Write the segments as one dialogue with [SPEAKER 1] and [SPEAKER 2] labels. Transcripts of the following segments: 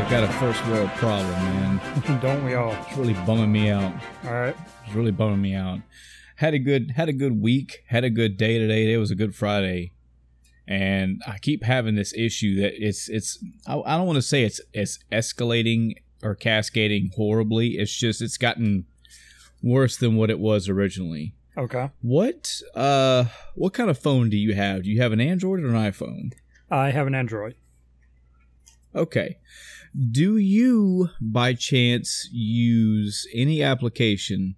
[SPEAKER 1] I've got a first world problem, man.
[SPEAKER 2] Don't we all?
[SPEAKER 1] It's really bumming me out.
[SPEAKER 2] All right.
[SPEAKER 1] It's really bumming me out. Had a good had a good week. Had a good day today. It was a good Friday, and I keep having this issue that it's it's I, I don't want to say it's it's escalating or cascading horribly. It's just it's gotten worse than what it was originally.
[SPEAKER 2] Okay.
[SPEAKER 1] What uh what kind of phone do you have? Do you have an Android or an iPhone?
[SPEAKER 2] I have an Android.
[SPEAKER 1] Okay. Do you by chance use any application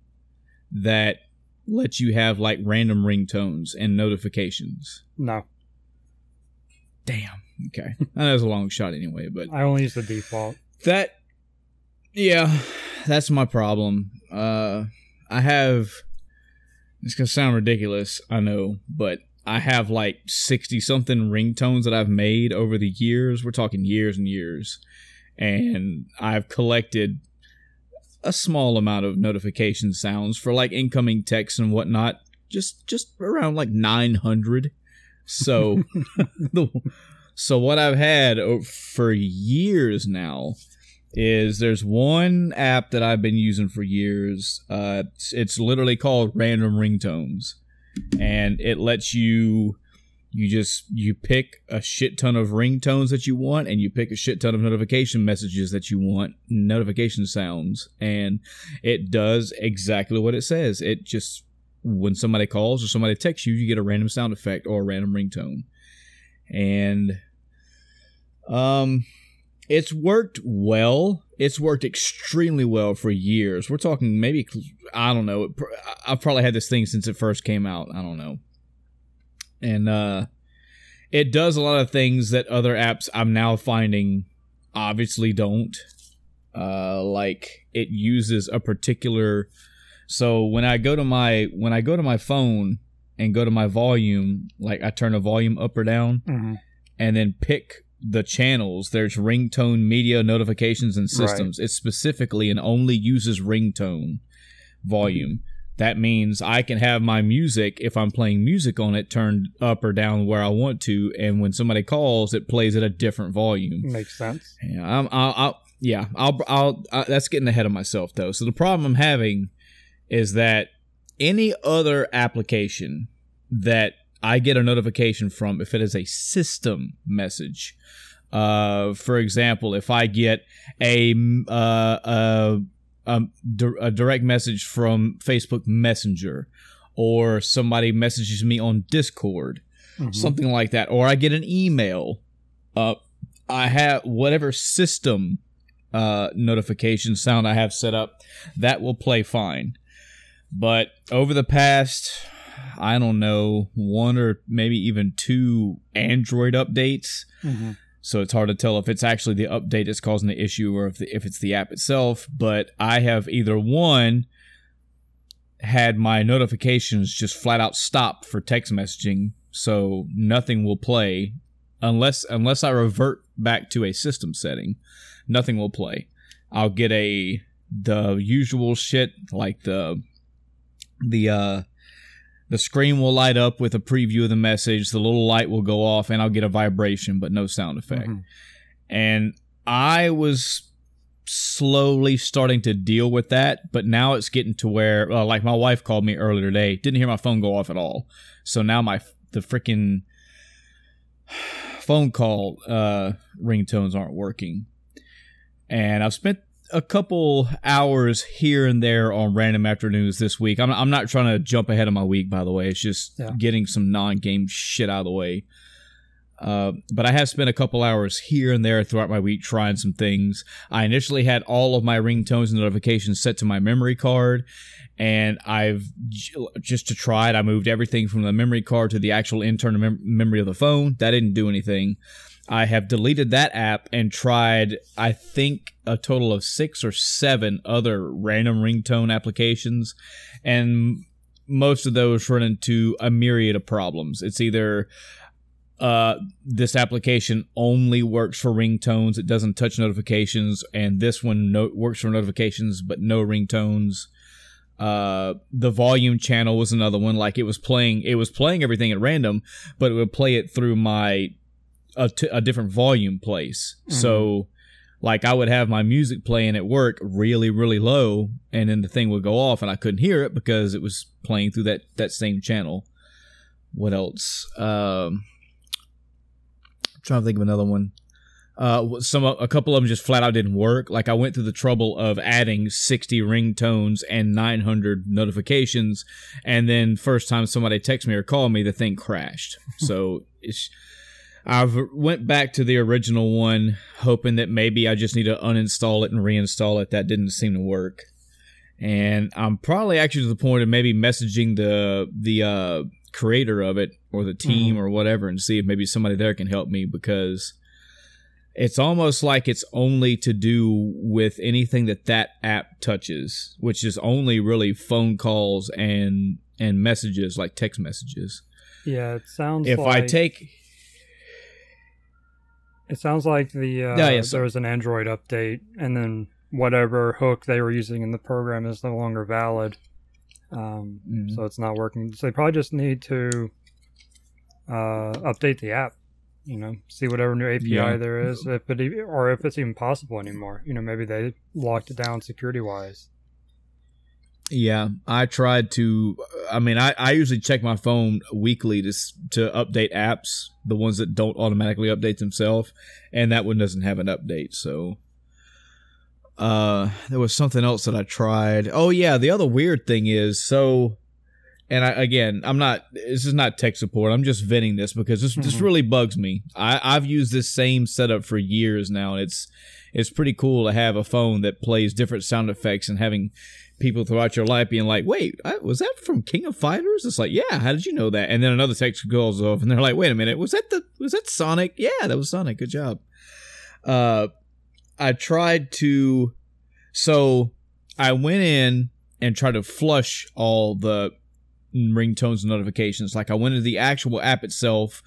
[SPEAKER 1] that lets you have like random ringtones and notifications?
[SPEAKER 2] No,
[SPEAKER 1] Damn. Okay. that was a long shot anyway, but
[SPEAKER 2] I only use the default.
[SPEAKER 1] that yeah, that's my problem. Uh I have it's gonna sound ridiculous, I know, but I have like sixty something ringtones that I've made over the years. We're talking years and years. And I've collected a small amount of notification sounds for like incoming texts and whatnot. Just just around like nine hundred. So the so what I've had for years now is there's one app that I've been using for years. Uh, it's, it's literally called Random Ringtones, and it lets you you just you pick a shit ton of ringtones that you want, and you pick a shit ton of notification messages that you want, notification sounds, and it does exactly what it says. It just when somebody calls or somebody texts you, you get a random sound effect or a random ringtone, and um it's worked well. It's worked extremely well for years. We're talking maybe I don't know. I've probably had this thing since it first came out. I don't know. And uh it does a lot of things that other apps I'm now finding obviously don't. Uh like it uses a particular so when I go to my when I go to my phone and go to my volume, like I turn the volume up or down
[SPEAKER 2] hmm
[SPEAKER 1] and then pick the channels. There's ringtone media notifications and systems. It specifically and only uses ringtone volume. That means I can have my music, if I'm playing music on it, turned up or down where I want to. And when somebody calls, it plays at a different volume.
[SPEAKER 2] Makes sense.
[SPEAKER 1] Yeah, I'm, I'll, I'll, yeah, I'll, I'll, I, that's getting ahead of myself though. So the problem I'm having is that any other application that I get a notification from, if it is a system message, uh, for example, if I get a uh, a, a, di- a direct message from Facebook Messenger, or somebody messages me on Discord,
[SPEAKER 2] Mhm.
[SPEAKER 1] something like that, or I get an email. Uh, I have whatever system uh, notification sound I have set up, that will play fine. But over the past, I don't know, one or maybe even two Android updates,
[SPEAKER 2] Mhm.
[SPEAKER 1] So it's hard to tell if it's actually the update that's causing the issue or if, the, if it's the app itself. But I have either one had my notifications just flat out stop for text messaging, so nothing will play unless unless I revert back to a system setting. Nothing will play. I'll get a the usual shit like the the uh the screen will light up with a preview of the message. The little light will go off, and I'll get a vibration, but no sound effect.
[SPEAKER 2] Mhm.
[SPEAKER 1] And I was slowly starting to deal with that, but now it's getting to where, uh, like, my wife called me earlier today, didn't hear my phone go off at all. So now my the freaking phone call uh, ringtones aren't working, and I've spent a couple hours here and there on random afternoons this week. I'm, I'm not trying to jump ahead of my week, by the way. It's just
[SPEAKER 2] Yeah.
[SPEAKER 1] getting some non-game shit out of the way. Uh, but I have spent a couple hours here and there throughout my week trying some things. I initially had all of my ringtones and notifications set to my memory card, and I've just to try it. I moved everything from the memory card to the actual internal mem- memory of the phone. That didn't do anything. I have deleted that app and tried, I think, a total of six or seven other random ringtone applications, and most of those run into a myriad of problems. It's either uh, this application only works for ringtones; it doesn't touch notifications, and this one no- works for notifications but no ringtones. Uh, the volume channel was another one. Like it was playing, it was playing everything at random, but it would play it through my a, t- a different volume place. So, Like I would have my music playing at work really, really low, and then the thing would go off, and I couldn't hear it because it was playing through that that same channel. What else? Um, I'm trying to think of another one. Uh, some a couple of them just flat out didn't work. Like I went through the trouble of adding 60 ringtones and 900 notifications, and then first time somebody texted me or called me, the thing crashed. so it's I've went back to the original one, hoping that maybe I just need to uninstall it and reinstall it. That didn't seem to work, and I'm probably actually to the point of maybe messaging the the uh, creator of it or the team
[SPEAKER 2] Mhm.
[SPEAKER 1] or whatever, and see if maybe somebody there can help me because it's almost like it's only to do with anything that that app touches, which is only really phone calls and and messages like text messages.
[SPEAKER 2] Yeah, it sounds
[SPEAKER 1] If
[SPEAKER 2] like
[SPEAKER 1] I take
[SPEAKER 2] it sounds like the uh,
[SPEAKER 1] Yeah, yeah, so-
[SPEAKER 2] there was an Android update, and then whatever hook they were using in the program is no longer valid. Um,
[SPEAKER 1] Mhm.
[SPEAKER 2] so it's not working. So they probably just need to uh, update the app. You know, see whatever new API
[SPEAKER 1] Yeah.
[SPEAKER 2] there is, if it or if it's even possible anymore. You know, maybe they locked it down security wise.
[SPEAKER 1] Yeah, I tried to. I mean, I, I usually check my phone weekly to to update apps, the ones that don't automatically update themselves, and that one doesn't have an update. So, uh, there was something else that I tried. Oh yeah, the other weird thing is so, and I again, I'm not. This is not tech support. I'm just venting this because this this
[SPEAKER 2] Mhm.
[SPEAKER 1] really bugs me. I I've used this same setup for years now, and it's it's pretty cool to have a phone that plays different sound effects and having people throughout your life being like, "Wait, I, was that from King of Fighters?" It's like, "Yeah, how did you know that?" And then another text goes off, and they're like, "Wait a minute, was that the was that Sonic?" Yeah, that was Sonic. Good job. Uh, I tried to, so I went in and tried to flush all the ringtones and notifications. Like I went into the actual app itself,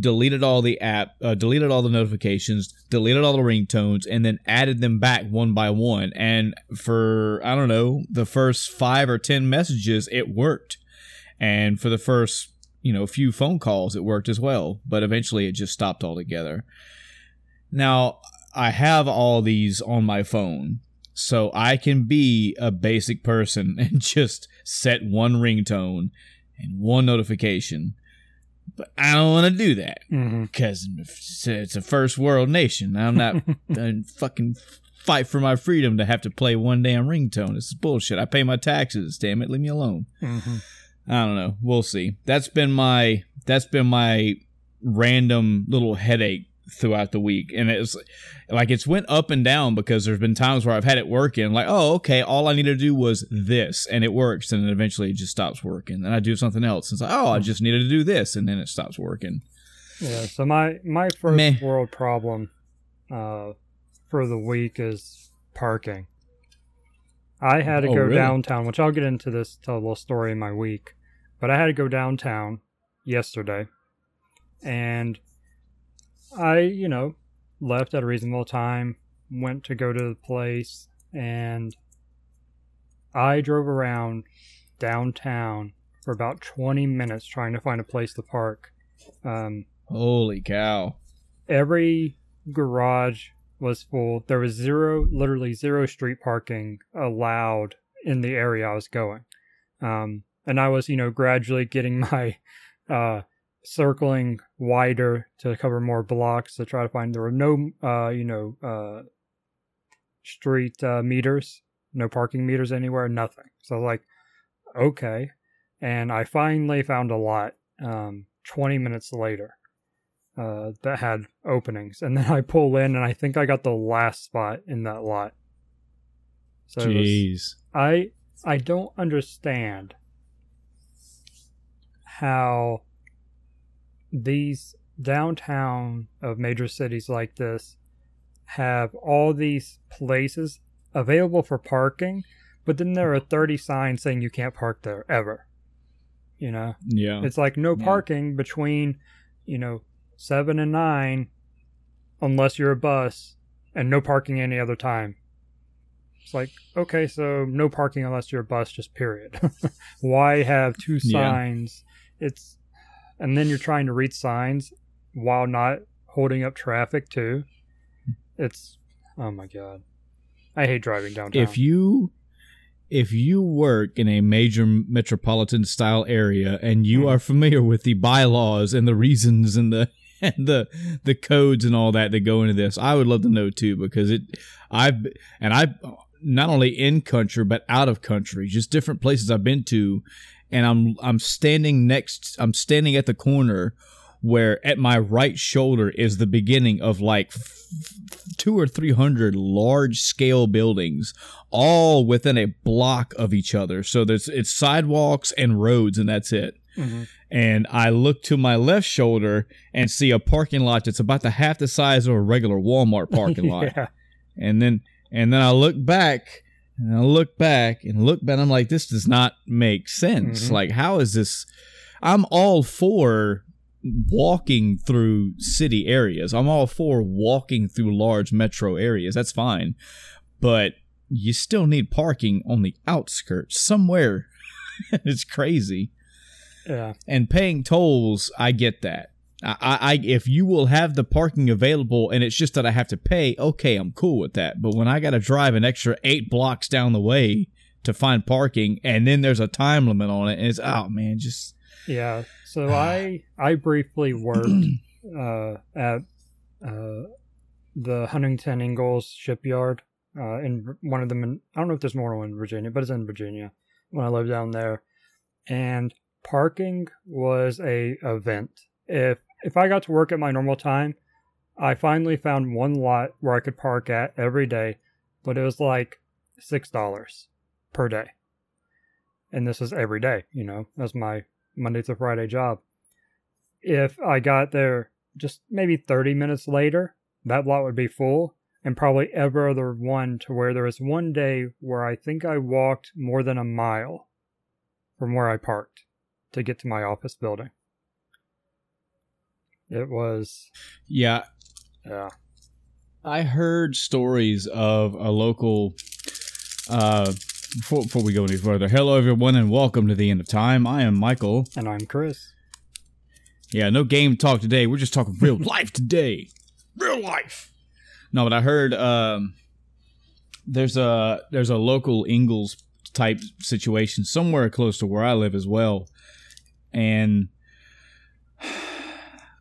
[SPEAKER 1] deleted all the app, uh, deleted all the notifications, deleted all the ringtones, and then added them back one by one. And for I don't know the first five or ten messages, it worked, and for the first you know few phone calls, it worked as well. But eventually, it just stopped altogether. Now I have all these on my phone. So I can be a basic person and just set one ringtone and one notification. But I don't want to do that
[SPEAKER 2] Mm-hmm.
[SPEAKER 1] because it's a first world nation. I'm not fucking fight for my freedom to have to play one damn ringtone. This is bullshit. I pay my taxes. Damn it, leave me alone.
[SPEAKER 2] Mm-hmm.
[SPEAKER 1] I don't know. We'll see. That's been my that's been my random little headache throughout the week, and it's like it's went up and down because there's been times where I've had it working. Like, oh, okay, all I needed to do was this, and it works, and then eventually it just stops working. and I do something else. And it's like, oh, I just needed to do this, and then it stops working.
[SPEAKER 2] Yeah. So my my first
[SPEAKER 1] Meh.
[SPEAKER 2] world problem uh, for the week is parking. I had to
[SPEAKER 1] Oh,
[SPEAKER 2] go
[SPEAKER 1] really?
[SPEAKER 2] downtown, which I'll get into this tell a little story in my week, but I had to go downtown yesterday, and I you know left at a reasonable time, went to go to the place, and I drove around downtown for about 20 minutes trying to find a place to park. Um,
[SPEAKER 1] Holy cow!
[SPEAKER 2] every garage was full. There was zero, literally zero street parking allowed in the area I was going. Um, and I was, you know, gradually getting my uh, circling wider to cover more blocks to try to find. There were no, uh, you know, uh, street uh, meters, no parking meters anywhere, nothing. So like, okay. And I finally found a lot. Um, 20 minutes later uh, that had openings, and then I pull in, and I think I got the last spot in that lot. So it was-
[SPEAKER 1] Jeez.
[SPEAKER 2] I I don't understand how these downtown of major cities like this have all these places available for parking, but then there are 30 signs saying you can't park there ever. You know?
[SPEAKER 1] Yeah.
[SPEAKER 2] It's like no
[SPEAKER 1] Yeah.
[SPEAKER 2] parking between, you know, seven and nine, unless you're a bus, and no parking any other time. It's like okay, so no parking unless you're a bus, just period. Why have two
[SPEAKER 1] Yeah.
[SPEAKER 2] signs? It's, and then you're trying to read signs while not holding up traffic too. It's Oh my god. I hate driving downtown.
[SPEAKER 1] If you if you work in a major metropolitan style area and you
[SPEAKER 2] Mhm.
[SPEAKER 1] are familiar with the bylaws and the reasons and the and the the codes and all that that go into this, I would love to know too because it I've and I not only in country but out of country, just different places I've been to, and I'm I'm standing next I'm standing at the corner where at my right shoulder is the beginning of like f- two or three hundred large scale buildings all within a block of each other so there's it's sidewalks and roads and that's it
[SPEAKER 2] Mhm.
[SPEAKER 1] and I look to my left shoulder and see a parking lot that's about the half the size of a regular Walmart parking lot.
[SPEAKER 2] yeah.
[SPEAKER 1] And then and then I look back and I look back and look back. And I'm like, this does not make sense.
[SPEAKER 2] Mhm.
[SPEAKER 1] Like, how is this? I'm all for walking through city areas. I'm all for walking through large metro areas. That's fine, but you still need parking on the outskirts somewhere. it's crazy
[SPEAKER 2] Yeah.
[SPEAKER 1] and paying tolls, I get that. I, I, if you will have the parking available and it's just that I have to pay, okay, I'm cool with that. But when I got to drive an extra eight blocks down the way to find parking, and then there's a time limit on it, and it's oh man, just
[SPEAKER 2] Yeah. So I I briefly worked uh, at uh, the Huntington Ingalls shipyard uh, in one of them. In, I don't know if there's more in Virginia, but it's in Virginia when I lived down there. And parking was a event. If if I got to work at my normal time, I finally found one lot where I could park at every day, but it was like six dollars per day. And this was every day, you know. That's my Monday to Friday job. If I got there just maybe 30 minutes later, that lot would be full, and probably every other one to where there was one day where I think I walked more than a mile from where I parked to get to my office building. It was,
[SPEAKER 1] yeah.
[SPEAKER 2] yeah.
[SPEAKER 1] I heard stories of a local. Uh, before, before we go any further, hello everyone and welcome to the end of time. I am Michael.
[SPEAKER 2] And I'm Chris.
[SPEAKER 1] Yeah, no game talk today. We're just talking real life today. Real life. No, but I heard um, there's a there's a local Ingalls type situation somewhere close to where I live as well, and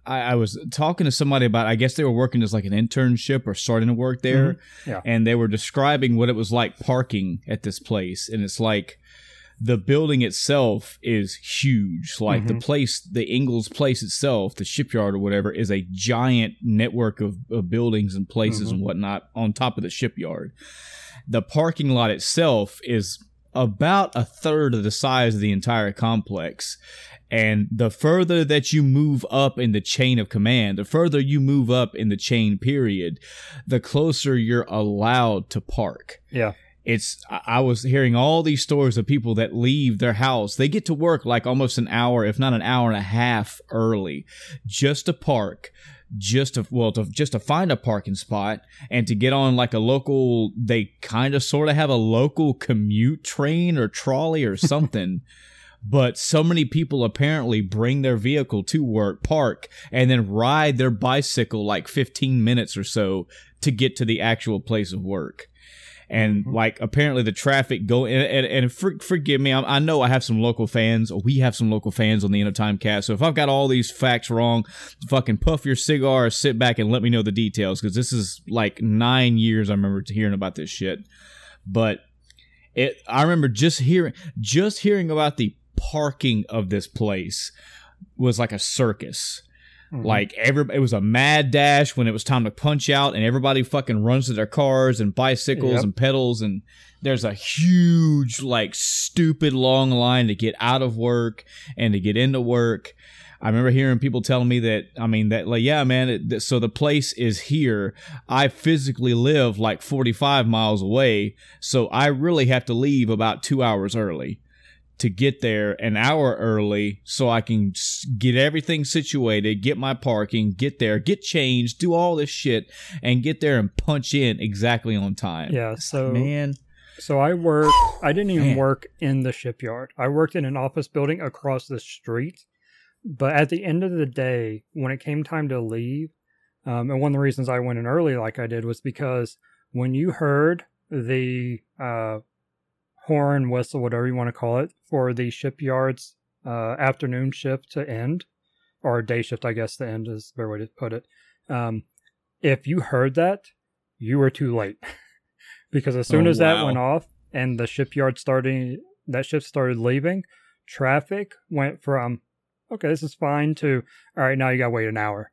[SPEAKER 1] I, I was talking to somebody about. I guess they were working as like an internship or starting to work there,
[SPEAKER 2] Mhm. Yeah.
[SPEAKER 1] and they were describing what it was like parking at this place, and it's like the building itself is huge. Like the
[SPEAKER 2] Mhm.
[SPEAKER 1] place, the Ingalls place itself, the shipyard or whatever, is a giant network of, of buildings and places
[SPEAKER 2] Mhm.
[SPEAKER 1] and whatnot on top of the shipyard. The parking lot itself is about a third of the size of the entire complex. And the further that you move up in the chain of command, the further you move up in the chain period, the closer you're allowed to park
[SPEAKER 2] Yeah.
[SPEAKER 1] it's I was hearing all these stories of people that leave their house. They get to work like almost an hour, if not an hour and a half early, just to park, just to well to just to find a parking spot and to get on like a local. They kind of sort of have a local commute train or trolley or something. But so many people apparently bring their vehicle to work, park, and then ride their bicycle like 15 minutes or so to get to the actual place of work and
[SPEAKER 2] Mhm.
[SPEAKER 1] like apparently the traffic go and, and, and for, forgive me I, I know i have some local fans or we have some local fans on the end of time cast so if i've got all these facts wrong fucking puff your cigar sit back and let me know the details because this is like nine years i remember hearing about this shit but it i remember just hearing just hearing about the parking of this place was like a circus
[SPEAKER 2] Mhm.
[SPEAKER 1] like every it was a mad dash when it was time to punch out, and everybody fucking runs to their cars and bicycles
[SPEAKER 2] Yep.
[SPEAKER 1] and pedals, and there's a huge like stupid long line to get out of work and to get into work. I remember hearing people telling me that I mean that like yeah man it, th- so the place is here. I physically live like 45 miles away, so I really have to leave about 2 hours early to get there an hour early so I can get everything situated, get my parking, get there, get changed, do all this shit, and get there and punch in exactly on time.
[SPEAKER 2] yeah. So
[SPEAKER 1] Man.
[SPEAKER 2] So I worked. I didn't even
[SPEAKER 1] Man.
[SPEAKER 2] work in the shipyard. I worked in an office building across the street. But at the end of the day, when it came time to leave, um, and one of the reasons I went in early like I did was because when you heard the uh, horn, whistle, whatever you want to call it, for the shipyard's uh, afternoon shift to end, or day shift, I guess the end is the better way to put it. Um, if you heard that, you were too late. because as soon
[SPEAKER 1] Oh,
[SPEAKER 2] as that went off and the shipyard starting, that ship started leaving, traffic went from, okay, this is fine to, all right, now you got to wait an hour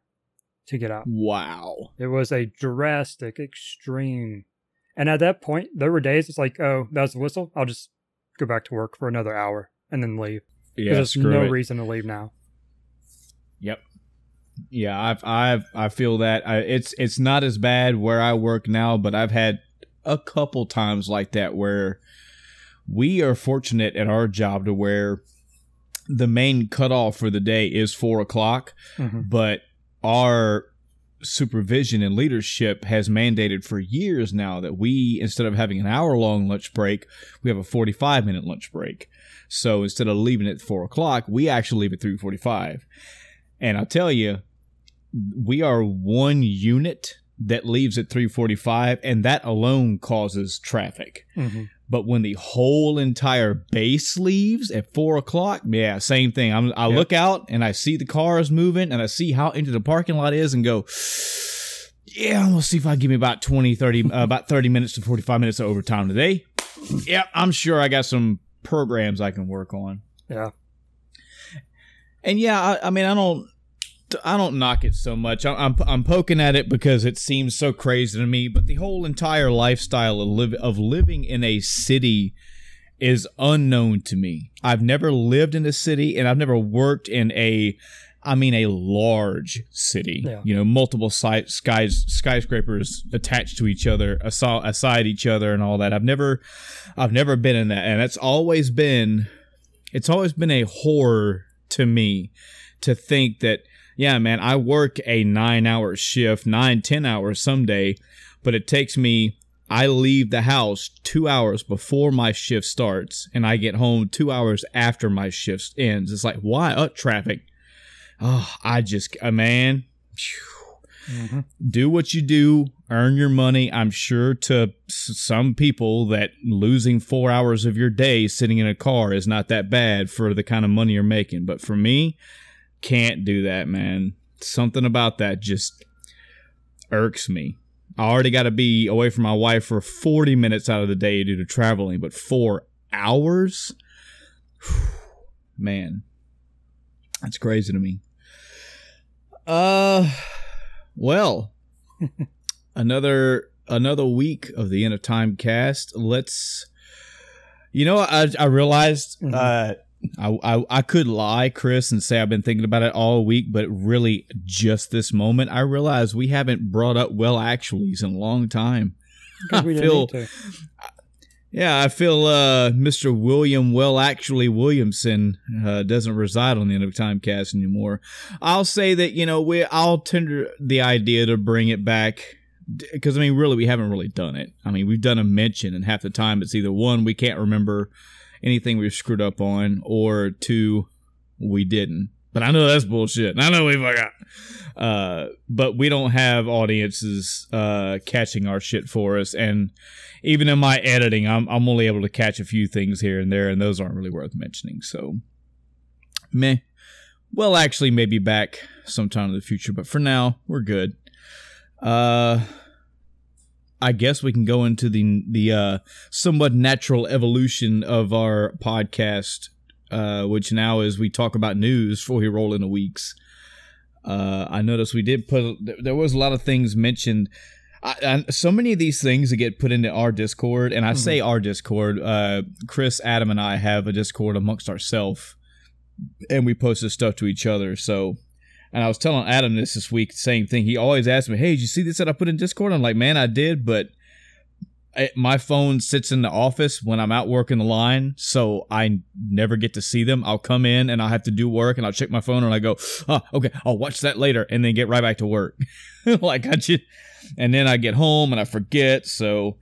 [SPEAKER 2] to get out.
[SPEAKER 1] Wow.
[SPEAKER 2] It was a drastic, extreme. And at that point, there were days it's like, oh, that was the whistle. I'll just go back to work for another hour and then leave. Because
[SPEAKER 1] Yeah,
[SPEAKER 2] there's no
[SPEAKER 1] it.
[SPEAKER 2] reason to leave now.
[SPEAKER 1] Yep. Yeah, I've I've I feel that I, it's it's not as bad where I work now, but I've had a couple times like that where we are fortunate at our job to where the main cutoff for the day is four o'clock,
[SPEAKER 2] Mhm.
[SPEAKER 1] but our supervision and leadership has mandated for years now that we instead of having an hour long lunch break we have a 45 minute lunch break. So instead of leaving at 4 o'clock we actually leave at 3.45 and i tell you we are one unit that leaves at 3.45 and that alone causes traffic.
[SPEAKER 2] Mhm.
[SPEAKER 1] But when the whole entire base leaves at four o'clock, yeah, same thing. I'm, I
[SPEAKER 2] Yep.
[SPEAKER 1] look out and I see the cars moving and I see how empty the parking lot is and go, yeah, I'm gonna see if I give me about 20, 30, uh, about 30 minutes to 45 minutes of overtime today. Yeah, I'm sure I got some programs I can work on.
[SPEAKER 2] Yeah.
[SPEAKER 1] And yeah, I, I mean, I don't, I don't knock it so much. I, I'm, I'm poking at it because it seems so crazy to me. But the whole entire lifestyle of live of living in a city is unknown to me. I've never lived in a city, and I've never worked in a, I mean, a large city.
[SPEAKER 2] Yeah.
[SPEAKER 1] You know, multiple si- skies skyscrapers attached to each other, asa- aside each other, and all that. I've never, I've never been in that, and it's always been, it's always been a horror to me to think that yeah man i work a nine hour shift nine ten hours someday but it takes me i leave the house two hours before my shift starts and i get home two hours after my shift ends it's like why up traffic oh i just uh, man
[SPEAKER 2] Mhm.
[SPEAKER 1] do what you do, earn your money. I'm sure to s- some people that losing four hours of your day sitting in a car is not that bad for the kind of money you're making. But for me, can't do that, man. Something about that just irks me. I already got to be away from my wife for 40 minutes out of the day due to traveling, but four hours? Man, that's crazy to me. Uh, well, another another week of the end of time cast. Let's, you know, I I realized
[SPEAKER 2] Mhm.
[SPEAKER 1] uh. I, I I could lie, Chris, and say I've been thinking about it all week, but really just this moment, I realize we haven't brought up well actuallys in a long time. I feel yeah, I feel uh, Mr. William Well Actually Williamson uh, doesn't reside on the end of time cast anymore. I'll say that you know we I'll tender the idea to bring it back because I mean really we haven't really done it. I mean we've done a mention and half the time it's either one we can't remember anything we've screwed up on or two we didn't. But I know that's bullshit. I know we forgot. Uh, but we don't have audiences uh, catching our shit for us, and even in my editing, I'm I'm only able to catch a few things here and there, and those aren't really worth mentioning. So, meh. Well, actually, maybe back sometime in the future, but for now, we're good. Uh, I guess we can go into the the uh, somewhat natural evolution of our podcast, uh, which now is we talk about news before we roll in the weeks. Uh, I noticed we did put there was a lot of things mentioned. I, I, so many of these things that get put into our Discord, and I say our Discord. Uh, Chris, Adam, and I have a Discord amongst ourselves, and we post this stuff to each other. So, and I was telling Adam this this week, same thing. He always asks me, "Hey, did you see this that I put in Discord?" I'm like, "Man, I did, but." I, my phone sits in the office when I'm out working the line, so I never get to see them. I'll come in and I'll have to do work, and I'll check my phone, and I go, "Oh, okay, I'll watch that later," and then get right back to work. like I just, and then I get home and I forget. So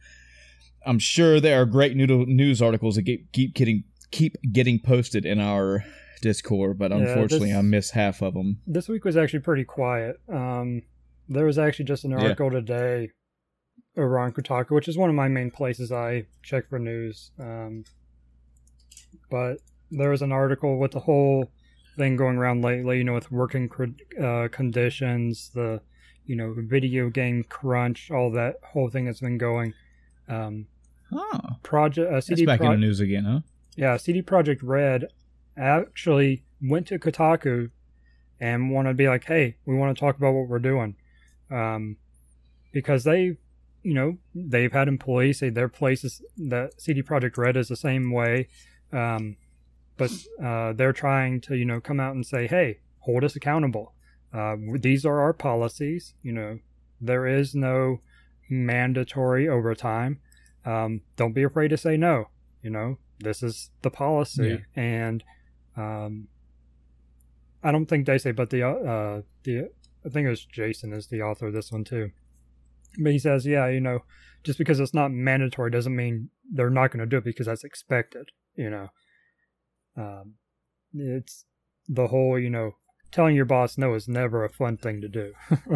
[SPEAKER 1] I'm sure there are great new- news articles that keep getting keep getting posted in our Discord, but
[SPEAKER 2] Yeah,
[SPEAKER 1] unfortunately,
[SPEAKER 2] this-
[SPEAKER 1] I miss half of them.
[SPEAKER 2] This week was actually pretty quiet. Um, there was actually just an
[SPEAKER 1] Yeah.
[SPEAKER 2] article today over on Kotaku, which is one of my main places I check for news. Um, but there was an article with the whole thing going around lately, you know, with working uh, conditions, the you know video game crunch, all that whole thing that's been going. Um,
[SPEAKER 1] oh,
[SPEAKER 2] project uh, CD
[SPEAKER 1] that's back Pro- in the news again, huh?
[SPEAKER 2] Yeah, CD Projekt Red actually went to Kotaku and want to be like, hey, we want to talk about what we're doing, um, because they, you know, they've had employees say their places that CD Projekt Red is the same way. Um, but uh, they're trying to you know come out and say hey hold us accountable uh, these are our policies you know there is no mandatory overtime um, don't be afraid to say no you know this is the policy yeah. and um, i don't think they say but the uh, the i think it was jason is the author of this one too but he says yeah you know just because it's not mandatory doesn't mean they're not going to do it because that's expected you know um, it's the whole, you know, telling your boss no is never a fun thing to do.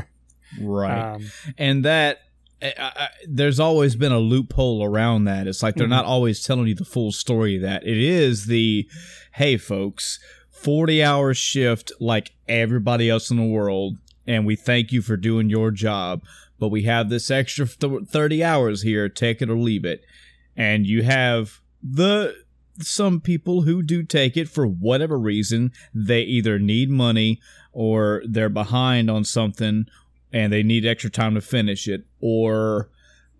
[SPEAKER 1] right. Um, and that I, I, there's always been a loophole around that. It's like they're mm-hmm. not always telling you the full story of that. It is the, hey, folks, 40 hour shift like everybody else in the world, and we thank you for doing your job, but we have this extra 30 hours here, take it or leave it. And you have the some people who do take it for whatever reason. They either need money or they're behind on something and they need extra time to finish it, or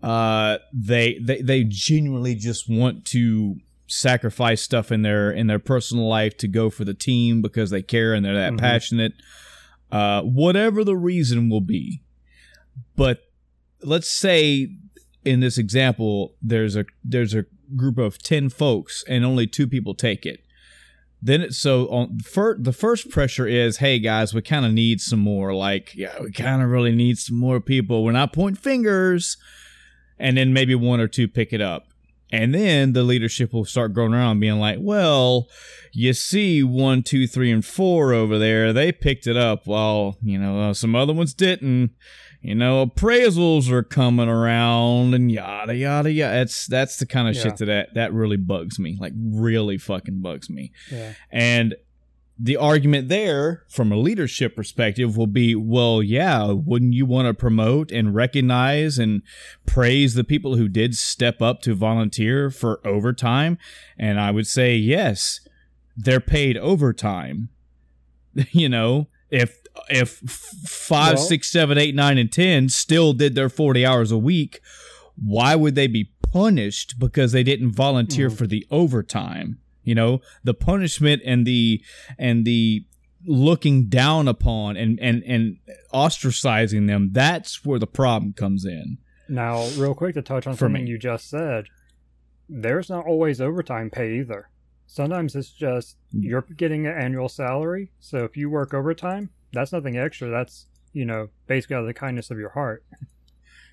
[SPEAKER 1] uh, they they they genuinely just want to sacrifice stuff in their in their personal life to go for the team because they care and they're that mm-hmm. passionate. Uh, whatever the reason will be, but let's say in this example, there's a there's a group of 10 folks and only two people take it then it, so on for, the first pressure is hey guys we kind of need some more like yeah we kind of really need some more people. We're not pointing fingers. And then maybe one or two pick it up. And then the leadership will start going around being like well you see one two three and four over there. They picked it up. While you know uh, some other ones didn't you know, appraisals are coming around and yada yada yada. That's that's the kind of yeah. shit that, that that really bugs me. Like really fucking bugs me.
[SPEAKER 2] Yeah.
[SPEAKER 1] And the argument there from a leadership perspective will be, well, yeah, wouldn't you want to promote and recognize and praise the people who did step up to volunteer for overtime? And I would say, yes, they're paid overtime. you know, if if five, well, six, seven, eight, nine, and ten still did their forty hours a week, why would they be punished because they didn't volunteer mm. for the overtime? You know, the punishment and the and the looking down upon and and and ostracizing them. That's where the problem comes in.
[SPEAKER 2] Now, real quick to touch on something me. you just said, there's not always overtime pay either. Sometimes it's just mm. you're getting an annual salary. So if you work overtime, that's nothing extra. That's you know basically out of the kindness of your heart.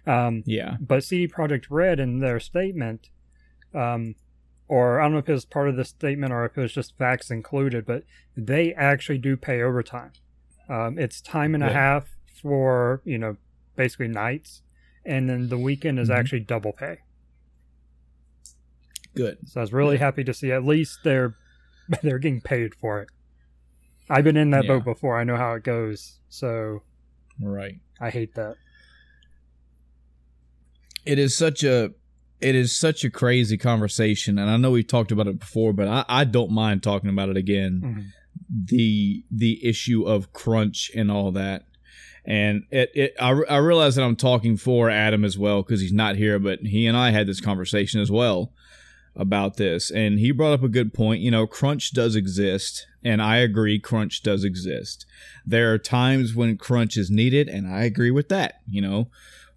[SPEAKER 2] Um,
[SPEAKER 1] yeah.
[SPEAKER 2] But CD Projekt Red in their statement, um, or I don't know if it was part of the statement or if it was just facts included, but they actually do pay overtime. Um, it's time and yeah. a half for you know basically nights, and then the weekend is mm-hmm. actually double pay.
[SPEAKER 1] Good.
[SPEAKER 2] So I was really happy to see at least they're they're getting paid for it. I've been in that yeah. boat before. I know how it goes. So,
[SPEAKER 1] right.
[SPEAKER 2] I hate that.
[SPEAKER 1] It is such a it is such a crazy conversation, and I know we've talked about it before, but I, I don't mind talking about it again. Mm-hmm. The the issue of crunch and all that, and it, it I, I realize that I'm talking for Adam as well because he's not here, but he and I had this conversation as well about this, and he brought up a good point. You know, crunch does exist, and I agree, crunch does exist. There are times when crunch is needed, and I agree with that. You know,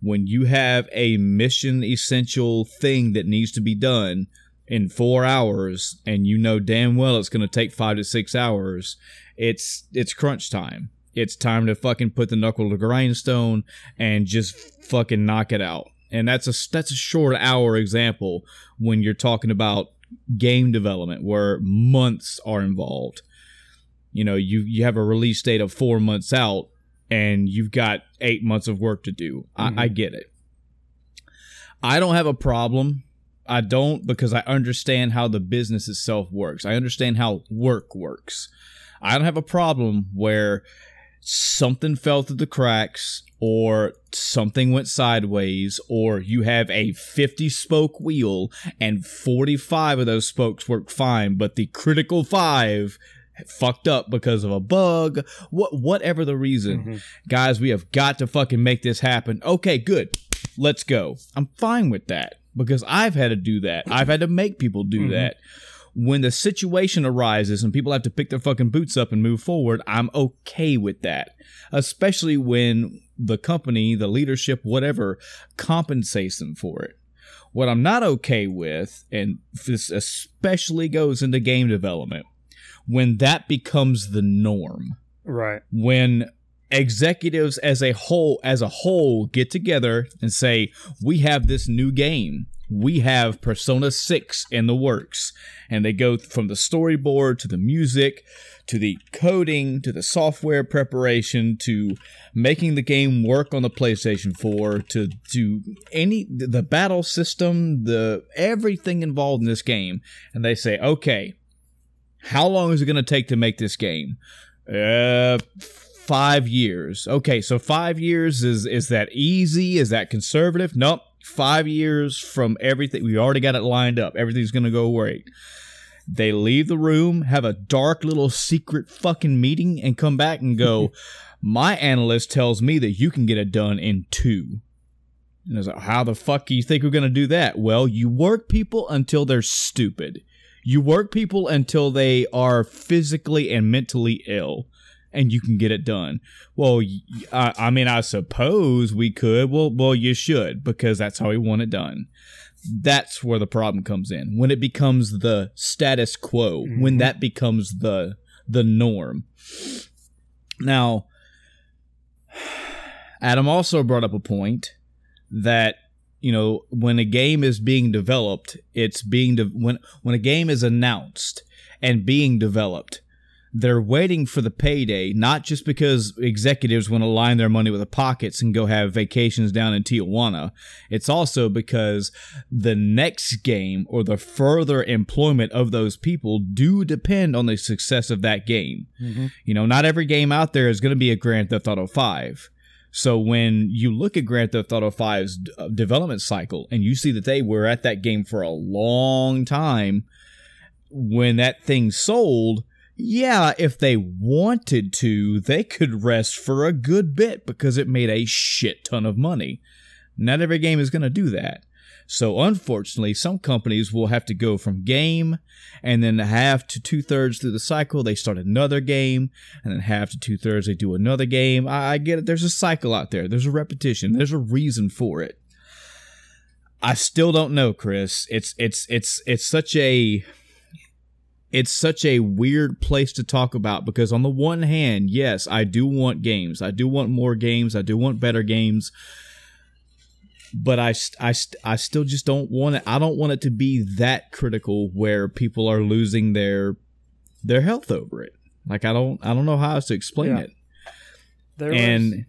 [SPEAKER 1] when you have a mission essential thing that needs to be done in four hours, and you know damn well it's going to take five to six hours, it's it's crunch time. It's time to fucking put the knuckle to grindstone and just fucking knock it out and that's a that's a short hour example when you're talking about game development where months are involved. You know, you you have a release date of four months out, and you've got eight months of work to do. Mm-hmm. I, I get it, I don't have a problem. I don't because I understand how the business itself works. I understand how work works. I don't have a problem where something fell through the cracks or something went sideways or you have a 50 spoke wheel and 45 of those spokes work fine but the critical 5 fucked up because of a bug what whatever the reason.
[SPEAKER 2] Mm-hmm.
[SPEAKER 1] guys we have got to fucking make this happen. Okay good. Let's go. I'm fine with that because i've had to do that. I've had to make people do
[SPEAKER 2] Mhm.
[SPEAKER 1] that. When the situation arises and people have to pick their fucking boots up and move forward i'm okay with that. Especially when the company the leadership whatever compensates them for it. What i'm not okay with and this especially goes into game development when that becomes the norm.
[SPEAKER 2] Right.
[SPEAKER 1] when executives as a whole as a whole get together and say we have this new game. We have persona 6 in the works. And they go from the storyboard to the music to the coding to the software preparation to making the game work on the PlayStation 4 to to any the battle system the everything involved in this game. And they say okay how long is it going to take to make this game uh, five years. Okay, so five years is is that easy? Is that conservative? Nope. Five years from everything. We already got it lined up. Everything's gonna go great. They leave the room, have a dark little secret fucking meeting, and come back and go. My analyst tells me that you can get it done in two. And I was like, how the fuck do you think we're gonna do that? Well, you work people until they're stupid. You work people until they are physically and mentally ill, and you can get it done. Well, I mean, I suppose we could. Well, well, you should because that's how we want it done. That's where the problem comes in when it becomes the status quo. When
[SPEAKER 2] Mhm.
[SPEAKER 1] that becomes the the norm. Now, Adam also brought up a point that you know when a game is being developed it's being de- when when a game is announced and being developed they're waiting for the payday not just because executives want to line their money with the pockets and go have vacations down in Tijuana it's also because the next game or the further employment of those people do depend on the success of that game
[SPEAKER 2] Mm-hmm.
[SPEAKER 1] you know, not every game out there is going to be a Grand Theft Auto 5. So when you look at Grand Theft Auto 5's uh, development cycle and you see that they were at that game for a long time, when that thing sold, yeah, if they wanted to, they could rest for a good bit because it made a shit ton of money. Not every game is going to do that. So unfortunately, some companies will have to go from game and then half to two thirds through the cycle, they start another game, and then half to two thirds, they do another game. I, I get it. There's a cycle out there. There's a repetition. There's a reason for it. I still don't know, Chris. It's it's it's it's such a it's such a weird place to talk about because on the one hand, yes, I do want games. I do want more games. I do want better games. But I, I, I still just don't want it. I don't want it to be that critical where people are losing their their health over it. Like I don't I don't know how else to explain
[SPEAKER 2] Yeah.
[SPEAKER 1] it.
[SPEAKER 2] There
[SPEAKER 1] and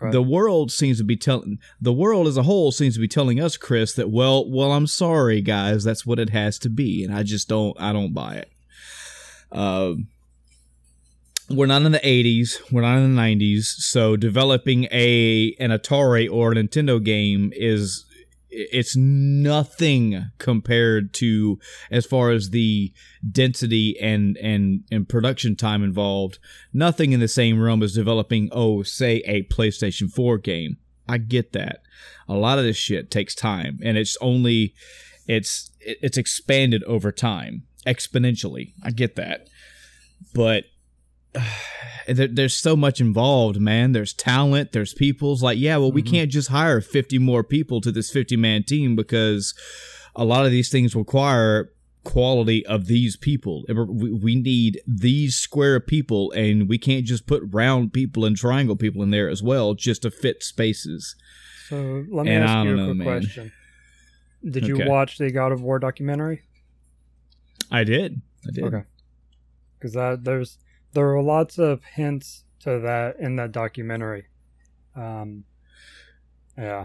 [SPEAKER 2] ahead.
[SPEAKER 1] the world seems to be telling the world as a whole seems to be telling us chris that well well i'm sorry guys that's what it has to be and i just don't i don't buy it um we're not in the 80s we're not in the 90s so developing a an atari or a nintendo game is it's nothing compared to as far as the density and and and production time involved. Nothing in the same realm as developing oh say a PlayStation 4 game. I get that. A lot of this shit takes time and it's only it's it's expanded over time exponentially. I get that. But there's so much involved, man. There's talent, there's people's like, yeah, well, we
[SPEAKER 2] Mhm.
[SPEAKER 1] can't just hire 50 more people to this 50 man team because a lot of these things require quality of these people. We, we need these square people, and we can't just put round people and triangle people in there as well just to fit spaces.
[SPEAKER 2] So let me
[SPEAKER 1] And
[SPEAKER 2] ask you a
[SPEAKER 1] know,
[SPEAKER 2] quick
[SPEAKER 1] man.
[SPEAKER 2] question. Did you
[SPEAKER 1] Okay.
[SPEAKER 2] watch the God of War documentary?
[SPEAKER 1] I did. I did.
[SPEAKER 2] Okay. Because that there's there are lots of hints to that in that documentary. Um, yeah,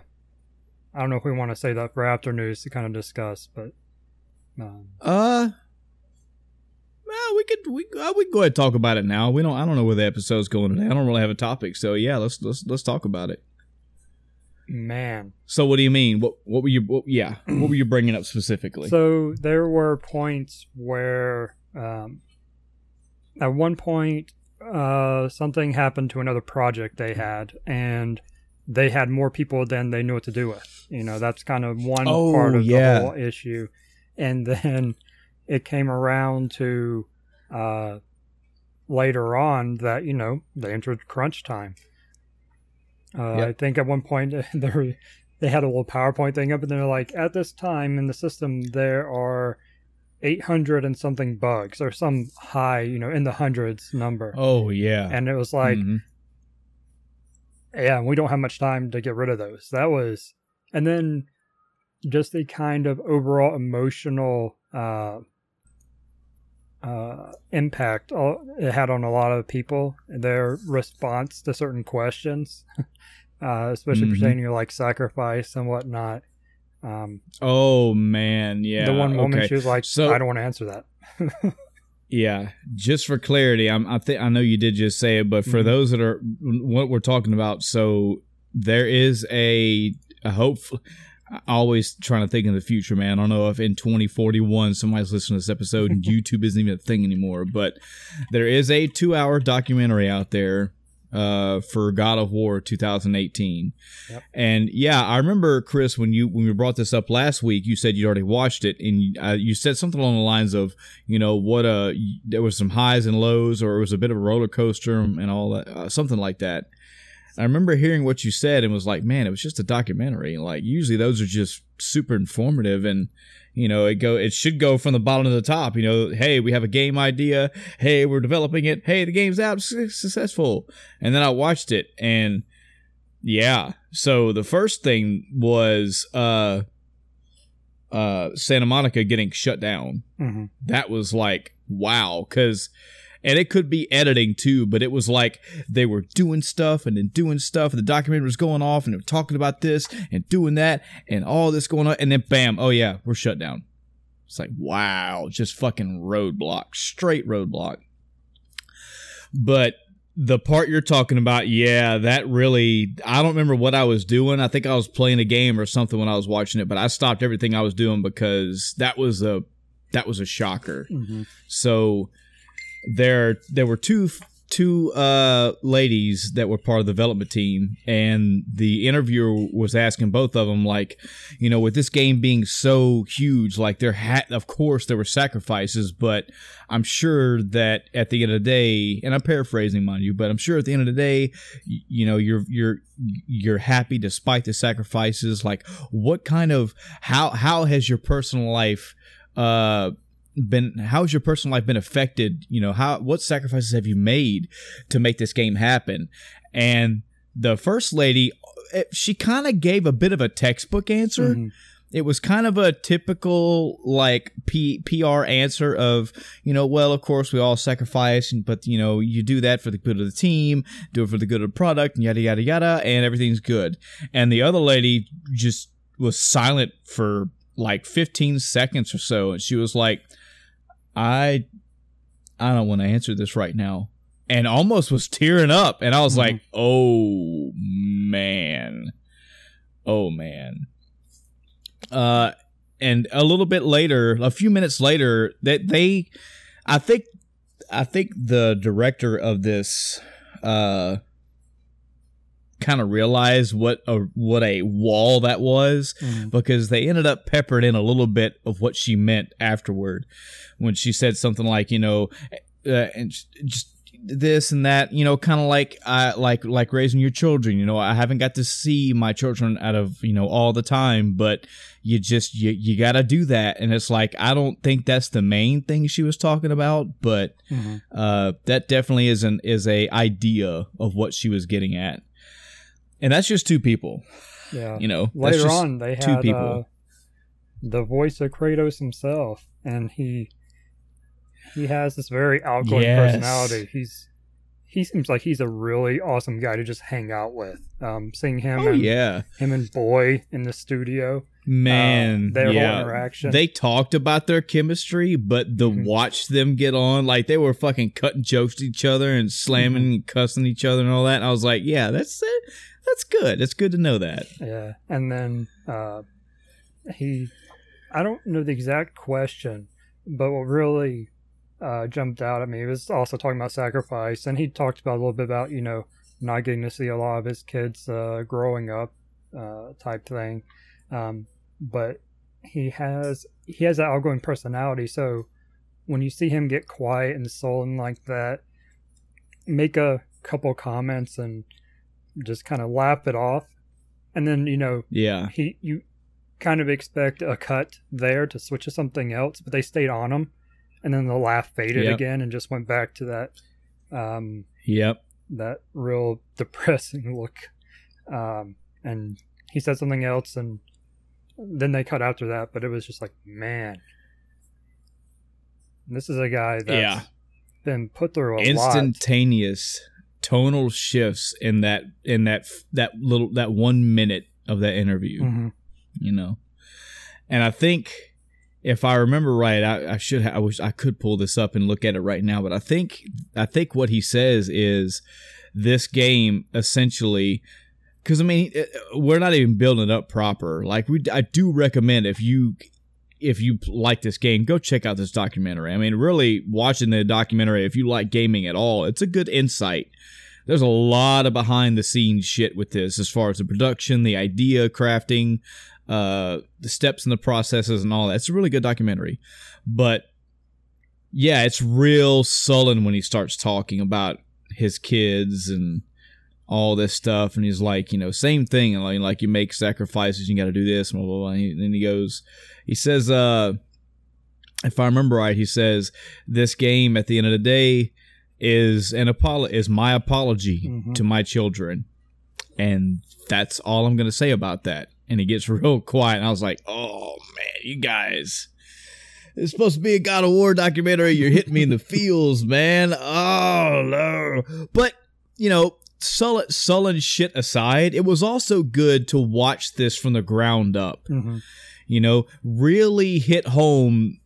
[SPEAKER 2] I don't know if we want to say that for after news to kind of discuss, but um,
[SPEAKER 1] Uh, well, we could we uh, we can go ahead and talk about it now. We don't. I don't know where the episode's going today. I don't really have a topic, so yeah, let's let's let's talk about it.
[SPEAKER 2] man,
[SPEAKER 1] So, what do you mean? What what were you? What, yeah, what were you bringing up specifically?
[SPEAKER 2] So there were points where, um, at one point, uh, something happened to another project they had, and they had more people than they knew what to do with. You know, that's kind of one
[SPEAKER 1] Oh,
[SPEAKER 2] part of
[SPEAKER 1] yeah.
[SPEAKER 2] the whole issue. And then it came around to uh, later on that you know they entered crunch time. Uh,
[SPEAKER 1] Yep.
[SPEAKER 2] I think at one point they they had a little PowerPoint thing up, and they're like, at this time in the system there are 800 and something bugs, or some high, you know, in the hundreds number.
[SPEAKER 1] oh yeah,
[SPEAKER 2] And it was like,
[SPEAKER 1] Mhm.
[SPEAKER 2] yeah, we don't have much time to get rid of those. That was, and then just the kind of overall emotional uh, uh, impact it had on a lot of people, their response to certain questions, uh, especially
[SPEAKER 1] Mhm.
[SPEAKER 2] pertaining to like sacrifice and whatnot. Um,
[SPEAKER 1] oh man, yeah.
[SPEAKER 2] the one woman
[SPEAKER 1] okay.
[SPEAKER 2] she was like,
[SPEAKER 1] So-
[SPEAKER 2] "I don't want to answer that."
[SPEAKER 1] Yeah, just for clarity, I'm, I think I know you did just say it, but for
[SPEAKER 2] Mhm.
[SPEAKER 1] those that are what we're talking about, so there is a, a hope. Always trying to think in the future, man. I don't know if in 2041 somebody's listening to this episode and YouTube isn't even a thing anymore, but there is a two-hour documentary out there uh, for God of War 2018.
[SPEAKER 2] Yep.
[SPEAKER 1] And yeah, I remember Chris when you when we brought this up last week, you said you'd already watched it, and uh, you said something along the lines of, you know, what uh, there was some highs and lows, or it was a bit of a roller coaster and all that, uh, something like that. I remember hearing what you said and was like, man, it was just a documentary. Like usually those are just super informative and you know, it go it should go from the bottom to the top, you know, hey, we have a game idea, hey, we're developing it, hey, the game's out su- successful. And then I watched it and yeah. So the first thing was uh uh Santa Monica getting shut down
[SPEAKER 2] hmm
[SPEAKER 1] that was like wow because and it could be editing too but it was like they were doing stuff and then doing stuff and the documentary was going off and they were talking about this and doing that and all this going on. And then bam oh yeah we're shut down. It's like wow just fucking roadblock straight roadblock. But the part you're talking about yeah that really i don't remember what i was doing. I think i was playing a game or something when i was watching it but i stopped everything i was doing because that was a that was a shocker.
[SPEAKER 2] Hmm
[SPEAKER 1] so there there were two two uh ladies that were part of the development team and the interviewer was asking both of them like you know with this game being so huge like there had of course there were sacrifices but i'm sure that at the end of the day and i'm paraphrasing mind you but i'm sure at the end of the day you know you're you're you're happy despite the sacrifices. Like what kind of how how has your personal life uh been how has your personal life been affected? You know how what sacrifices have you made to make this game happen? And the first lady eh, she kind of gave a bit of a textbook answer.
[SPEAKER 2] Mhm.
[SPEAKER 1] it was kind of a typical like P- PR answer of you know well of course we all sacrifice but you know you do that for the good of the team do it for the good of the product and yada yada yada and everything's good. And the other lady just was silent for like 15 seconds or so and she was like I I don't want to answer this right now. And almost was tearing up and I was like oh man. Oh man. Uh and a little bit later a few minutes later that they I think I think the director of this uh kind of realize what a what a wall that was
[SPEAKER 2] Mhm.
[SPEAKER 1] because they ended up peppered in a little bit of what she meant afterward when she said something like you know uh, and just this and that you know kind of like uh, like like raising your children you know i haven't got to see my children out of you know all the time but you just you, you got to do that and it's like i don't think that's the main thing she was talking about but
[SPEAKER 2] Mhm.
[SPEAKER 1] uh, that definitely is an is a idea of what she was getting at and that's just two people
[SPEAKER 2] Yeah.
[SPEAKER 1] you know that's
[SPEAKER 2] Later on, they
[SPEAKER 1] two
[SPEAKER 2] had
[SPEAKER 1] people.
[SPEAKER 2] Uh, the voice of Kratos himself, and he he has this very outgoing
[SPEAKER 1] Yes.
[SPEAKER 2] personality. He's he seems like he's a really awesome guy to just hang out with. Um, seeing him,
[SPEAKER 1] Oh
[SPEAKER 2] and,
[SPEAKER 1] yeah,
[SPEAKER 2] him and Boy in the studio,
[SPEAKER 1] man.
[SPEAKER 2] uh, their
[SPEAKER 1] yeah.
[SPEAKER 2] whole interaction.
[SPEAKER 1] They talked about their chemistry, but the
[SPEAKER 2] Mhm.
[SPEAKER 1] watch them get on, like they were fucking cutting jokes to each other and slamming
[SPEAKER 2] Mm-hmm.
[SPEAKER 1] and cussing each other and all that. And I was like, yeah, that's it. That's good. It's good to know that.
[SPEAKER 2] Yeah, and then uh, he, I don't know the exact question, but what really uh, jumped out at me was also talking about sacrifice, and he talked about a little bit about you know not getting to see a lot of his kids uh, growing up, uh, type thing, um, but he has he has that outgoing personality, so when you see him get quiet and sullen like that, make a couple comments and just kind of laugh it off and then you know
[SPEAKER 1] Yeah.
[SPEAKER 2] he you kind of expect a cut there to switch to something else but they stayed on him and then the laugh faded
[SPEAKER 1] Yep.
[SPEAKER 2] again and just went back to that um
[SPEAKER 1] Yep.
[SPEAKER 2] that real depressing look um and he said something else and then they cut after that but it was just like man this is a guy that's
[SPEAKER 1] Yeah.
[SPEAKER 2] been put through a lot
[SPEAKER 1] Instantaneous tonal shifts in that in that that little that one minute of that interview.
[SPEAKER 2] Mhm.
[SPEAKER 1] you know. And I think if I remember right, I, I should ha- I wish I could pull this up and look at it right now, but I think I think what he says is this game essentially because I mean we're not even building it up proper. Like we, I do recommend if you if you like this game, go check out this documentary. I mean, really watching the documentary if you like gaming at all, it's a good insight. There's a lot of behind the scenes shit with this as far as the production, the idea crafting, uh, the steps and the processes and all that. It's a really good documentary. But yeah, it's real sullen when he starts talking about his kids and all this stuff. And he's like, you know, same thing. And like, like you make sacrifices, you got to do this, blah, blah, blah. And then he goes, he says, uh, if I remember right, he says, this game at the end of the day is an apolo- is my apology
[SPEAKER 2] Mhm.
[SPEAKER 1] to my children. And that's all I'm going to say about that. And he gets real quiet. And I was like, oh, man, you guys. It's supposed to be a God of War documentary. You're hitting me in the feels, man. Oh, no. But, you know, sullen, sullen shit aside, it was also good to watch this from the ground up.
[SPEAKER 2] Mhm.
[SPEAKER 1] You know, really hit home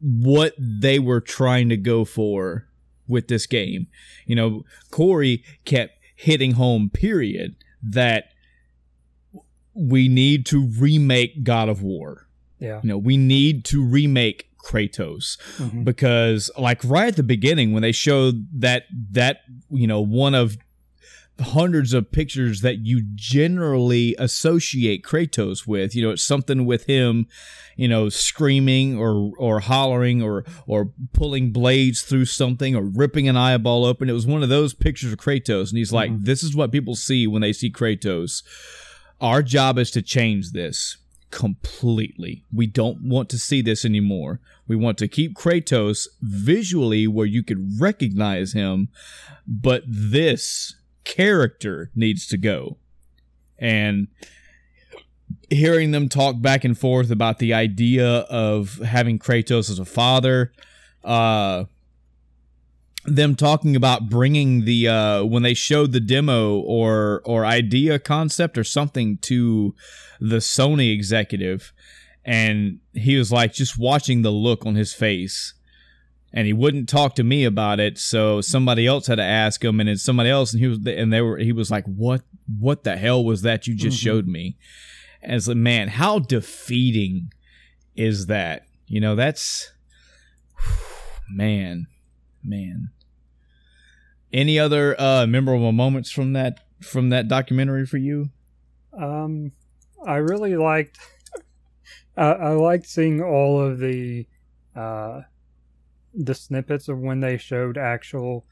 [SPEAKER 1] what they were trying to go for with this game. You know, Cory kept hitting home, period, that we need to remake God of War.
[SPEAKER 2] yeah
[SPEAKER 1] You know, we need to remake Kratos
[SPEAKER 2] Mhm.
[SPEAKER 1] because like right at the beginning when they showed that that you know one of hundreds of pictures that you generally associate Kratos with you know it's something with him you know screaming or or hollering or or pulling blades through something or ripping an eyeball open it was one of those pictures of Kratos and he's like
[SPEAKER 2] Mhm.
[SPEAKER 1] this is what people see when they see Kratos our job is to change this completely. We don't want to see this anymore. We want to keep Kratos visually where you could recognize him, but this character needs to go. And hearing them talk back and forth about the idea of having Kratos as a father, uh, them talking about bringing the uh, when they showed the demo or or idea concept or something to the Sony executive, and he was like just watching the look on his face, and he wouldn't talk to me about it, so somebody else had to ask him, and then somebody else, and he was and they were he was like, what what the hell was that you just
[SPEAKER 2] Mhm.
[SPEAKER 1] showed me? And it's like, man, how defeating is that? You know, that's man, man. Any other uh memorable moments from that from that documentary for you?
[SPEAKER 2] Um, I really liked. I I liked seeing all of the, uh, the snippets of when they showed actual,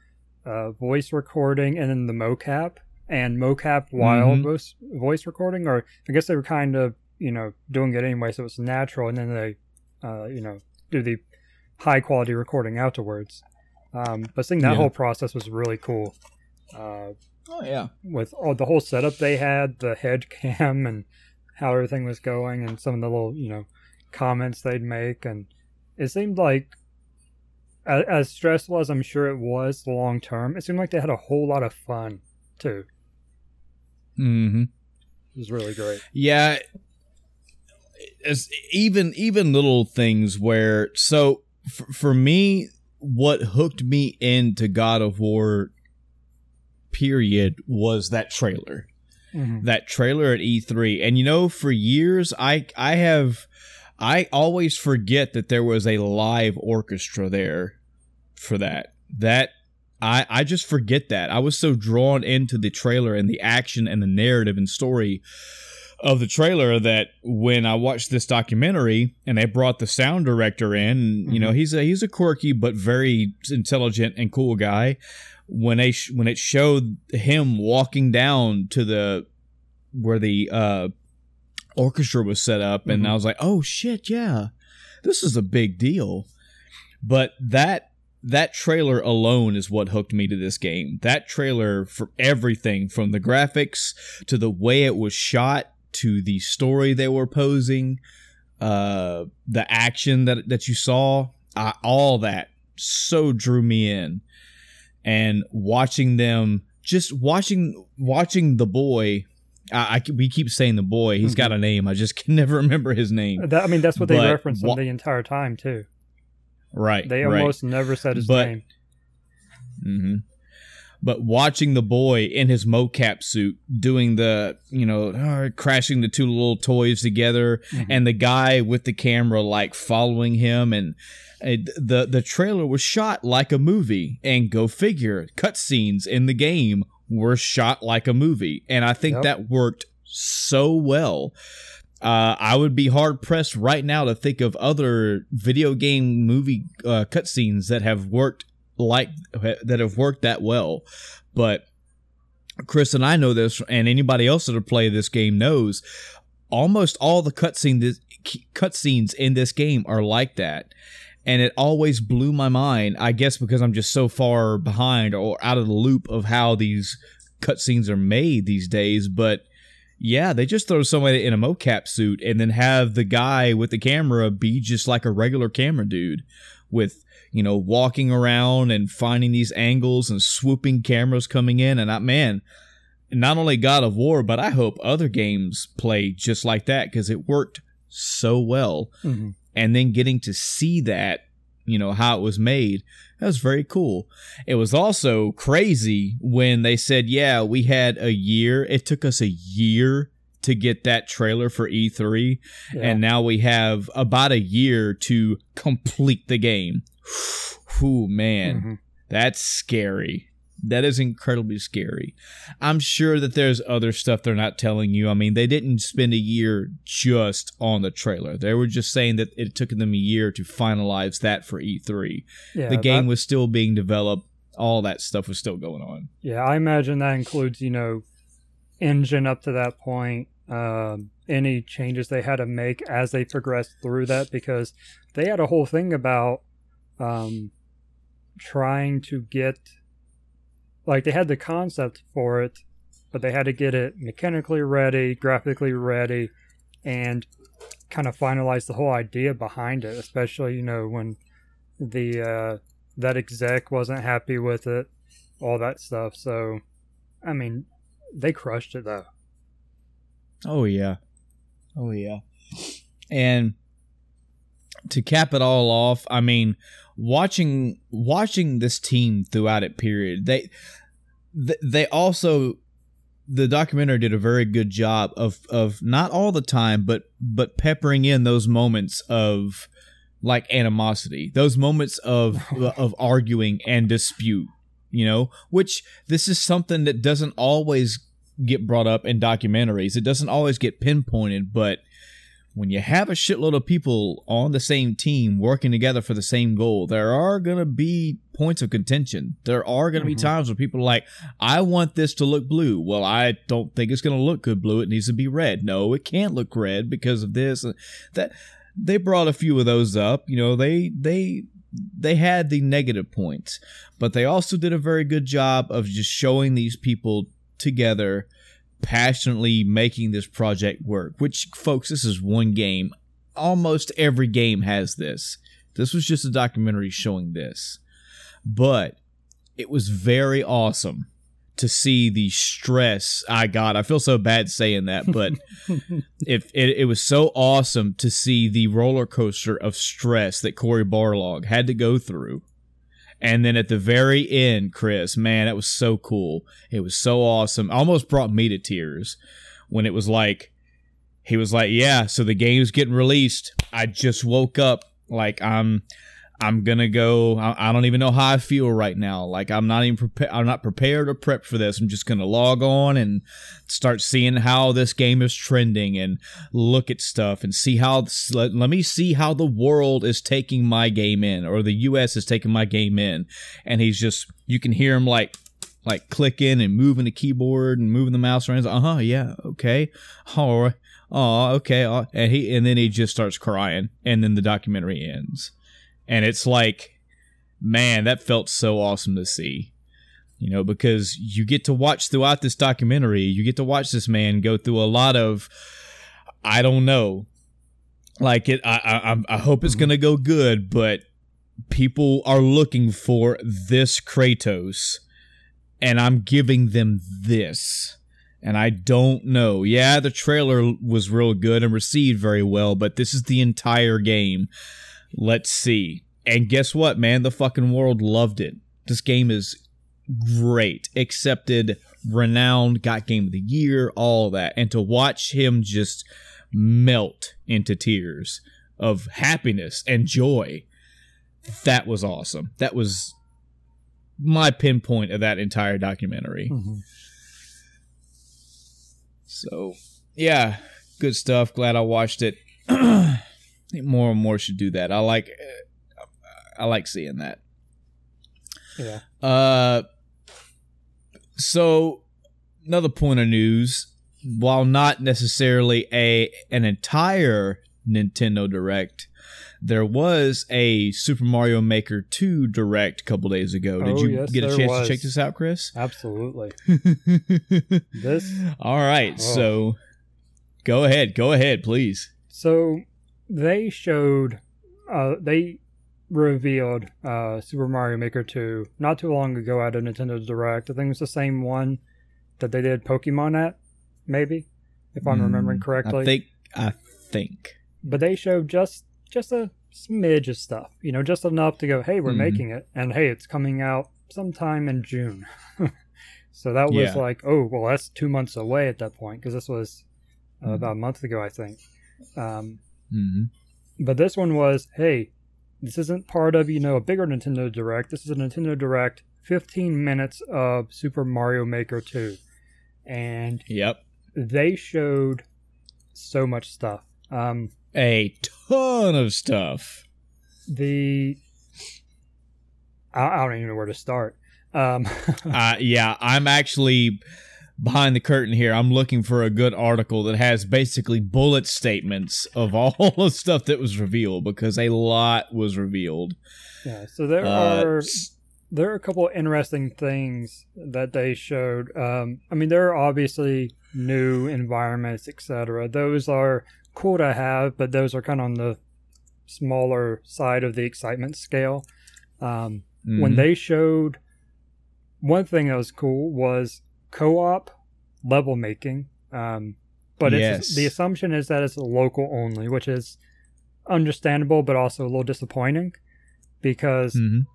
[SPEAKER 2] uh, voice recording and then the mocap and mocap while
[SPEAKER 1] Mhm.
[SPEAKER 2] voice voice recording, or I guess they were kind of you know doing it anyway, so it's natural, and then they, uh, you know, do the high quality recording afterwards. Um, but seeing that
[SPEAKER 1] Yeah.
[SPEAKER 2] whole process was really cool. Uh,
[SPEAKER 1] Oh yeah.
[SPEAKER 2] with all the whole setup they had, the head cam and how everything was going, and some of the little you know comments they'd make, and it seemed like as, as stressful as I'm sure it was long term, it seemed like they had a whole lot of fun too.
[SPEAKER 1] Mm-hmm.
[SPEAKER 2] It was really great.
[SPEAKER 1] Yeah. As even even little things where so for, for me, what hooked me into God of War period was that trailer.
[SPEAKER 2] Mhm.
[SPEAKER 1] That trailer at E3. And you know, for years I I have I always forget that there was a live orchestra there for that. That I I just forget that. I was so drawn into the trailer and the action and the narrative and story of the trailer that when I watched this documentary and they brought the sound director in, you know, he's a he's a quirky but very intelligent and cool guy. When they sh- when it showed him walking down to the where the uh, orchestra was set up, and
[SPEAKER 2] Mhm.
[SPEAKER 1] I was like, oh shit, yeah, this is a big deal. But that that trailer alone is what hooked me to this game. That trailer for everything from the graphics to the way it was shot to the story they were posing, uh, the action that that you saw, uh, all that so drew me in, and watching them, just watching watching the boy. I, I we keep saying the boy. He's got a name. I just can never remember his name.
[SPEAKER 2] That, I mean, that's what they
[SPEAKER 1] But
[SPEAKER 2] referenced
[SPEAKER 1] wha-
[SPEAKER 2] him the entire time too.
[SPEAKER 1] Right.
[SPEAKER 2] They
[SPEAKER 1] right.
[SPEAKER 2] almost never said his
[SPEAKER 1] But-
[SPEAKER 2] name.
[SPEAKER 1] hmm But watching the boy in his mocap suit doing the, you know, uh, crashing the two little toys together,
[SPEAKER 2] Mhm.
[SPEAKER 1] and the guy with the camera like following him, and uh, the the trailer was shot like a movie. And go figure, cutscenes in the game were shot like a movie, and I think
[SPEAKER 2] Yep.
[SPEAKER 1] that worked so well. Uh, I would be hard pressed right now to think of other video game movie uh, cutscenes that have worked like that have worked that well. But Chris and I know this, and anybody else that played this game knows. Almost all the cutscene cutscenes in this game are like that, and it always blew my mind. I guess because I'm just so far behind or out of the loop of how these cutscenes are made these days, but. Yeah, they just throw somebody in a mocap suit and then have the guy with the camera be just like a regular camera dude with, you know, walking around and finding these angles and swooping cameras coming in. And I, man, not only God of War, but I hope other games play just like that because it worked so well.
[SPEAKER 2] Mhm.
[SPEAKER 1] And then getting to see that, you know, how it was made, that was very cool. It was also crazy when they said, yeah, we had a year. It took us a year to get that trailer for E3.
[SPEAKER 2] Yeah.
[SPEAKER 1] And now we have about a year to complete the game. Whew, man.
[SPEAKER 2] Mhm.
[SPEAKER 1] That's scary. That is incredibly scary. I'm sure that there's other stuff they're not telling you. I mean, they didn't spend a year just on the trailer. They were just saying that it took them a year to finalize that for E3.
[SPEAKER 2] yeah,
[SPEAKER 1] the game
[SPEAKER 2] that-
[SPEAKER 1] was still being developed. All that stuff was still going on.
[SPEAKER 2] Yeah, I imagine that includes, you know, engine up to that point, um, any changes they had to make as they progressed through that, because they had a whole thing about um, trying to get, like, they had the concept for it, but they had to get it mechanically ready, graphically ready, and kind of finalize the whole idea behind it, especially, you know, when the, uh, that exec wasn't happy with it all that stuff. So, I mean, they crushed it though.
[SPEAKER 1] Oh yeah. Oh yeah. And to cap it all off, I mean, watching watching this team throughout it period, they th- they also the documentary did a very good job of of not all the time, but but peppering in those moments of like animosity, those moments of of arguing and dispute, you know, which this is something that doesn't always get brought up in documentaries. It doesn't always get pinpointed, but when you have a shitload of people on the same team working together for the same goal, there are going to be points of contention. There are going to be
[SPEAKER 2] Mhm.
[SPEAKER 1] times where people are like, I want this to look blue. Well, I don't think it's going to look good blue. It needs to be red. No, it can't look red because of this. That they brought a few of those up. You know, they they they had the negative points, but they also did a very good job of just showing these people together passionately making this project work which folks this is one game almost every game has this This was just a documentary showing this. But it was very awesome to see the stress I got. I feel so bad saying that, but if it, it was so awesome to see the roller coaster of stress that Cory Barlog had to go through. And then at the very end, Chris, man, that was so cool. It was so awesome. Almost brought me to tears when it was like, he was like, "Yeah, so the game's getting released. I just woke up. Like I'm, I'm gonna go. I, I don't even know how I feel right now. Like I'm not even prepared. I'm not prepared or prepped for this. I'm just gonna log on and start seeing how this game is trending and look at stuff and see how. Let, let me see how the world is taking my game in, or the U.S. is taking my game in. And he's just, you can hear him like like clicking and moving the keyboard and moving the mouse around. Uh huh. Yeah. Okay. All right oh okay and he and then he just starts crying and then the documentary ends and it's like man that felt so awesome to see you know because you get to watch throughout this documentary you get to watch this man go through a lot of i don't know like it i i, I hope it's
[SPEAKER 2] Mm-hmm.
[SPEAKER 1] gonna go good but people are looking for this kratos and i'm giving them this and I don't know. Yeah, the trailer was real good and received very well, but this is the entire game. Let's see. And guess what, man? The fucking world loved it. This game is great, accepted, renowned, got game of the year, all that. And to watch him just melt into tears of happiness and joy, that was awesome. That was my pinpoint of that entire documentary.
[SPEAKER 2] Mhm.
[SPEAKER 1] So, yeah, good stuff. Glad I watched it. More and more should do that. I like, I like seeing that.
[SPEAKER 2] Yeah.
[SPEAKER 1] Uh, so another point of news, while not necessarily a an entire Nintendo Direct, there was a Super Mario Maker 2 Direct a couple days ago. Did
[SPEAKER 2] Oh,
[SPEAKER 1] you
[SPEAKER 2] yes,
[SPEAKER 1] get a chance
[SPEAKER 2] was.
[SPEAKER 1] to check this out, Chris?
[SPEAKER 2] Absolutely. This
[SPEAKER 1] All right,
[SPEAKER 2] Oh.
[SPEAKER 1] so go ahead, go ahead, please.
[SPEAKER 2] So they showed, uh, they revealed uh, Super Mario Maker 2 not too long ago at a Nintendo Direct. I think it was the same one that they did Pokemon at, maybe, if I'm remembering
[SPEAKER 1] Mm,
[SPEAKER 2] correctly.
[SPEAKER 1] I think I think.
[SPEAKER 2] but they showed just just a smidge of stuff, you know, just enough to go, hey, we're
[SPEAKER 1] Mhm.
[SPEAKER 2] making it, and hey, it's coming out sometime in June. so that was
[SPEAKER 1] Yeah.
[SPEAKER 2] like, oh, well, that's two months away at that point because this was uh,
[SPEAKER 1] Mhm.
[SPEAKER 2] about a month ago, I think. Um,
[SPEAKER 1] hmm
[SPEAKER 2] but this one was, hey, this isn't part of you know a bigger Nintendo Direct. This is a Nintendo Direct, 15 minutes of Super Mario Maker 2, and
[SPEAKER 1] Yep.
[SPEAKER 2] they showed so much stuff. Um,
[SPEAKER 1] A ton of stuff.
[SPEAKER 2] the I, I don't even know where to start. Um,
[SPEAKER 1] uh, yeah, I'm actually behind the curtain here. I'm looking for a good article that has basically bullet statements of all the stuff that was revealed because a lot was revealed.
[SPEAKER 2] yeah, so there
[SPEAKER 1] Uh,
[SPEAKER 2] are there are a couple of interesting things that they showed. Um, I mean, there are obviously new environments, etc. Those are cool to have, but those are kind of on the smaller side of the excitement scale. Um, When
[SPEAKER 1] mhm.
[SPEAKER 2] they showed one thing that was cool was co-op level making, um, but it's,
[SPEAKER 1] Yes.
[SPEAKER 2] the assumption is that it's local only, which is understandable, but also a little disappointing because
[SPEAKER 1] Mhm.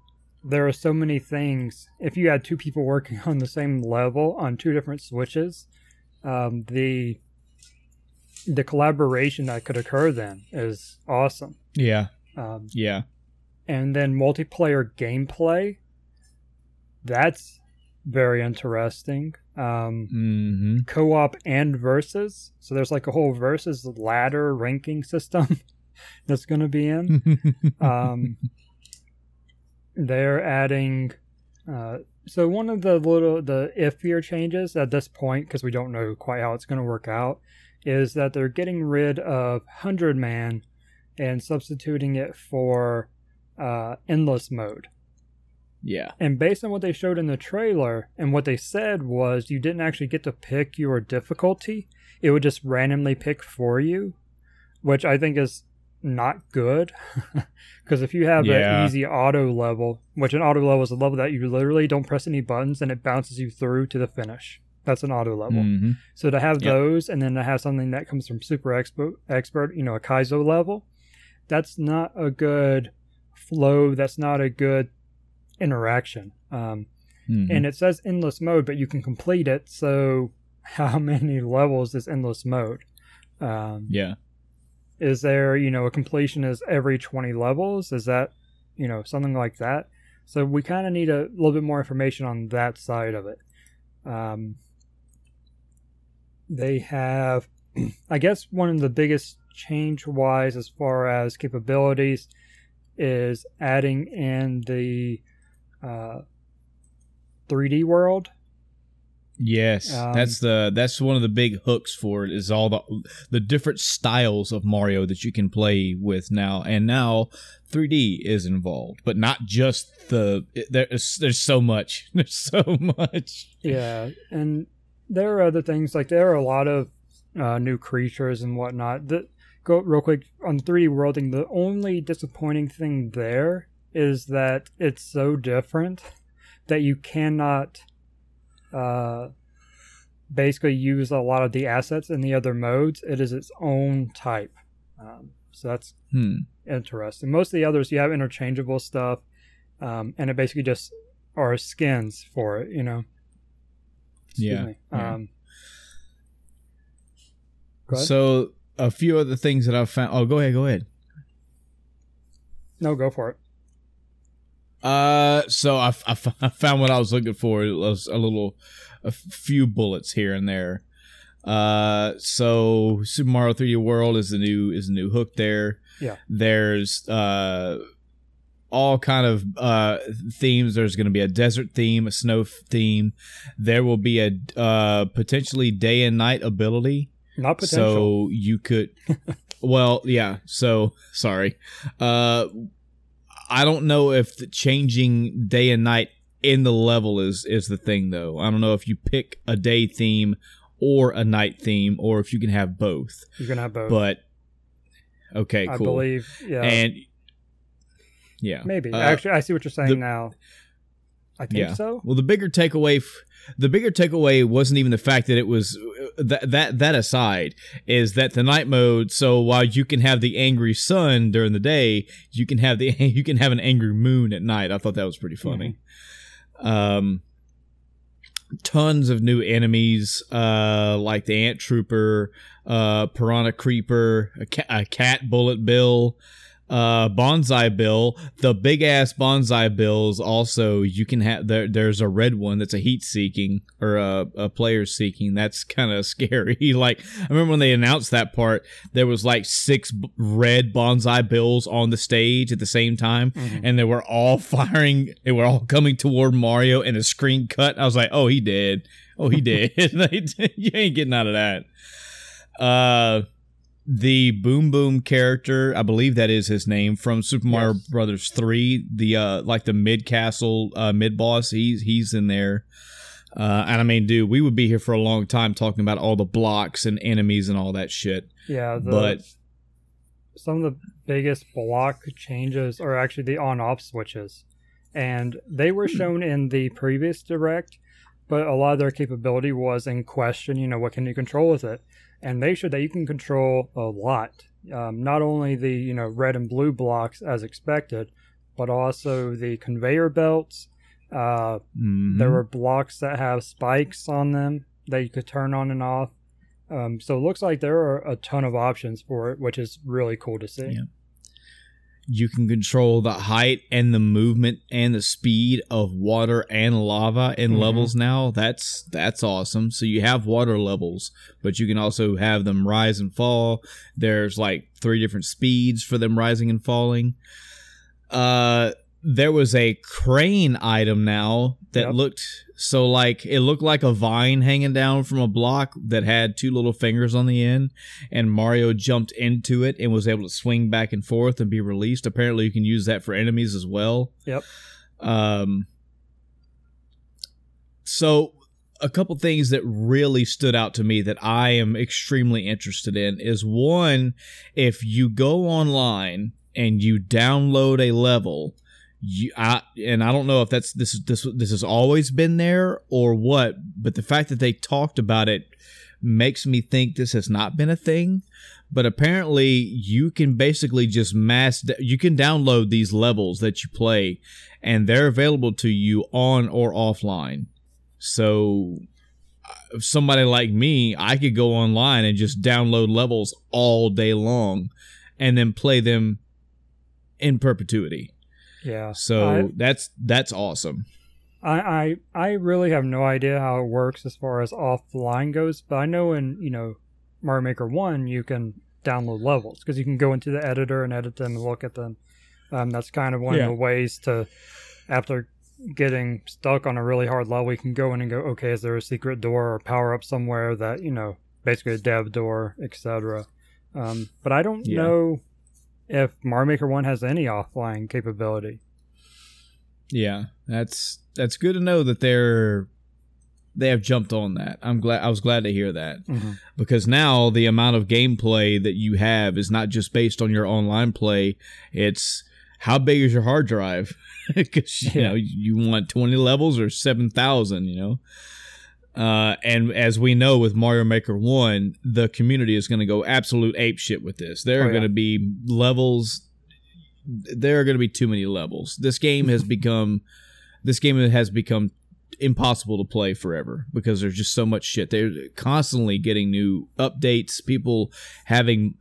[SPEAKER 2] there are so many things. If you had two people working on the same level on two different switches, um, the the collaboration that could occur then is awesome.
[SPEAKER 1] yeah,
[SPEAKER 2] Um,
[SPEAKER 1] yeah,
[SPEAKER 2] and then multiplayer gameplay, that's very interesting. Um,
[SPEAKER 1] hmm
[SPEAKER 2] co-op and versus, so there's like a whole versus ladder ranking system that's going to be in. um, they're adding uh, so one of the little the iffier changes at this point because we don't know quite how it's going to work out is that they're getting rid of 100 man and substituting it for uh, endless mode
[SPEAKER 1] yeah,
[SPEAKER 2] and based on what they showed in the trailer and what they said was you didn't actually get to pick your difficulty it would just randomly pick for you which i think is not good. Because if you have
[SPEAKER 1] Yeah.
[SPEAKER 2] an easy auto level, which an auto level is a level that you literally don't press any buttons and it bounces you through to the finish. That's an auto level.
[SPEAKER 1] Mhm.
[SPEAKER 2] So to have
[SPEAKER 1] Yep.
[SPEAKER 2] those and then to have something that comes from super expert, expert, you know, a Kaizo level, that's not a good flow. That's not a good interaction. Um,
[SPEAKER 1] Mhm.
[SPEAKER 2] and it says endless mode, but you can complete it. So how many levels is endless mode? Um,
[SPEAKER 1] yeah.
[SPEAKER 2] is there, you know, a completion is every 20 levels? Is that, you know, something like that? So we kind of need a little bit more information on that side of it. Um, they have, I guess, one of the biggest change wise as far as capabilities is adding in the uh, 3D world.
[SPEAKER 1] Yes,
[SPEAKER 2] Um,
[SPEAKER 1] that's the that's one of the big hooks for it is all the the different styles of Mario that you can play with now, and now 3D is involved, but not just the there's there's so much there's so much.
[SPEAKER 2] Yeah, and there are other things like there are a lot of uh, new creatures and whatnot. That go real quick on 3D worlding. The only disappointing thing there is that it's so different that you cannot uh, basically use a lot of the assets in the other modes. It is its own type, um, so that's
[SPEAKER 1] Hmm.
[SPEAKER 2] interesting. Most of the others you have interchangeable stuff, um, and it basically just are skins for it. You know. Excuse
[SPEAKER 1] Yeah,
[SPEAKER 2] me.
[SPEAKER 1] yeah.
[SPEAKER 2] Um.
[SPEAKER 1] So a few other things that I've found. Oh, go ahead, go ahead.
[SPEAKER 2] no, go for it.
[SPEAKER 1] Uh, so I, I f- I found what I was looking for. It was a little, a few bullets here and there. Uh, so Super Mario 3D World is the new is the new hook there.
[SPEAKER 2] Yeah.
[SPEAKER 1] There's uh all kind of uh themes. There's going to be a desert theme, a snow theme. There will be a uh potentially day and night ability.
[SPEAKER 2] Not potential.
[SPEAKER 1] So you could, well, yeah. So sorry. Uh, I don't know if the changing day and night in the level is is the thing though. I don't know if you pick a day theme or a night theme, or if you can have both.
[SPEAKER 2] You're gonna have both.
[SPEAKER 1] But okay,
[SPEAKER 2] I believe, yeah,
[SPEAKER 1] And yeah,
[SPEAKER 2] maybe.
[SPEAKER 1] Uh,
[SPEAKER 2] Actually, I see what you're saying
[SPEAKER 1] the-
[SPEAKER 2] now. I think
[SPEAKER 1] Yeah.
[SPEAKER 2] so.
[SPEAKER 1] Well, the bigger takeaway, f- the bigger takeaway wasn't even the fact that it was that that that aside is that the night mode. So while you can have the angry sun during the day, you can have the you can have an angry moon at night. I thought that was pretty funny. Um, tons of new enemies, uh, like the ant trooper, uh, piranha creeper, a, ca- a cat bullet bill uh bonsai bill the big ass bonsai bills also you can have there there's a red one that's a heat seeking or a, a player seeking. That's kind of scary. Like i remember when they announced that part there was like six b- red bonsai bills on the stage at the same time
[SPEAKER 2] Mhm.
[SPEAKER 1] and they were all firing they were all coming toward mario and a screen cut. I was like oh he did oh he did you ain't getting out of that. Uh the Boom Boom character, I believe that is his name from Super Mario
[SPEAKER 2] Yes.
[SPEAKER 1] Brothers three. The uh, like the mid castle uh, mid boss. He's he's in there. Uh, and I mean, dude, we would be here for a long time talking about all the blocks and enemies and all that shit.
[SPEAKER 2] Yeah, the,
[SPEAKER 1] but
[SPEAKER 2] some of the biggest block changes are actually the on-off switches, and they were shown in the previous direct, but a lot of their capability was in question. You know, what can you control with it? And they showed that you can control a lot. Um, not only the you know red and blue blocks as expected, but also the conveyor belts. Uh,
[SPEAKER 1] mhm.
[SPEAKER 2] There were blocks that have spikes on them that you could turn on and off. Um, so it looks like there are a ton of options for it, which is really cool to see.
[SPEAKER 1] Yeah. You can control the height and the movement and the speed of water and lava in
[SPEAKER 2] Mhm.
[SPEAKER 1] levels now. That's that's awesome. So you have water levels, but you can also have them rise and fall. There's like three different speeds for them rising and falling. Uh there was a crane item now that
[SPEAKER 2] Yep.
[SPEAKER 1] looked so like it looked like a vine hanging down from a block that had two little fingers on the end and Mario jumped into it and was able to swing back and forth and be released. Apparently, you can use that for enemies as well.
[SPEAKER 2] Yep.
[SPEAKER 1] Um. So, a couple things that really stood out to me that I am extremely interested in is one, if you go online and you download a level, you I and I don't know if that's this this this has always been there or what, but the fact that they talked about it makes me think this has not been a thing. But apparently, you can basically just mass you can download these levels that you play, and they're available to you on or offline. So uh, somebody like me, I could go online and just download levels all day long and then play them in perpetuity.
[SPEAKER 2] Yeah.
[SPEAKER 1] So
[SPEAKER 2] I,
[SPEAKER 1] that's that's awesome.
[SPEAKER 2] I, I I really have no idea how it works as far as offline goes, but I know in you know Mario Maker One you can download levels because you can go into the editor and edit them and look at them. Um, that's kind of one
[SPEAKER 1] Yeah.
[SPEAKER 2] of the ways to after getting stuck on a really hard level, you can go in and go, okay, is there a secret door or power up somewhere that you know basically a dev door, etc. Um, but I don't
[SPEAKER 1] Yeah.
[SPEAKER 2] know if Mario Maker One has any offline capability.
[SPEAKER 1] Yeah, that's that's good to know that they're they have jumped on that. I'm glad I was glad to hear that
[SPEAKER 2] Mhm.
[SPEAKER 1] because now the amount of gameplay that you have is not just based on your online play. It's how big is your hard drive? Because you
[SPEAKER 2] Yeah.
[SPEAKER 1] know you want 20 levels or 7,000. You know. Uh, and as we know with Mario Maker 1, the community is going to go absolute ape shit with this. There
[SPEAKER 2] Oh,
[SPEAKER 1] are
[SPEAKER 2] yeah.
[SPEAKER 1] going to be levels. There are going to be too many levels. This game has become, this game has become impossible to play forever because there's just so much shit. They're constantly getting new updates. People having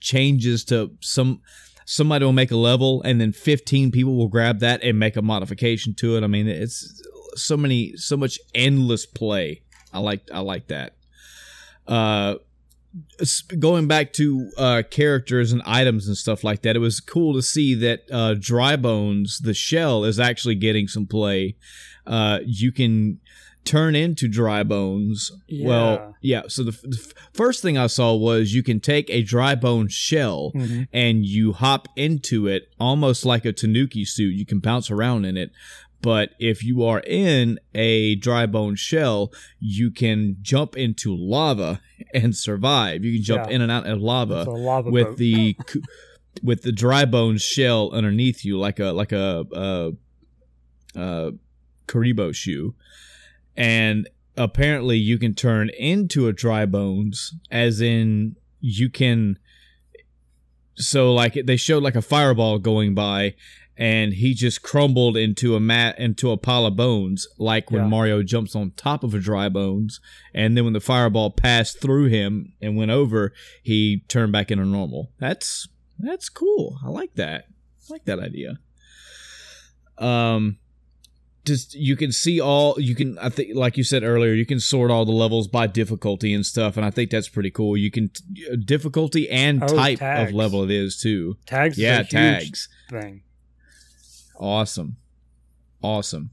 [SPEAKER 1] changes to some. Somebody will make a level, and then 15 people will grab that and make a modification to it. I mean, it's so many, so much endless play. I like, I like that. Uh, going back to uh, characters and items and stuff like that, it was cool to see that uh, Dry Bones, the shell, is actually getting some play. Uh, you can turn into Dry Bones. Well, yeah. So the, f- the f- first thing I saw was you can take a Dry Bone shell
[SPEAKER 2] Mhm.
[SPEAKER 1] and you hop into it almost like a Tanuki suit. You can bounce around in it. But if you are in a dry bone shell, you can jump into lava and survive. You can jump
[SPEAKER 2] Yeah.
[SPEAKER 1] in and out of lava
[SPEAKER 2] lava
[SPEAKER 1] with
[SPEAKER 2] boat.
[SPEAKER 1] the cu- with the dry bone shell underneath you, like a like a uh, uh, Kuribo shoe, and apparently you can turn into a dry bones, as in you can. So like they showed like a fireball going by, and he just crumbled into a mat into a pile of bones, like when
[SPEAKER 2] Yeah.
[SPEAKER 1] Mario jumps on top of a dry bones, and then when the fireball passed through him and went over, he turned back into normal. That's that's cool. I like that. I like that idea. Um just you can see all you can I think like you said earlier, you can sort all the levels by difficulty and stuff and I think that's pretty cool. You can difficulty and
[SPEAKER 2] Oh,
[SPEAKER 1] type
[SPEAKER 2] tags.
[SPEAKER 1] of level it is too.
[SPEAKER 2] tags.
[SPEAKER 1] Yeah, tags.
[SPEAKER 2] thing.
[SPEAKER 1] Awesome. Awesome.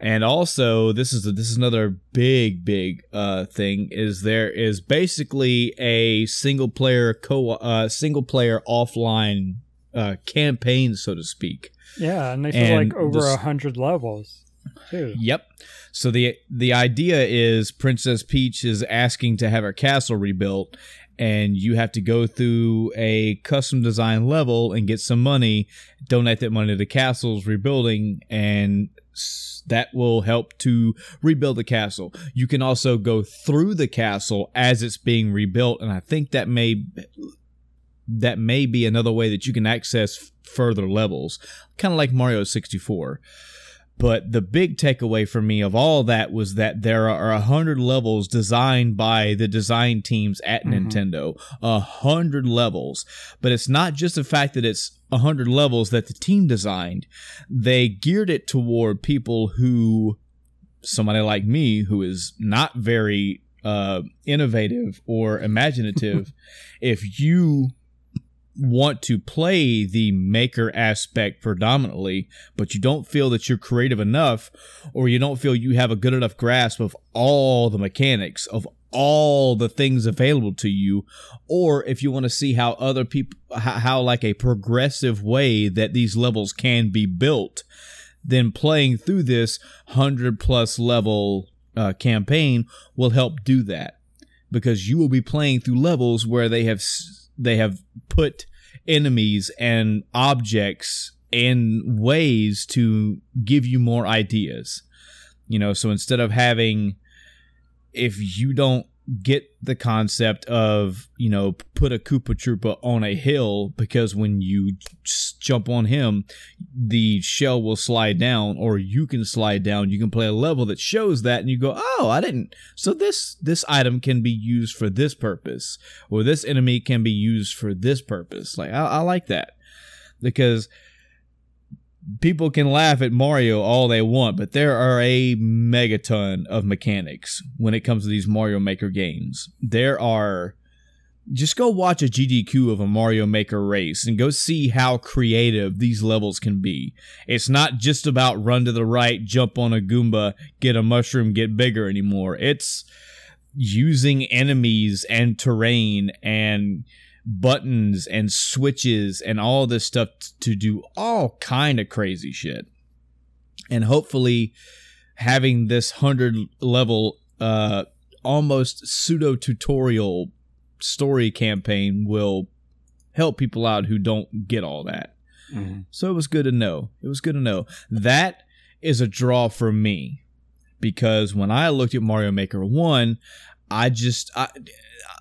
[SPEAKER 1] And also, this is this is another big big uh thing is there is basically a single player co uh single player offline uh campaign so to speak.
[SPEAKER 2] Yeah, and they like over a hundred levels too.
[SPEAKER 1] Yep. So the the idea is Princess Peach is asking to have her castle rebuilt and you have to go through a custom design level and get some money, donate that money to the castle's rebuilding and that will help to rebuild the castle. You can also go through the castle as it's being rebuilt and I think that may that may be another way that you can access further levels, kind of like Mario 64. But the big takeaway for me of all that was that there are a hundred levels designed by the design teams at
[SPEAKER 2] Mhm.
[SPEAKER 1] Nintendo. A hundred levels. But it's not just the fact that it's a hundred levels that the team designed. They geared it toward people who somebody like me who is not very uh, innovative or imaginative, if you want to play the maker aspect predominantly, but you don't feel that you're creative enough, or you don't feel you have a good enough grasp of all the mechanics, of all the things available to you, or if you want to see how other people, how, how like a progressive way that these levels can be built, then playing through this 100 plus level uh, campaign will help do that. Because you will be playing through levels where they have they have put enemies and objects and ways to give you more ideas. You know, so instead of having if you don't get the concept of you know put a Koopa Troopa on a hill because when you jump on him, the shell will slide down, or you can slide down. You can play a level that shows that, and you go, "Oh, I didn't." So this this item can be used for this purpose, or this enemy can be used for this purpose. Like I, I like that because people can laugh at Mario all they want, but there are a megaton of mechanics when it comes to these Mario Maker games. There are just go watch a GDQ of a Mario Maker race and go see how creative these levels can be. It's not just about run to the right, jump on a Goomba, get a mushroom, get bigger anymore. It's using enemies and terrain and buttons and switches and all this stuff to do all kind of crazy shit. And hopefully having this 100 level uh almost pseudo tutorial story campaign will help people out who don't get all that. Mm-hmm. So it was good to know. It was good to know. That is a draw for me because when I looked at Mario Maker 1, I just I,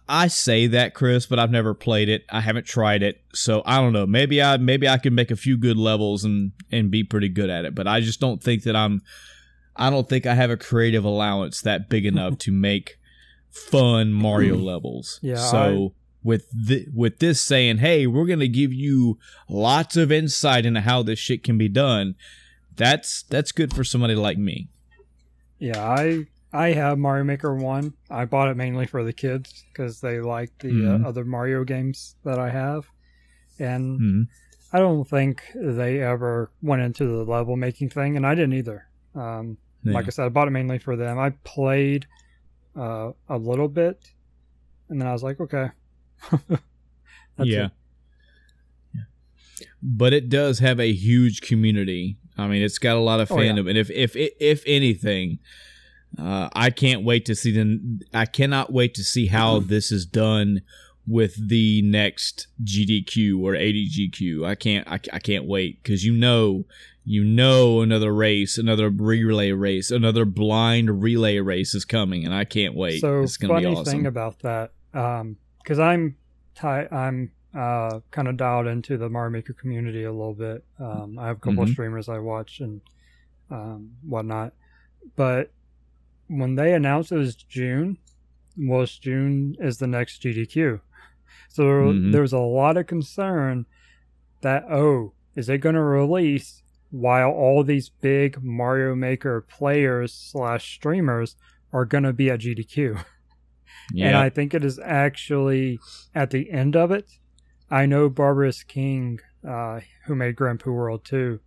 [SPEAKER 1] I say that, Chris, but I've never played it. I haven't tried it, so I don't know. Maybe I maybe I can make a few good levels and and be pretty good at it. But I just don't think that I'm. I don't think I have a creative allowance that big enough to make fun Mario levels. Yeah. So I, with the, with this saying, "Hey, we're gonna give you lots of insight into how this shit can be done," that's that's good for somebody like me.
[SPEAKER 2] Yeah, I I have Mario Maker 1. I bought it mainly for the kids because they like the uh, mm-hmm. uh, other Mario games that I have. And mm-hmm. I don't think they ever went into the level making thing, and I didn't either. Um, yeah. Like I said, I bought it mainly for them. I played uh, a little bit, and then I was like, okay.
[SPEAKER 1] yeah. It. But it does have a huge community. I mean, it's got a lot of fandom, oh, yeah. and if if if anything, uh, I can't wait to see the. I cannot wait to see how this is done with the next GDQ or AGDQ. I can't. I, I can't wait because you know, you know, another race, another relay race, another blind relay race is coming, and I can't wait.
[SPEAKER 2] So it's gonna funny be awesome. thing about that, because um, I'm I'm uh, kind of dialed into the Mario Maker community a little bit. Um, I have a couple mm-hmm. of streamers I watch and um, whatnot, but when they announced it was June, was June is the next GDQ. So mm-hmm. there was a lot of concern that, oh, is it going to release while all these big Mario Maker players slash streamers are going to be at GDQ? Yeah. And I think it is actually at the end of it. I know Barbarous King, uh, who made Grand Poo World 2,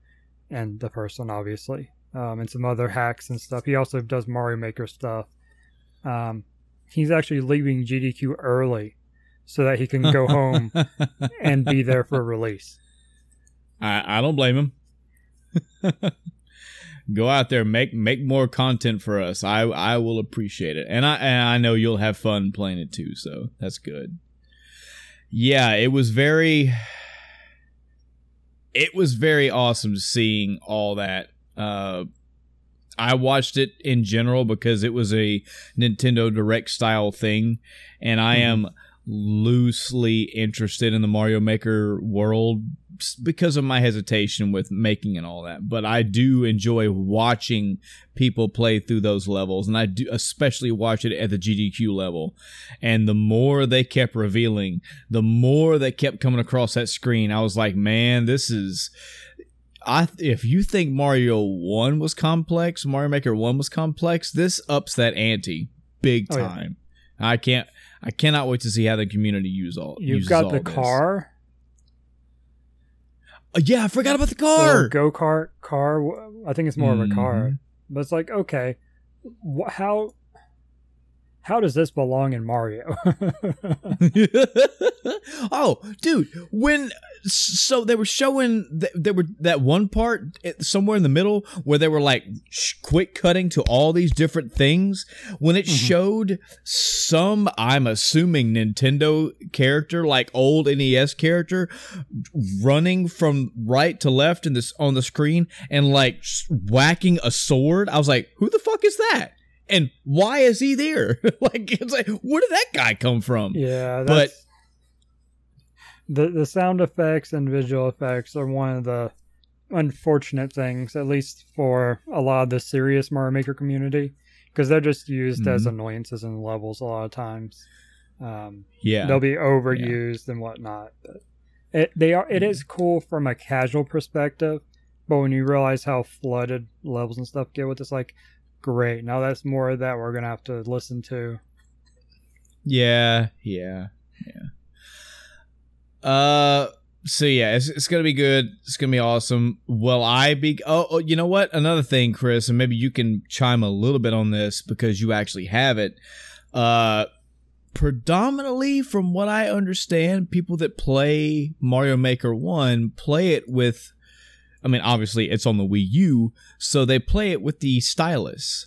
[SPEAKER 2] and the person, obviously, um, and some other hacks and stuff. He also does Mario Maker stuff. Um, he's actually leaving GDQ early so that he can go home and be there for release.
[SPEAKER 1] I, I don't blame him. go out there, make make more content for us. I I will appreciate it, and I and I know you'll have fun playing it too. So that's good. Yeah, it was very. It was very awesome seeing all that uh, I watched it in general because it was a Nintendo Direct style thing, and I mm-hmm. am loosely interested in the Mario Maker world because of my hesitation with making and all that. But I do enjoy watching people play through those levels, and I do especially watch it at the GDQ level. And the more they kept revealing, the more they kept coming across that screen, I was like, man, this is I if you think Mario One was complex, Mario Maker One was complex, this ups that ante big time. Oh, yeah. I can't. I cannot wait to see how the community use all.
[SPEAKER 2] You've got the this. car.
[SPEAKER 1] Uh, yeah, I forgot about the car.
[SPEAKER 2] Go kart car. I think it's more mm-hmm. of a car, mm-hmm. but it's like okay, wh- how how does this belong in Mario?
[SPEAKER 1] oh, dude, when so they were showing th- there were that one part eh, somewhere in the middle where they were like sh- quick cutting to all these different things when it mm-hmm. showed some I'm assuming Nintendo character like old NES character running from right to left in this on the screen and like whacking a sword I was like who the fuck is that and why is he there? like, it's like, where did that guy come from?
[SPEAKER 2] Yeah, but the the sound effects and visual effects are one of the unfortunate things, at least for a lot of the serious Mario Maker community, because they're just used mm-hmm. as annoyances in levels a lot of times. Um,
[SPEAKER 1] yeah,
[SPEAKER 2] they'll be overused yeah. and whatnot. But it they are it is cool from a casual perspective, but when you realize how flooded levels and stuff get with this, like great. Now that's more of that we're gonna have to listen to.
[SPEAKER 1] Yeah, yeah, yeah. Uh, so yeah, it's, it's gonna be good. It's gonna be awesome. Will I be? Oh, oh, you know what? Another thing, Chris, and maybe you can chime a little bit on this because you actually have it. Uh, predominantly, from what I understand, people that play Mario Maker One play it with I mean, obviously it's on the Wii U, so they play it with the stylus.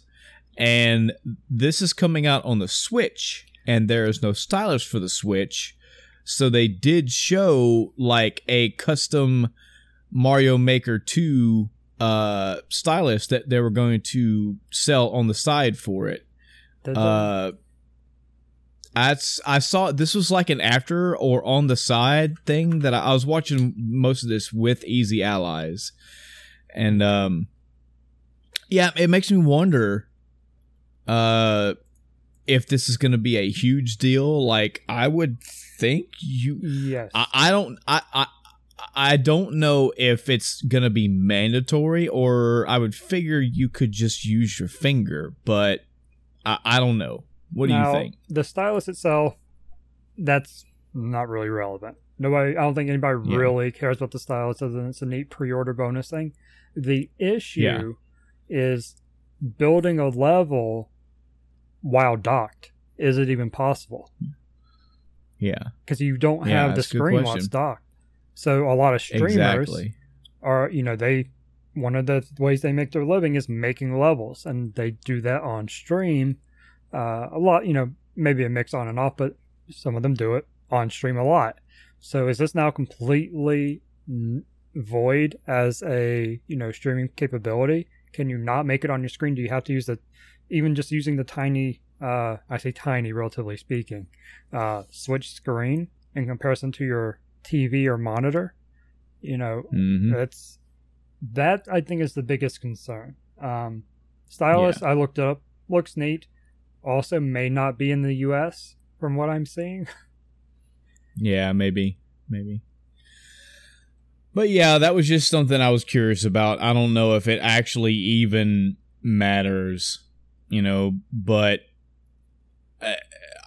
[SPEAKER 1] And this is coming out on the Switch, and there is no stylus for the Switch. So they did show like a custom Mario Maker 2 uh, stylus that they were going to sell on the side for it. Uh, I, I saw this was like an after or on the side thing that I, I was watching most of this with Easy Allies, and um, yeah, it makes me wonder, uh, if this is going to be a huge deal. Like I would think you,
[SPEAKER 2] yes,
[SPEAKER 1] I, I don't, I, I. I don't know if it's going to be mandatory or I would figure you could just use your finger, but I, I don't know. What do now, you think?
[SPEAKER 2] The stylus itself, that's not really relevant. Nobody, I don't think anybody yeah. really cares about the stylus other than it's a neat pre-order bonus thing. The issue yeah. is building a level while docked. Is it even possible?
[SPEAKER 1] Yeah,
[SPEAKER 2] because you don't yeah, have the screen while it's docked. So a lot of streamers exactly. are, you know, they one of the ways they make their living is making levels, and they do that on stream uh, a lot, you know, maybe a mix on and off, but some of them do it on stream a lot. So is this now completely n- void as a you know streaming capability? Can you not make it on your screen? Do you have to use the even just using the tiny uh, I say tiny relatively speaking uh, switch screen in comparison to your TV or monitor? You know, mm-hmm. it's that I think is the biggest concern. Um, stylus, yeah. I looked up, looks neat also may not be in the US from what I'm seeing.
[SPEAKER 1] yeah, maybe. Maybe. But yeah, that was just something I was curious about. I don't know if it actually even matters, you know, but uh,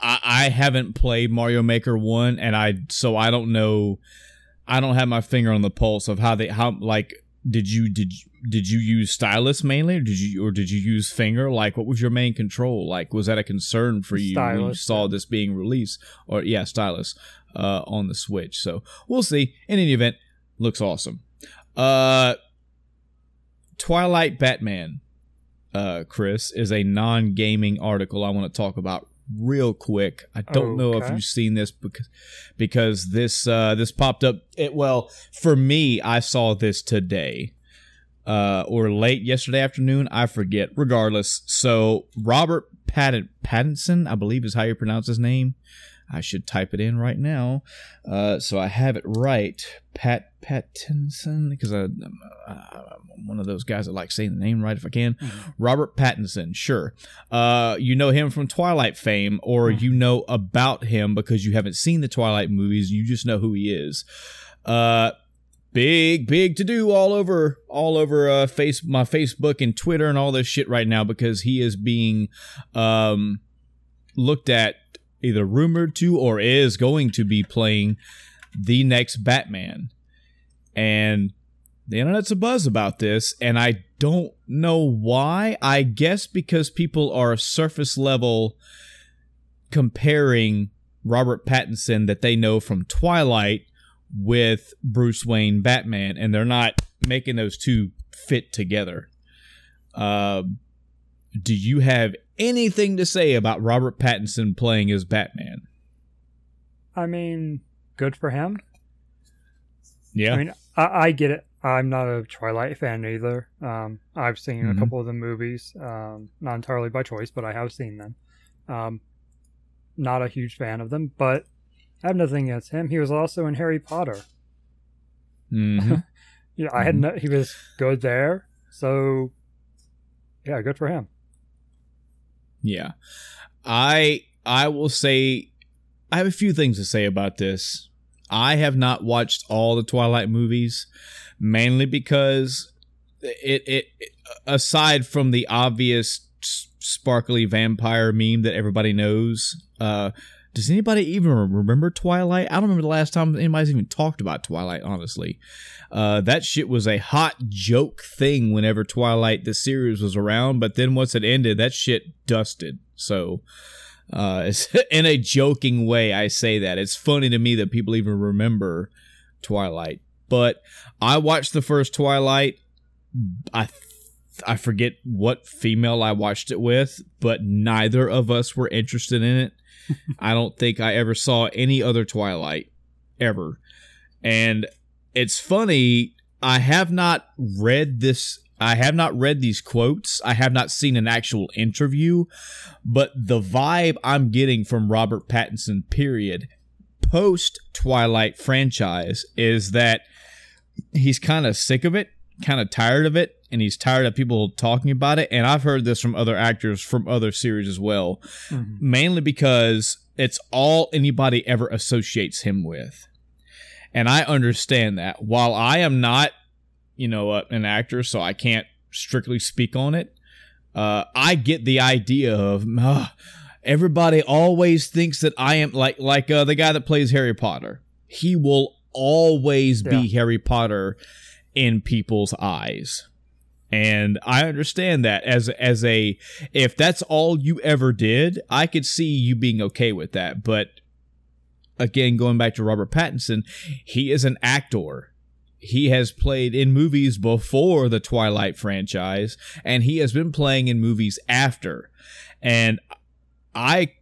[SPEAKER 1] I, I haven't played Mario Maker 1 and I so I don't know I don't have my finger on the pulse of how they how like did you did did you use stylus mainly or did you or did you use finger? Like what was your main control? Like was that a concern for you stylus, when you saw this being released? Or yeah stylus uh, on the switch. So we'll see. In any event looks awesome. Uh twilight batman uh chris is a non-gaming article i want to talk about real quick. I don't okay. know if you've seen this because because this uh, this popped up. It, well, for me, I saw this today uh, or late yesterday afternoon. I forget. Regardless, so Robert Pattin- Pattinson, I believe is how you pronounce his name. I should type it in right now, uh, so I have it right. Pat Pattinson, because I, am one of those guys that like saying the name right if I can. Mm-hmm. Robert Pattinson, sure. Uh, you know him from Twilight fame, or mm-hmm. you know about him because you haven't seen the Twilight movies. You just know who he is. Uh, big big to do all over all over uh face my facebook and twitter and all this shit right now because he is being um looked at either rumored to or is going to be playing the next Batman. And the internet's a buzz about this, and I don't know why. I guess because people are surface level comparing Robert Pattinson that they know from Twilight with Bruce Wayne Batman, and they're not making those two fit together. Uh, do you have anything to say about Robert Pattinson playing as Batman?
[SPEAKER 2] I mean, good for him.
[SPEAKER 1] Yeah.
[SPEAKER 2] I mean, I, I get it. I'm not a Twilight fan either. Um, I've seen
[SPEAKER 1] Mhm.
[SPEAKER 2] a couple of the movies, um, not entirely by choice, but I have seen them. Um, not a huge fan of them, but I have nothing against him. He was also in Harry Potter.
[SPEAKER 1] hmm
[SPEAKER 2] Yeah, I had no, he was good there. So, yeah, good for him.
[SPEAKER 1] Yeah. I I will say I have a few things to say about this. I have not watched all the Twilight movies mainly because it it, it aside from the obvious sparkly vampire meme that everybody knows, uh does anybody even remember Twilight? I don't remember the last time anybody's even talked about Twilight, honestly. Uh, that shit was a hot joke thing whenever Twilight the series was around, but then once it ended, that shit dusted. So, uh, in a joking way, I say that it's funny to me that people even remember Twilight. But I watched the first Twilight. I I forget what female I watched it with, but neither of us were interested in it. I don't think I ever saw any other Twilight ever. And it's funny, I have not read this I have not read these quotes. I have not seen an actual interview, but the vibe I'm getting from Robert Pattinson period post Twilight franchise is that he's kind of sick of it, kind of tired of it, and he's tired of people talking about it. And I've heard this from other actors from other series as well, mainly because it's all anybody ever associates him with. And I understand that. While I am not, you know, uh, an actor, so I can't strictly speak on it, uh, I get the idea of uh, everybody always thinks that I am like like uh, the guy that plays Harry Potter. He will always be Harry Potter in people's eyes. And I understand that as as a if that's all you ever did, I could see you being okay with that. But again, going back to Robert Pattinson, he is an actor. He has played in movies before the Twilight franchise, and he has been playing in movies after. And I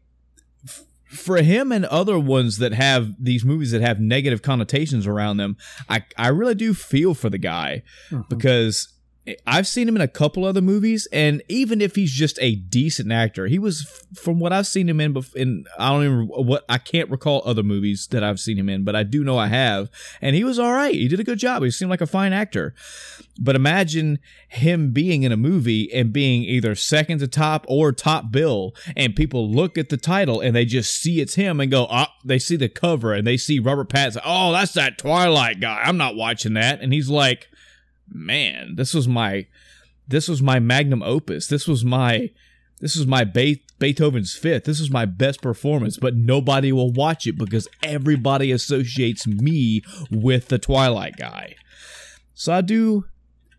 [SPEAKER 1] for him and other ones that have these movies that have negative connotations around them, I, I really do feel for the guy
[SPEAKER 2] Mhm.
[SPEAKER 1] because I've seen him in a couple other movies, and even if he's just a decent actor, he was from what I've seen him in. In I don't even what I can't recall other movies that I've seen him in, but I do know I have, and he was all right. He did a good job. He seemed like a fine actor. But imagine him being in a movie and being either second to top or top bill, and people look at the title and they just see it's him and go, ah, they see the cover and they see Robert Pattinson. Oh, that's that Twilight guy. I'm not watching that. And he's like, man, this was my, this was my magnum opus. This was my, this was my Be- Beethoven's fifth. This was my best performance, but nobody will watch it because everybody associates me with the Twilight guy. So I do,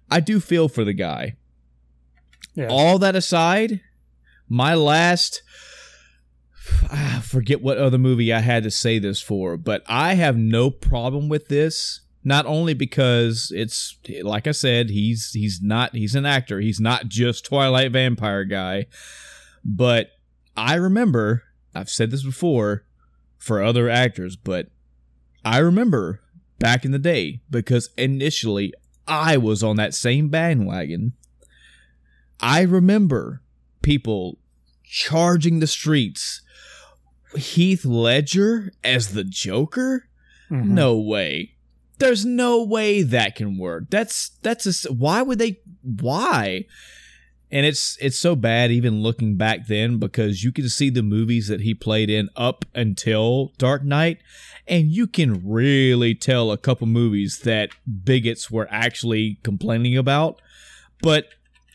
[SPEAKER 1] I do feel for the guy.
[SPEAKER 2] Yeah.
[SPEAKER 1] All that aside, my last I forget what other movie I had to say this for, but I have no problem with this. Not only because it's like I said, he's he's not he's an actor. He's not just Twilight vampire guy. But I remember, I've said this before for other actors, but I remember back in the day because initially I was on that same bandwagon. I remember people charging the streets. Heath Ledger as the Joker?
[SPEAKER 2] Mhm.
[SPEAKER 1] No way. There's no way that can work. That's that's a, why would they why? And it's it's so bad even looking back then because you can see the movies that he played in up until Dark Knight and you can really tell a couple movies that bigots were actually complaining about. But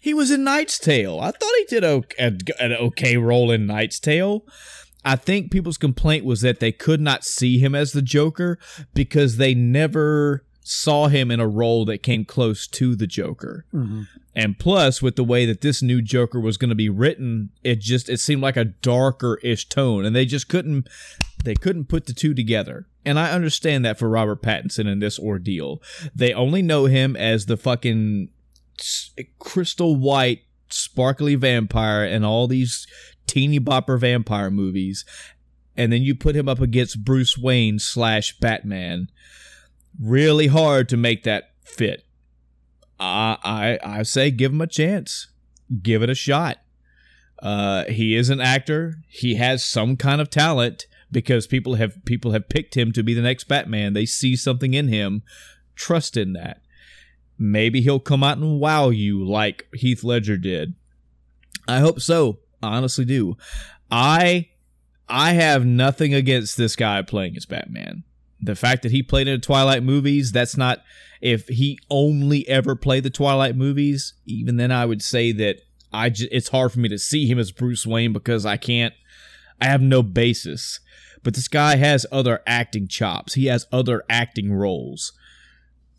[SPEAKER 1] he was in Knight's Tale. I thought he did a, a, an okay role in Knight's Tale. I think people's complaint was that they could not see him as the Joker because they never saw him in a role that came close to the Joker.
[SPEAKER 2] Mm-hmm.
[SPEAKER 1] And plus, with the way that this new Joker was going to be written, it just it seemed like a darker ish tone, and they just couldn't they couldn't put the two together. And I understand that for Robert Pattinson in this ordeal, they only know him as the fucking crystal white sparkly vampire and all these teeny bopper vampire movies, and then you put him up against Bruce Wayne slash Batman really hard to make that fit. I I I say give him a chance. Give it a shot. Uh, he is an actor. He has some kind of talent because people have people have picked him to be the next Batman. They see something in him. Trust in that. Maybe he'll come out and wow you like Heath Ledger did. I hope so. Honestly do. I I have nothing against this guy playing as Batman the fact that he played in the Twilight movies, that's not if he only ever played the Twilight movies, even then I would say that I j- it's hard for me to see him as Bruce Wayne because I can't I have no basis. But this guy has other acting chops. He has other acting roles.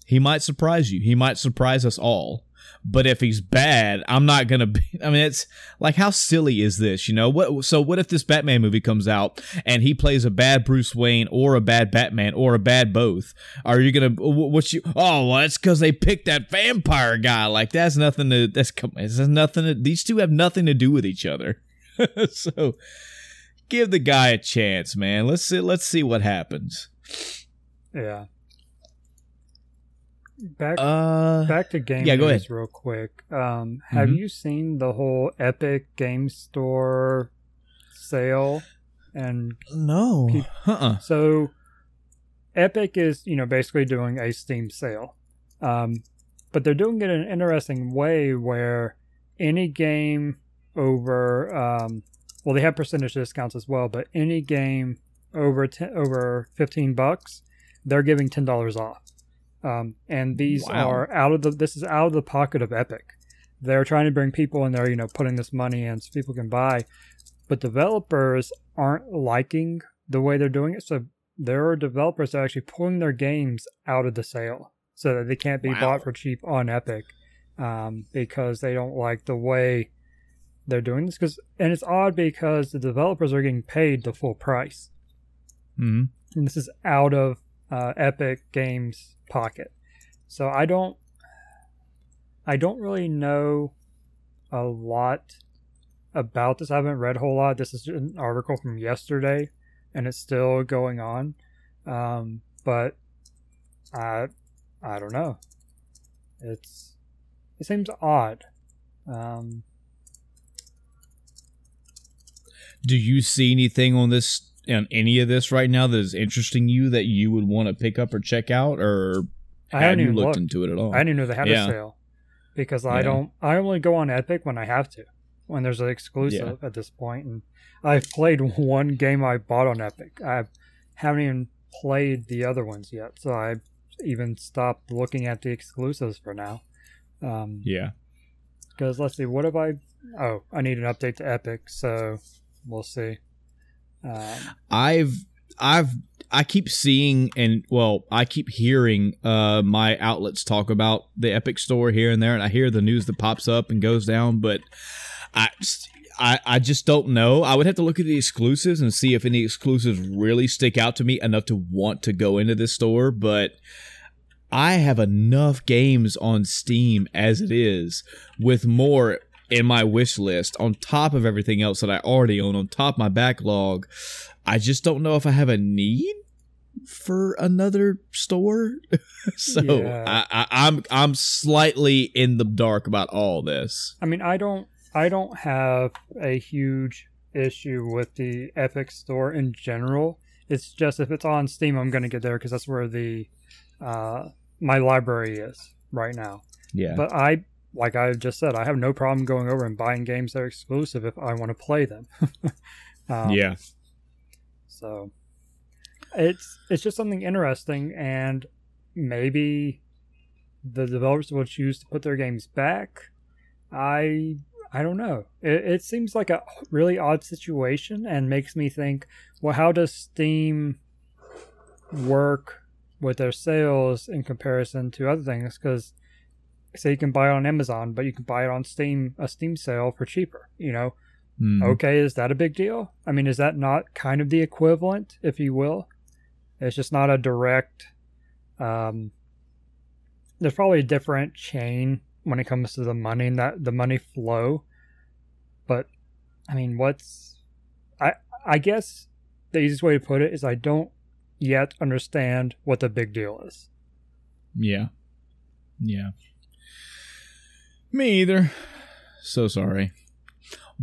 [SPEAKER 1] He might surprise you. He might surprise us all. But if he's bad, I'm not gonna be. I mean, it's like how silly is this? You know what? So what if this Batman movie comes out and he plays a bad Bruce Wayne or a bad Batman or a bad both? Are you gonna what you? Oh, well, it's because they picked that vampire guy. Like that's nothing to. That's has nothing. To, these two have nothing to do with each other. so give the guy a chance, man. Let's see. Let's see what happens.
[SPEAKER 2] Yeah. Back
[SPEAKER 1] Uh,
[SPEAKER 2] back to game
[SPEAKER 1] yeah, go ahead.
[SPEAKER 2] real quick. Um, have
[SPEAKER 1] Mhm.
[SPEAKER 2] you seen the whole Epic Game Store sale? And
[SPEAKER 1] no.
[SPEAKER 2] Keep-
[SPEAKER 1] Uh-uh.
[SPEAKER 2] so, Epic is you know basically doing a Steam sale, um, but they're doing it in an interesting way where any game over um, well they have percentage discounts as well, but any game over ten, over fifteen bucks, they're giving ten dollars off. Um, and these
[SPEAKER 1] Wow.
[SPEAKER 2] are out of the this is out of the pocket of Epic. They're trying to bring people in there, you know, putting this money in so people can buy. But developers aren't liking the way they're doing it. So there are developers that are actually pulling their games out of the sale so that they can't be
[SPEAKER 1] Wow.
[SPEAKER 2] bought for cheap on Epic um, because they don't like the way they're doing this. Because and it's odd because the developers are getting paid the full price,
[SPEAKER 1] Mm-hmm.
[SPEAKER 2] and this is out of uh, Epic Games pocket. So I don't, I don't really know a lot about this. I haven't read a whole lot. This is an article from yesterday, and it's still going on. Um, but I, I don't know. It's it seems odd. Um,
[SPEAKER 1] Do you see anything on this on any of this right now that is interesting you that you would want to pick up or check out, or
[SPEAKER 2] I
[SPEAKER 1] have
[SPEAKER 2] haven't
[SPEAKER 1] you looked
[SPEAKER 2] looked.
[SPEAKER 1] into it at all?
[SPEAKER 2] I didn't know they had
[SPEAKER 1] Yeah.
[SPEAKER 2] a sale because I don't. I only go on Epic when I have to, when there's an exclusive at this point. And I've played one game I bought on Epic. I haven't even played the other ones yet, so I even stopped looking at the exclusives for now. Um,
[SPEAKER 1] yeah.
[SPEAKER 2] Because let's see, what have I? Oh, I need an update to Epic, so we'll see. Um,
[SPEAKER 1] I've I've I keep seeing and well, I keep hearing uh my outlets talk about the Epic store here and there and I hear the news that pops up and goes down, but I I, I just don't know. I would have to look at the exclusives and see if any exclusives really stick out to me enough to want to go into this store, but I have enough games on Steam as it is with more in my wish list on top of everything else that I already own on top of my backlog. I just don't know if I have a need for another store. so
[SPEAKER 2] Yeah.
[SPEAKER 1] I, I, I'm I'm slightly in the dark about all this.
[SPEAKER 2] I mean, I don't, I don't have a huge issue with the Epic Store in general. It's just if it's on Steam, I'm gonna get there because that's where the uh, my library is right now.
[SPEAKER 1] Yeah.
[SPEAKER 2] But I, like I just said, I have no problem going over and buying games that are exclusive if I want to play them. um,
[SPEAKER 1] yeah.
[SPEAKER 2] So it's it's just something interesting, and maybe the developers will choose to put their games back. I I don't know. It, it seems like a really odd situation, and makes me think, well, how does Steam work with their sales in comparison to other things because say you can buy it on Amazon, but you can buy it on Steam, a Steam sale for cheaper. You know,
[SPEAKER 1] Mhm.
[SPEAKER 2] okay, is that a big deal? I mean, is that not kind of the equivalent, if you will? It's just not a direct. Um, there's probably a different chain when it comes to the money and that the money flow, but I mean, what's I I guess the easiest way to put it is I don't yet understand what the big deal is.
[SPEAKER 1] Yeah. Yeah. Me either. So sorry.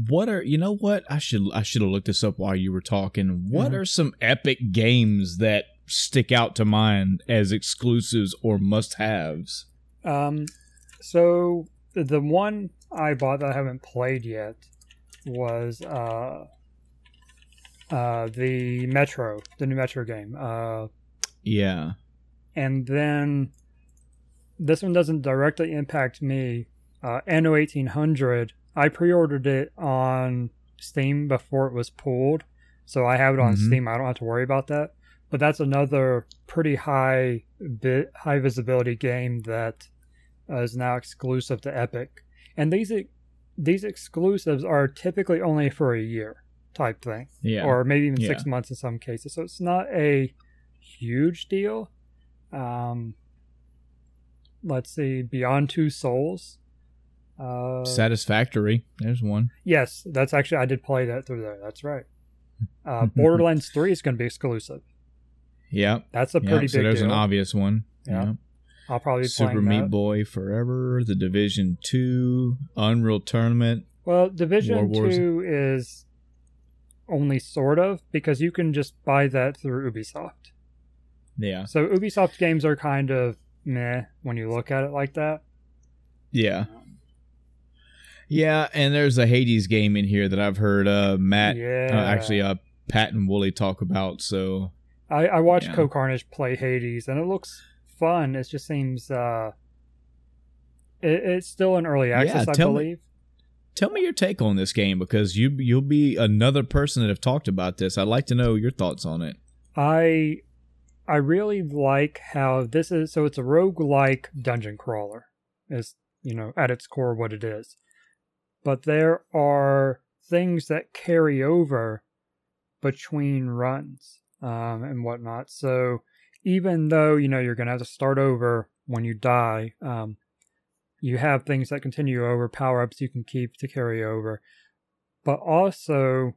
[SPEAKER 1] What are you know what? I should I should have looked this up while you were talking. What
[SPEAKER 2] Mhm.
[SPEAKER 1] are some epic games that stick out to mind as exclusives or must haves?
[SPEAKER 2] Um, so the one I bought that I haven't played yet was uh, uh, the Metro, the new Metro game. Uh,
[SPEAKER 1] Yeah.
[SPEAKER 2] and then this one doesn't directly impact me. Uh, Anno eighteen hundred. I pre-ordered it on Steam before it was pulled, so I have it on
[SPEAKER 1] Mhm.
[SPEAKER 2] Steam. I don't have to worry about that. But that's another pretty high bit high visibility game that uh, is now exclusive to Epic. And these these exclusives are typically only for a year type thing
[SPEAKER 1] Yeah.
[SPEAKER 2] or maybe even six months in some cases. So it's not a huge deal. Um, let's see, Beyond Two Souls. Uh,
[SPEAKER 1] Satisfactory. There's one.
[SPEAKER 2] yes, that's actually I did play that through there. That's right. Uh, Borderlands Three is going to be exclusive.
[SPEAKER 1] Yeah.
[SPEAKER 2] That's a pretty
[SPEAKER 1] so
[SPEAKER 2] big
[SPEAKER 1] there's
[SPEAKER 2] deal.
[SPEAKER 1] an obvious one.
[SPEAKER 2] Yeah. I'll probably
[SPEAKER 1] Super Meat
[SPEAKER 2] that.
[SPEAKER 1] Boy Forever, The Division 2, Unreal Tournament.
[SPEAKER 2] Well, Division. Two is only sort of because you can just buy that through Ubisoft.
[SPEAKER 1] Yeah.
[SPEAKER 2] So Ubisoft games are kind of meh when you look at it like that.
[SPEAKER 1] Yeah. Yeah, and there's a Hades game in here that I've heard uh Matt
[SPEAKER 2] yeah,
[SPEAKER 1] uh, actually uh Pat and Woolie talk about, so
[SPEAKER 2] I, I watched
[SPEAKER 1] yeah.
[SPEAKER 2] CohhCarnage play Hades, and it looks fun. It just seems uh, it, it's still in early access, I
[SPEAKER 1] tell me-
[SPEAKER 2] believe.
[SPEAKER 1] tell me your take on this game because you you'll be another person that have talked about this. I'd like to know your thoughts on it.
[SPEAKER 2] I I really like how this is. So it's a roguelike dungeon crawler, is you know at its core what it is. But there are things that carry over between runs um, and whatnot. So even though you know you're going to have to start over when you die, um, you have things that continue over, power ups you can keep to carry over. But also,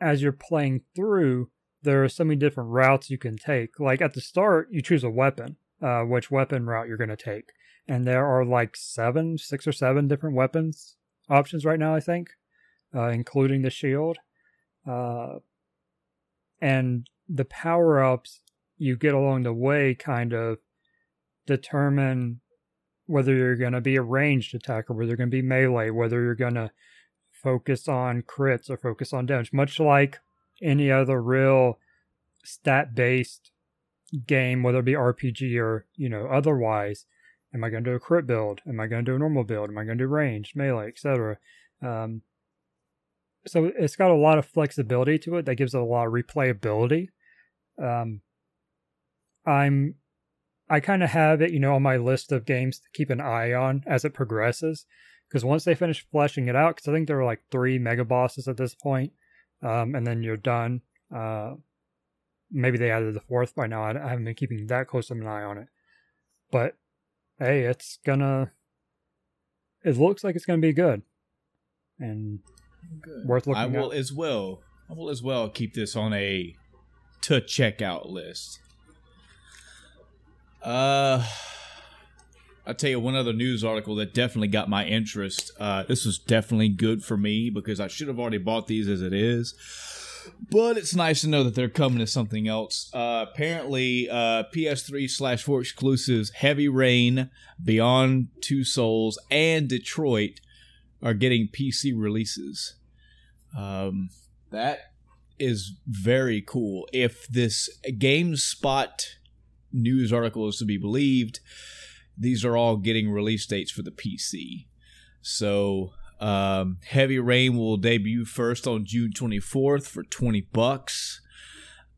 [SPEAKER 2] as you're playing through, there are so many different routes you can take. Like at the start, you choose a weapon, uh, which weapon route you're going to take. And there are like seven, six or seven different weapons options right now, I think, uh, including the shield. Uh, and the power ups you get along the way kind of determine whether you're going to be a ranged attacker, whether you're going to be melee, whether you're going to focus on crits or focus on damage, much like any other real stat based game, whether it be RPG or, you know, otherwise. Am I going to do a crit build? Am I going to do a normal build? Am I going to do ranged, melee, etc.? Um, so it's got a lot of flexibility to it that gives it a lot of replayability. Um, I'm I kind of have it, you know, on my list of games to keep an eye on as it progresses. Because once they finish fleshing it out, because I think there are like three mega bosses at this point, um, and then you're done. Uh, maybe they added the fourth by now. I haven't been keeping that close of an eye on it. But hey, it's gonna. It looks like it's gonna be good, and worth looking at.
[SPEAKER 1] I will as well. I will as well keep this on a to check out list. Uh, I'll tell you one other news article that definitely got my interest. Uh, this was definitely good for me because I should have already bought these as it is. But it's nice to know that they're coming to something else. Uh, apparently, uh, PS3 slash 4 exclusives Heavy Rain, Beyond Two Souls, and Detroit are getting PC releases. Um, that is very cool. If this GameSpot news article is to be believed, these are all getting release dates for the PC. So, um, Heavy Rain will debut first on June 24th for 20 bucks.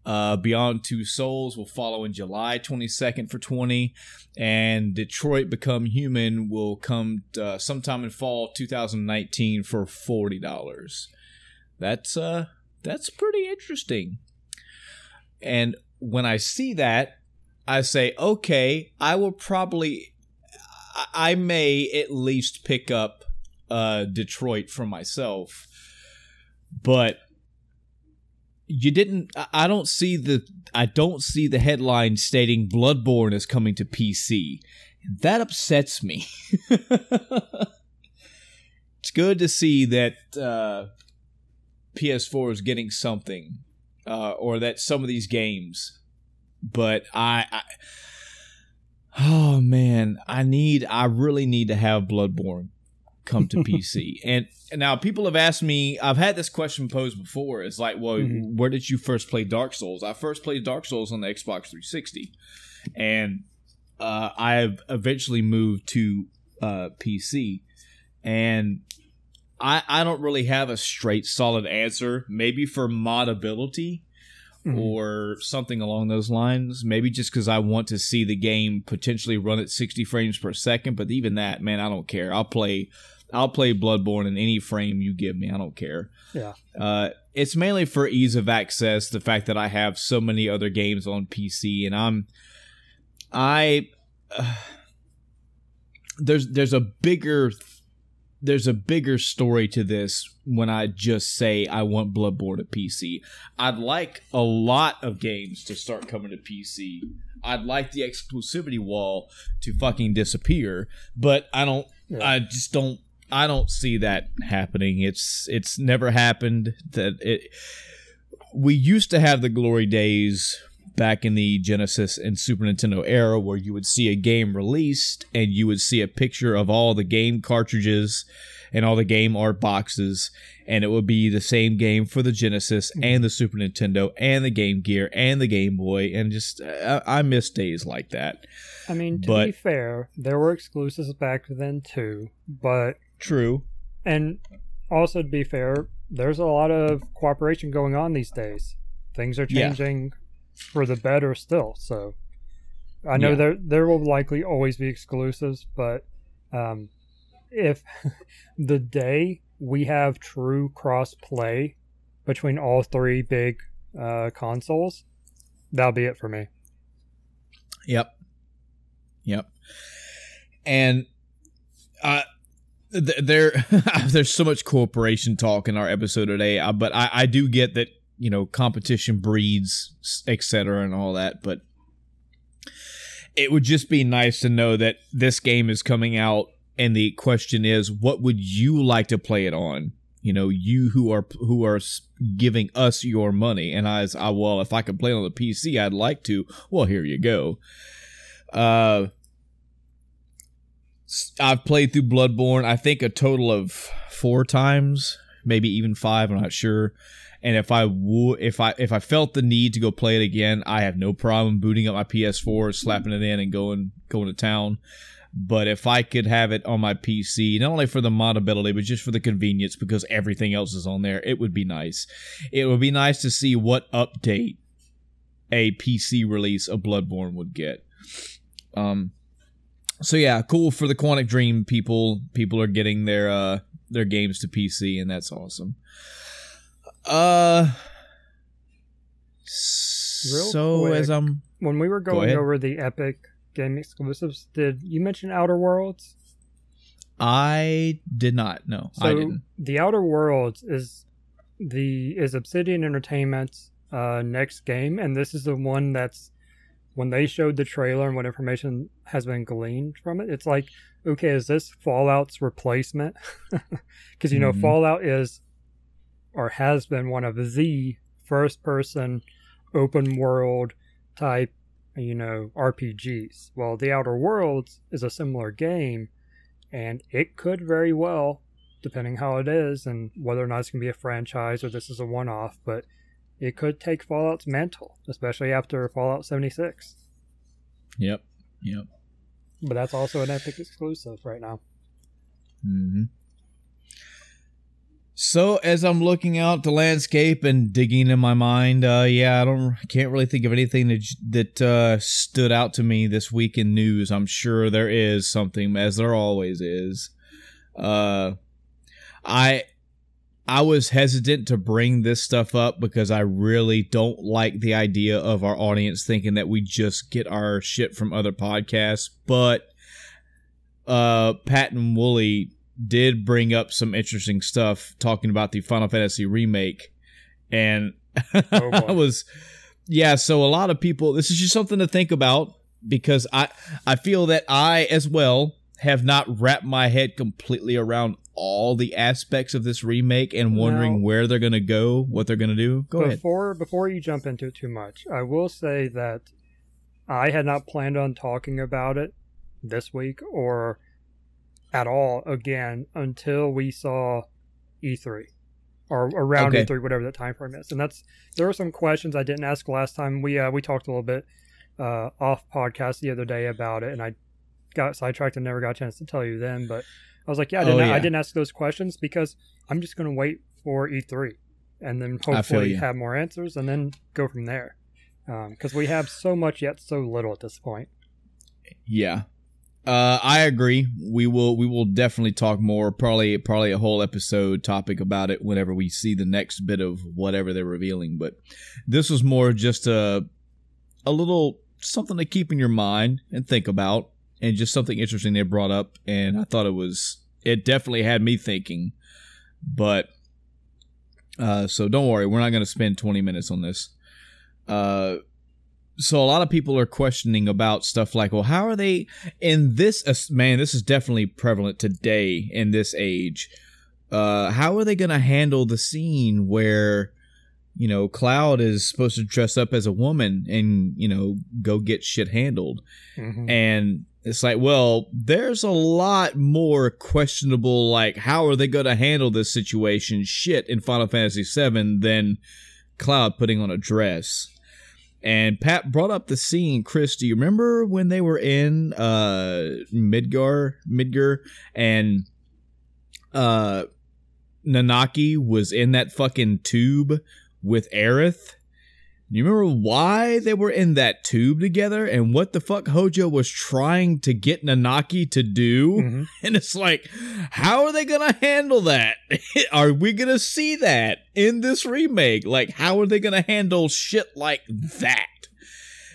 [SPEAKER 1] Uh, Beyond Two Souls will follow in July 22nd for 20, and Detroit Become Human will come uh, sometime in fall 2019 for $40. That's uh that's pretty interesting. And when I see that, I say, okay, I will probably, I may at least pick up uh, Detroit for myself, but you didn't. I don't see the. I don't see the headline stating Bloodborne is coming to PC. That upsets me. it's good to see that uh, PS4 is getting something, uh, or that some of these games. But I, I, oh man, I need, I really need to have Bloodborne come to PC. And, and now people have asked me, I've had this question posed before. It's like, well, mm-hmm. where did you first play Dark Souls? I first played Dark Souls on the Xbox 360, and uh, I've eventually moved to uh, PC. And I, I don't really have a straight solid answer. Maybe for modability mm-hmm. or something along those lines. Maybe just because I want to see the game potentially run at 60 frames per second. But even that, man, I don't care. I'll play I'll play Bloodborne in any frame you give me. I don't care.
[SPEAKER 2] Yeah.
[SPEAKER 1] Uh, it's mainly for ease of access. The fact that I have so many other games on PC, and I'm, I, uh, there's there's a bigger there's a bigger story to this when I just say I want Bloodborne to PC. I'd like a lot of games to start coming to PC. I'd like the exclusivity wall to fucking disappear, but I don't yeah. I just don't I don't see that happening. It's it's never happened that it we used to have the glory days back in the Genesis and Super Nintendo era where you would see a game released and you would see a picture of all the game cartridges and all the game art boxes and it would be the same game for the Genesis mm-hmm. and the Super Nintendo and the Game Gear and the Game Boy and just I, I miss days like that.
[SPEAKER 2] I mean, to but, be fair, there were exclusives back then too, but
[SPEAKER 1] true.
[SPEAKER 2] And also to be fair, there's a lot of cooperation going on these days. Things are changing yeah for the better still. So I know yeah. there there will likely always be exclusives, but um, if the day we have true cross play between all three big uh, consoles, that'll be it for me.
[SPEAKER 1] Yep. Yep. And uh there there's so much cooperation talk in our episode today, uh, but I, I do get that you know competition breeds etc and all that but it would just be nice to know that this game is coming out and the question is what would you like to play it on? You know you who are who are giving us your money. And i I, well if i could play on the pc i'd like to. Well here you go. Uh i've played through bloodborne i think a total of four times maybe even five i'm not sure and if I would, if I if I felt the need to go play it again, I have no problem booting up my PS4, slapping it in, and going going to town. But if I could have it on my PC, not only for the modability, but just for the convenience, because everything else is on there, it would be nice. It would be nice to see what update a PC release of Bloodborne would get. Um, so yeah, cool for the Quantic Dream people. People are getting their uh their games to PC, and that's awesome. Uh.
[SPEAKER 2] Real so quick, as I'm when we were going go over the Epic game exclusives, did you mention Outer Worlds?
[SPEAKER 1] I did not. No, so I didn't.
[SPEAKER 2] The Outer Worlds is the is Obsidian Entertainment's uh, next game, and this is the one that's when they showed the trailer and what information has been gleaned from it. It's like, okay, is this Fallout's replacement? Because you know, mm-hmm. Fallout is or has been one of the first person open world type, you know, RPGs. Well, The Outer Worlds is a similar game, and it could very well, depending how it is and whether or not it's going to be a franchise or this is a one off, but it could take Fallout's mantle, especially after Fallout 76.
[SPEAKER 1] Yep. Yep.
[SPEAKER 2] But that's also an Epic exclusive right now.
[SPEAKER 1] Mm-hmm. So as I'm looking out the landscape and digging in my mind, uh, yeah, I don't, can't really think of anything that that uh, stood out to me this week in news. I'm sure there is something, as there always is. Uh, I I was hesitant to bring this stuff up because I really don't like the idea of our audience thinking that we just get our shit from other podcasts. But uh, Pat and Woolie did bring up some interesting stuff talking about the Final Fantasy remake, and oh I was yeah. So a lot of people, this is just something to think about because I I feel that I as well have not wrapped my head completely around all the aspects of this remake and wondering now, where they're going to go, what they're going to do. Go
[SPEAKER 2] before,
[SPEAKER 1] ahead.
[SPEAKER 2] Before you jump into it too much, I will say that I had not planned on talking about it this week or at all again until we saw E3 or around okay. E3, whatever that time frame is. And that's there were some questions I didn't ask last time. We uh, we talked a little bit uh, off podcast the other day about it, and I got sidetracked and never got a chance to tell you then. But I was like, yeah, I didn't, oh, yeah. I didn't ask those questions because I'm just going to wait for E3 and then hopefully have more answers and then go from there. Because um, we have so much yet so little at this point.
[SPEAKER 1] Yeah, uh, I agree. We will we will definitely talk more. Probably probably a whole episode topic about it whenever we see the next bit of whatever they're revealing. But this was more just a a little something to keep in your mind and think about, and just something interesting they brought up. And I thought it was it definitely had me thinking. But uh, so don't worry, we're not going to spend twenty minutes on this. Uh, so a lot of people are questioning about stuff like, well, how are they in this? Man, this is definitely prevalent today in this age. Uh, how are they going to handle the scene where, you know, Cloud is supposed to dress up as a woman and you know go get shit handled, mm-hmm. and it's like, well, there's a lot more questionable, like, how are they going to handle this situation shit in Final Fantasy VII than Cloud putting on a dress. And Pat brought up the scene. Chris, do you remember when they were in uh, Midgar, Midgar, and uh, Nanaki was in that fucking tube with Aerith? You remember why they were in that tube together and what the fuck Hojo was trying to get Nanaki to do? Mm-hmm. And it's like, how are they going to handle that? are we going to see that in this remake? Like, how are they going to handle shit like that?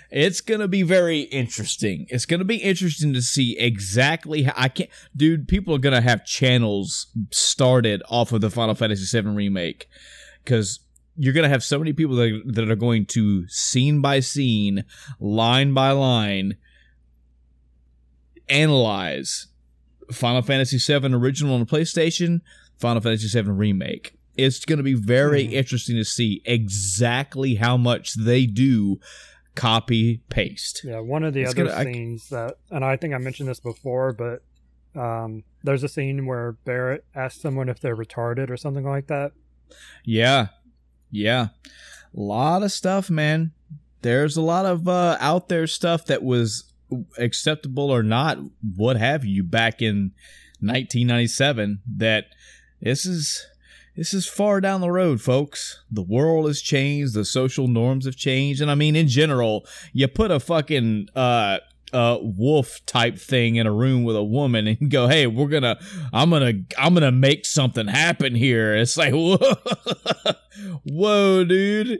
[SPEAKER 1] It's going to be very interesting. It's going to be interesting to see exactly how I can't, dude, people are going to have channels started off of the Final Fantasy VII remake because you're going to have so many people that, that are going to scene by scene, line by line, analyze Final Fantasy VII original on the PlayStation, Final Fantasy VII remake. It's going to be very mm. interesting to see exactly how much they do copy paste.
[SPEAKER 2] Yeah, one of the it's other gonna, scenes I, that, and I think I mentioned this before, but um, there's a scene where Barret asks someone if they're retarded or something like that.
[SPEAKER 1] Yeah, yeah. A lot of stuff, man. There's a lot of uh, out there stuff that was acceptable or not, what have you, back in 1997 that this is this is far down the road, folks. The world has changed, the social norms have changed, and I mean in general, you put a fucking uh uh wolf type thing in a room with a woman and go, "Hey, we're to I'm to I'm to make something happen here." It's like, "Whoa. Whoa, dude."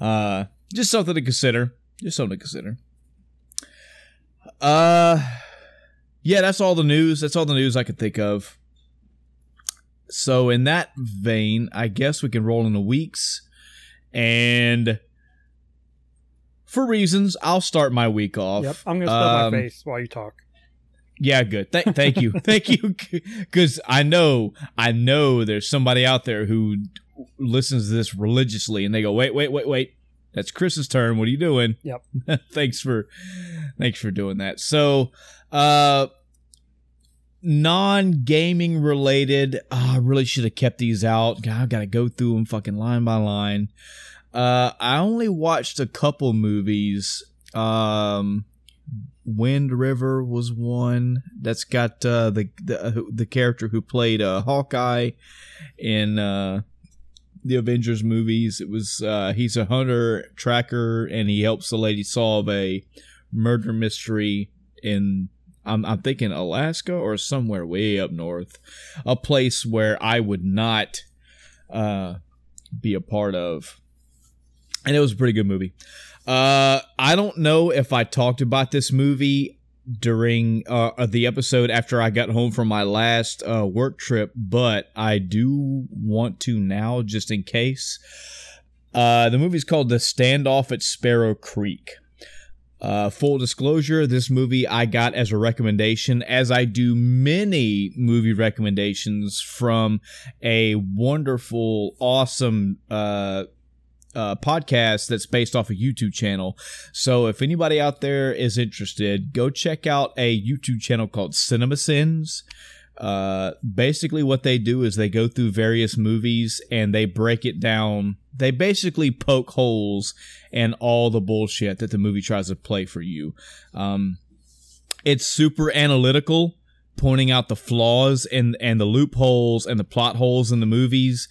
[SPEAKER 1] Uh just something to consider. Just something to consider. Uh yeah, that's all the news. That's all the news I could think of. So in that vein, I guess we can roll into weeks and for reasons, I'll start my week off. Yep,
[SPEAKER 2] I'm gonna stuff um, my face while you talk.
[SPEAKER 1] Yeah, good. Th- thank you, thank you, because I know, I know, there's somebody out there who listens to this religiously, and they go, "Wait, wait, wait, wait." That's Chris's turn. What are you doing?
[SPEAKER 2] Yep.
[SPEAKER 1] thanks for, thanks for doing that. So, uh, non-gaming related. Oh, I really should have kept these out. God, I gotta go through them fucking line by line. Uh, I only watched a couple movies. Um, Wind River was one that's got uh, the the the character who played uh, Hawkeye in uh, the Avengers movies. It was uh, he's a hunter tracker and he helps the lady solve a murder mystery in I'm, I'm thinking Alaska or somewhere way up north, a place where I would not uh, be a part of. And it was a pretty good movie. Uh, I don't know if I talked about this movie during uh, the episode after I got home from my last uh, work trip, but I do want to now just in case. Uh, the movie's called The Standoff at Sparrow Creek. Uh, full disclosure, this movie I got as a recommendation, as I do many movie recommendations from a wonderful, awesome uh, uh, podcast that's based off a YouTube channel. So if anybody out there is interested, go check out a YouTube channel called Cinema Sins. Uh, basically, what they do is they go through various movies and they break it down. They basically poke holes in all the bullshit that the movie tries to play for you. Um, it's super analytical, pointing out the flaws and and the loopholes and the plot holes in the movies,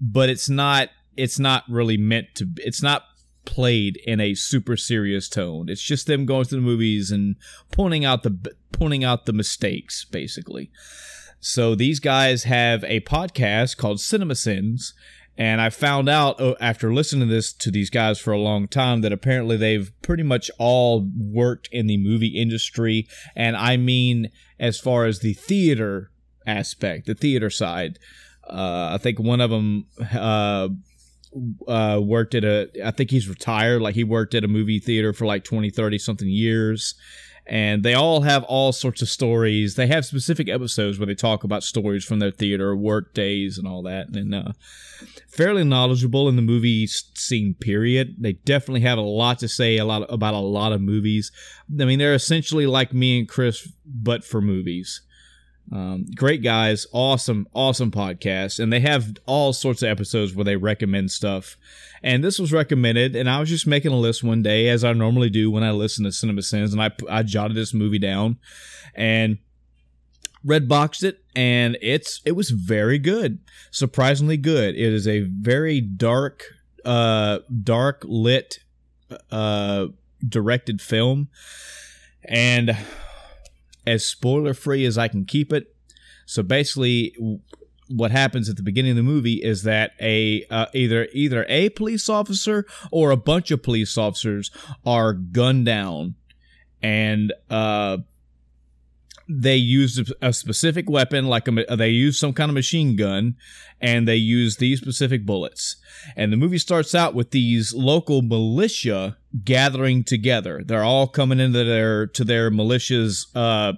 [SPEAKER 1] but it's not it's not really meant to it's not played in a super serious tone. It's just them going through the movies and pointing out the pointing out the mistakes basically. So these guys have a podcast called cinema sins and i found out oh, after listening to this to these guys for a long time that apparently they've pretty much all worked in the movie industry and i mean as far as the theater aspect the theater side. Uh, I think one of them uh, uh, worked at a i think he's retired. Like he worked at a movie theater for like 20 30 something years. And they all have all sorts of stories. They have specific episodes where they talk about stories from their theater work days and all that. And uh, fairly knowledgeable in the movie scene period. They definitely have a lot to say a lot about a lot of movies. I mean they're essentially like me and chris but for movies um, great guys, awesome, awesome podcast, and they have all sorts of episodes where they recommend stuff. And this was recommended, and I was just making a list one day, as I normally do when I listen to Cinema Sins, and I I jotted this movie down, and red boxed it, and it's it was very good, surprisingly good. It is a very dark, uh, dark lit, uh, directed film, and as spoiler free as I can keep it. So basically, what happens at the beginning of the movie is that a uh, either either a police officer or a bunch of police officers are gunned down, and uh, they use a specific weapon, like a, they use some kind of machine gun, and they use these specific bullets. And the movie starts out with these local militia gathering together. They're all coming into their to their militia's uh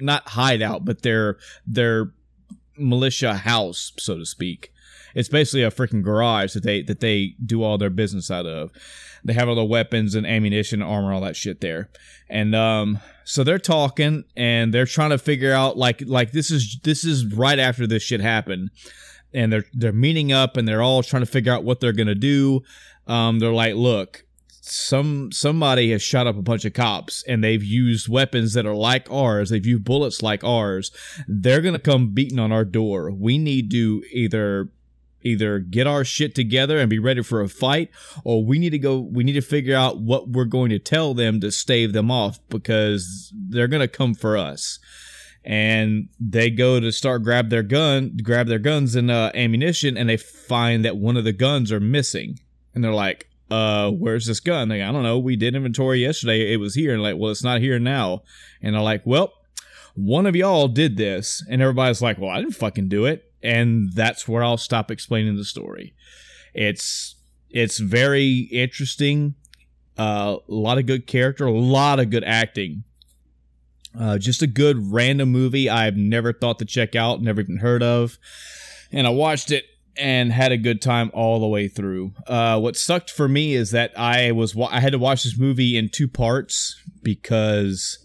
[SPEAKER 1] not hideout, but their their militia house, so to speak. It's basically a freaking garage that they that they do all their business out of. They have all the weapons and ammunition, armor, all that shit there. And um so they're talking and they're trying to figure out like like this is this is right after this shit happened and they're they're meeting up and they're all trying to figure out what they're gonna do. Um, they're like, look, some somebody has shot up a bunch of cops and they've used weapons that are like ours. They've used bullets like ours. They're gonna come beating on our door. We need to either either get our shit together and be ready for a fight or we need to go we need to figure out what we're going to tell them to stave them off because they're going to come for us and they go to start grab their gun, grab their guns and uh, ammunition, and they find that one of the guns are missing, and they're like, "Uh, where's this gun?" Like, I don't know. We did inventory yesterday. It was here, and like, well, it's not here now. And they're like, "Well, one of y'all did this," and everybody's like, "Well, I didn't fucking do it." And that's where I'll stop explaining the story. It's it's very interesting. Uh, a lot of good character, a lot of good acting uh, just a good random movie I've never thought to check out, never even heard of. And I watched it and had a good time all the way through. Uh, what sucked for me is that I was I had to watch this movie in two parts because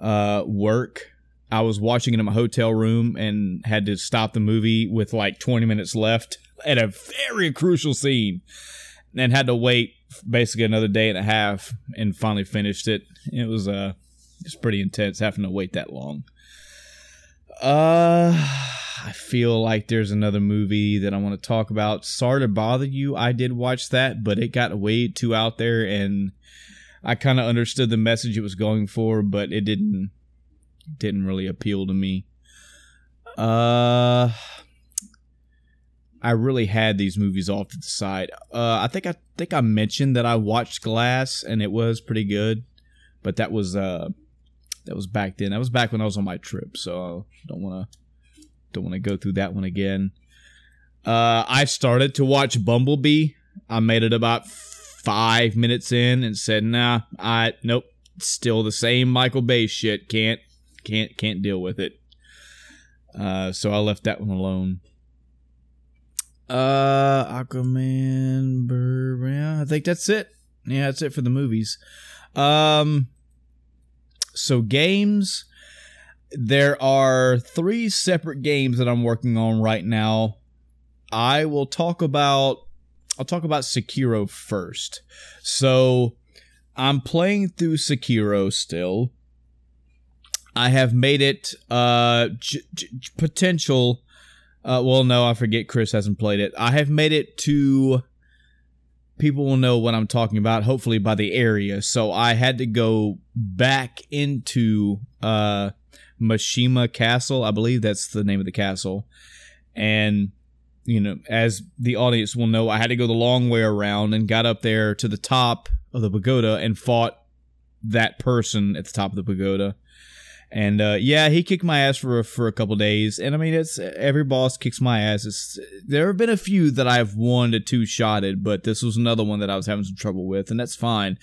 [SPEAKER 1] uh, work. I was watching it in my hotel room and had to stop the movie with like 20 minutes left at a very crucial scene, and had to wait basically another day and a half and finally finished it. It was uh it's pretty intense having to wait that long. Uh, I feel like there's another movie that I want to talk about. Sorry to bother you. I did watch that, but it got way too out there, and I kind of understood the message it was going for, but it didn't didn't really appeal to me. Uh, I really had these movies off to the side. Uh, I think I think I mentioned that I watched Glass and it was pretty good, but that was uh that was back then. That was back when I was on my trip, so I don't want to don't want to go through that one again. Uh, I started to watch Bumblebee. I made it about five minutes in and said, "Nah, I nope, still the same Michael Bay shit. Can't can't can't deal with it." Uh, so I left that one alone. Uh, Aquaman. Yeah, I think that's it. Yeah, that's it for the movies. Um, so games. There are three separate games that I'm working on right now. I will talk about. I'll talk about Sekiro first. So, I'm playing through Sekiro still. I have made it uh j- j- potential uh, well, no, I forget. Chris hasn't played it. I have made it to. People will know what I'm talking about, hopefully by the area. So I had to go back into uh, Mishima Castle. I believe that's the name of the castle. And, you know, as the audience will know, I had to go the long way around and got up there to the top of the pagoda and fought that person at the top of the pagoda. And uh, yeah, he kicked my ass for for a couple days. And I mean, it's every boss kicks my ass. It's, there have been a few that I've won to two shotted, but this was another one that I was having some trouble with, and that's fine.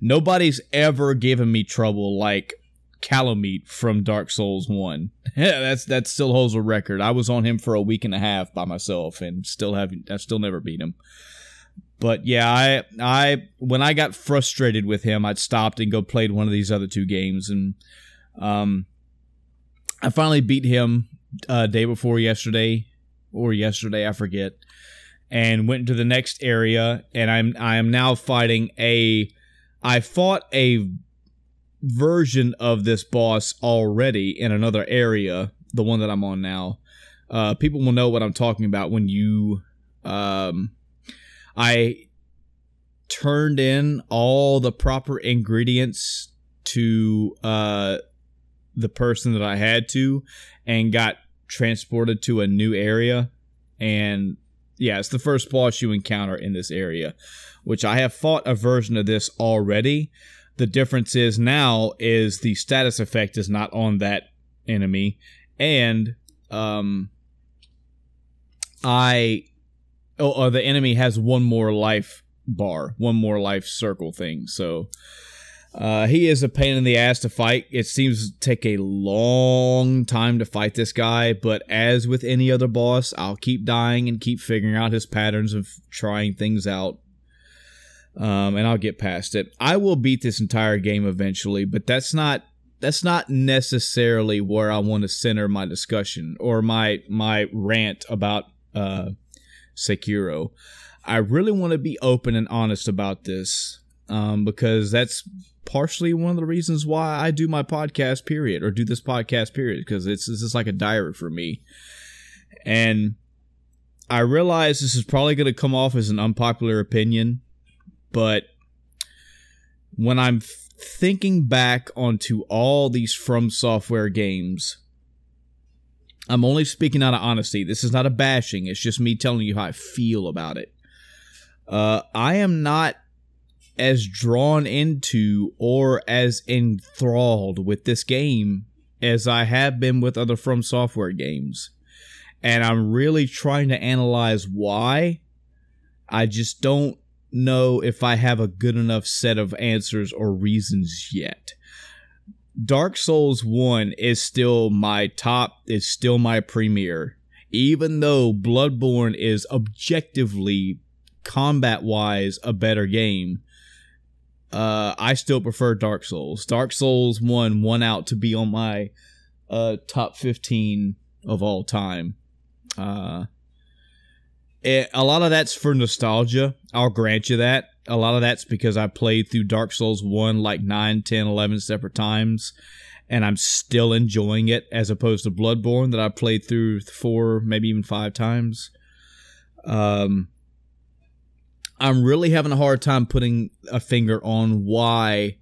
[SPEAKER 1] Nobody's ever given me trouble like Kalameet from Dark Souls One. Yeah, that's that still holds a record. I was on him for a week and a half by myself, and still have I still never beat him. But yeah, I I when I got frustrated with him, I'd stopped and go played one of these other two games and um, I finally beat him uh, day before yesterday or yesterday, I forget, and went to the next area. And I'm I am now fighting a. I fought a version of this boss already in another area, the one that I'm on now. Uh, people will know what I'm talking about when you. Um, I turned in all the proper ingredients to uh, the person that I had to and got transported to a new area. And yeah, it's the first boss you encounter in this area, which I have fought a version of this already. The difference is now is the status effect is not on that enemy, and um, I oh, the enemy has one more life bar, one more life circle thing. So uh, he is a pain in the ass to fight. It seems to take a long time to fight this guy, but as with any other boss, I'll keep dying and keep figuring out his patterns of trying things out. Um, and I'll get past it. I will beat this entire game eventually, but that's not that's not necessarily where I want to center my discussion or my my rant about uh, Sekiro. I really want to be open and honest about this um, because that's partially one of the reasons why I do my podcast period or do this podcast period because it's this is like a diary for me. And I realize this is probably going to come off as an unpopular opinion, but when I'm thinking back onto all these From Software games, I'm only speaking out of honesty. This is not a bashing. It's just me telling you how I feel about it. Uh, I am not as drawn into or as enthralled with this game as I have been with other From Software games. And I'm really trying to analyze why. I just don't know if I have a good enough set of answers or reasons yet. Dark Souls 1 is still my top, is still my premier. Even though Bloodborne is objectively, combat wise, a better game, uh, I still prefer Dark Souls. Dark Souls 1 won out to be on my uh, top 15 of all time. Uh, it, a lot of that's for nostalgia. I'll grant you that. A lot of that's because I played through Dark Souls 1 like 9, 10, 11 separate times and I'm still enjoying it as opposed to Bloodborne that I played through four, maybe even five times. Um, I'm really having a hard time putting a finger on why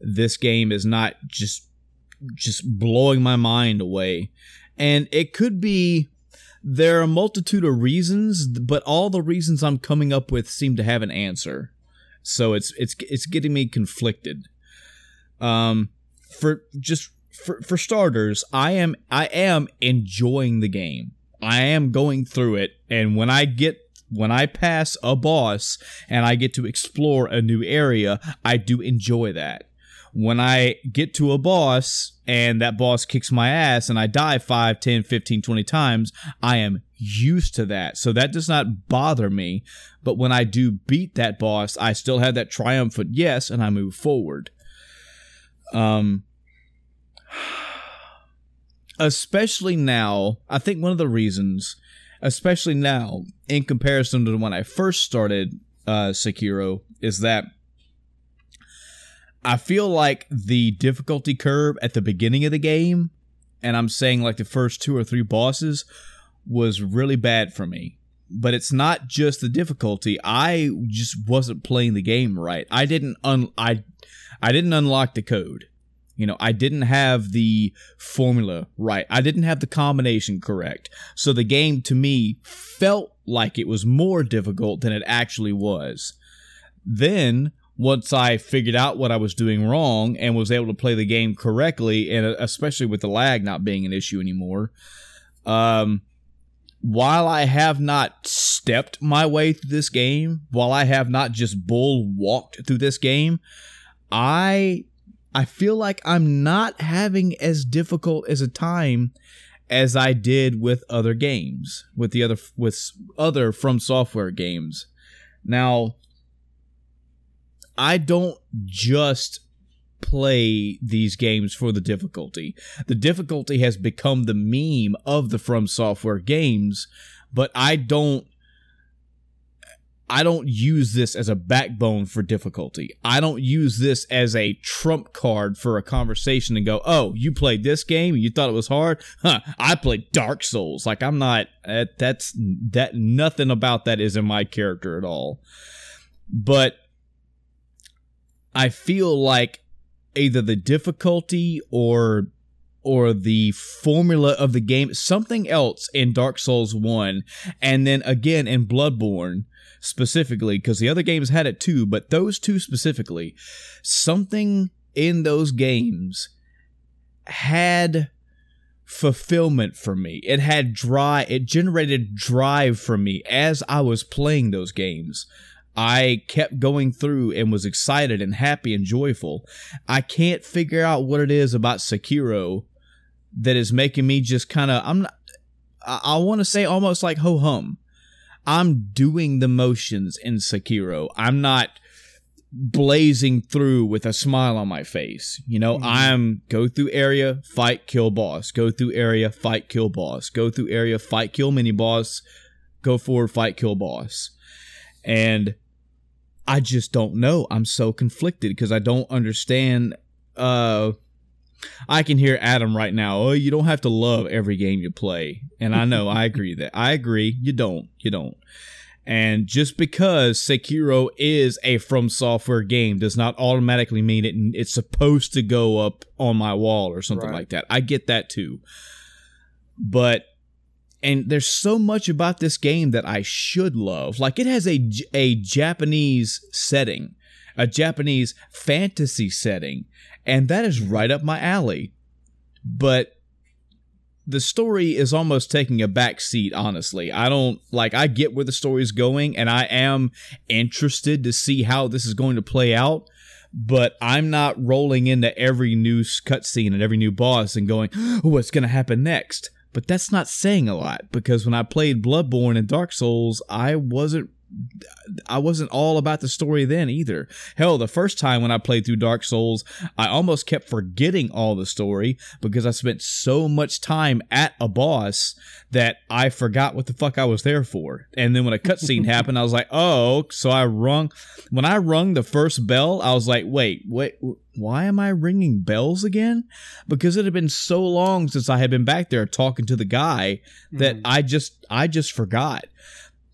[SPEAKER 1] this game is not just just blowing my mind away. And it could be there are a multitude of reasons, but all the reasons I'm coming up with seem to have an answer. So it's it's it's getting me conflicted. Um for just for for starters, I am I am enjoying the game. I am going through it and when I get when I pass a boss and I get to explore a new area, I do enjoy that. When I get to a boss and that boss kicks my ass and I die 5, 10, 15, 20 times, I am used to that. So that does not bother me. But when I do beat that boss, I still have that triumphant yes and I move forward. Um, especially now, I think one of the reasons, especially now, in comparison to when I first started uh, Sekiro, is that I feel like the difficulty curve at the beginning of the game, and I'm saying like the first two or three bosses, was really bad for me. But it's not just the difficulty. I just wasn't playing the game right. I didn't un I I didn't unlock the code. You know, I didn't have the formula right. I didn't have the combination correct. So the game to me felt like it was more difficult than it actually was. Then, once I figured out what I was doing wrong and was able to play the game correctly, and especially with the lag not being an issue anymore, um, while I have not stepped my way through this game, while I have not just bull walked through this game, I I feel like I'm not having as difficult as a time as I did with other games, with the other with other from software games. Now, I don't just play these games for the difficulty. The difficulty has become the meme of the from software games, but I don't I don't use this as a backbone for difficulty. I don't use this as a trump card for a conversation and go, "Oh, you played this game you thought it was hard? Huh, I played Dark Souls." Like I'm not that's that nothing about that is in my character at all. But I feel like either the difficulty or or the formula of the game something else in Dark Souls 1 and then again in Bloodborne specifically because the other games had it too, but those two specifically, something in those games had fulfillment for me. It had dry, it generated drive for me as I was playing those games. I kept going through and was excited and happy and joyful. I can't figure out what it is about Sekiro that is making me just kind of I'm not I, I want to say almost like ho hum. I'm doing the motions in Sekiro. I'm not blazing through with a smile on my face. You know, mm-hmm. I'm go through area, fight, kill boss. Go through area, fight, kill boss. Go through area, fight, kill mini boss. Go forward, fight, kill boss. And I just don't know. I'm so conflicted because I don't understand uh I can hear Adam right now. Oh, you don't have to love every game you play. And I know, I agree that. I agree. You don't. You don't. And just because Sekiro is a From Software game does not automatically mean it it's supposed to go up on my wall or something right. like that. I get that too. But and there's so much about this game that I should love. Like it has a a Japanese setting, a Japanese fantasy setting and that is right up my alley. But the story is almost taking a back seat, honestly. I don't like, I get where the story is going, and I am interested to see how this is going to play out. But I'm not rolling into every new cutscene and every new boss and going, oh, what's going to happen next? But that's not saying a lot because when I played Bloodborne and Dark Souls, I wasn't I wasn't all about the story then either. Hell, the first time when I played through Dark Souls, I almost kept forgetting all the story because I spent so much time at a boss that I forgot what the fuck I was there for. And then when a cutscene happened, I was like, "Oh!" So I rung. When I rung the first bell, I was like, "Wait, wait." Why am I ringing bells again? Because it had been so long since I had been back there talking to the guy that
[SPEAKER 2] Mm.
[SPEAKER 1] I just I just forgot.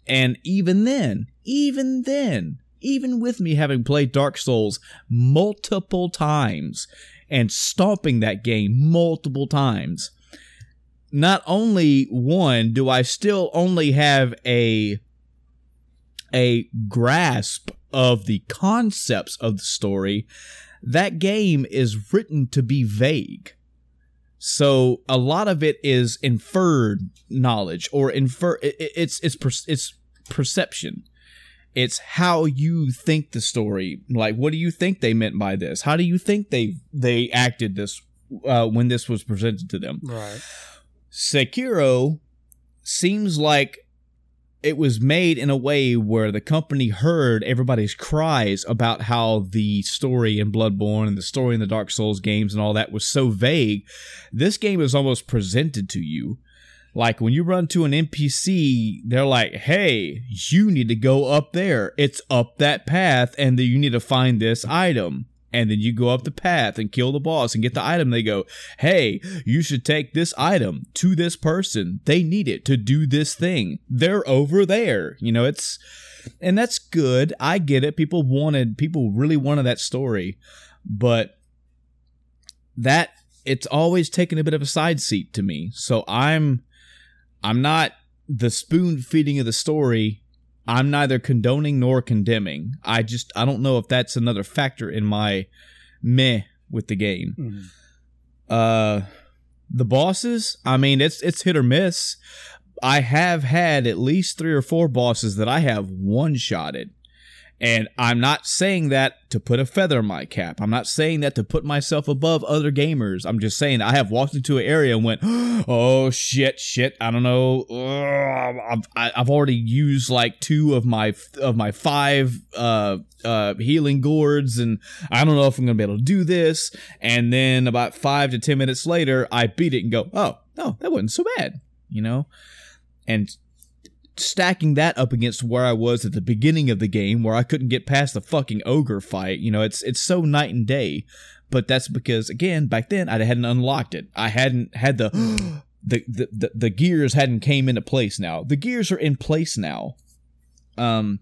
[SPEAKER 1] And even then, even then, even with me having played Dark Souls multiple times and stomping that game multiple times, not only one do I still only have a a grasp of the concepts of the story, that game is written to be vague. So a lot of it is inferred knowledge or infer it- it- it's it's it's perception. It's how you think the story. Like, what do you think they meant by this? How do you think they they acted this uh, when this was presented to them?
[SPEAKER 2] Right.
[SPEAKER 1] Sekiro seems like it was made in a way where the company heard everybody's cries about how the story in Bloodborne and the story in the Dark Souls games and all that was so vague. This game is almost presented to you. Like when you run to an NPC, they're like, hey, you need to go up there. It's up that path, and you need to find this item. And then you go up the path and kill the boss and get the item. They go, hey, you should take this item to this person. They need it to do this thing. They're over there. You know, it's, and that's good. I get it. People wanted, people really wanted that story. But that, it's always taken a bit of a side seat to me. So I'm, I'm not the spoon feeding of the story. I'm neither condoning nor condemning. I just, I don't know if that's another factor in my meh with the game.
[SPEAKER 2] Mhm.
[SPEAKER 1] Uh, the bosses, I mean, it's it's hit or miss. I have had at least three or four bosses that I have one shotted. And I'm not saying that to put a feather in my cap. I'm not saying that to put myself above other gamers. I'm just saying I have walked into an area and went, "Oh shit, shit! I don't know. I've, I've already used like two of my of my five uh, uh, healing gourds, and I don't know if I'm gonna be able to do this." And then about five to ten minutes later, I beat it and go, "Oh no, that wasn't so bad," you know. And stacking that up against where I was at the beginning of the game, where I couldn't get past the fucking ogre fight, you know, it's it's so night and day. But that's because again, back then I hadn't unlocked it. I hadn't had the the, the the the gears hadn't came into place now. The gears are in place now. Um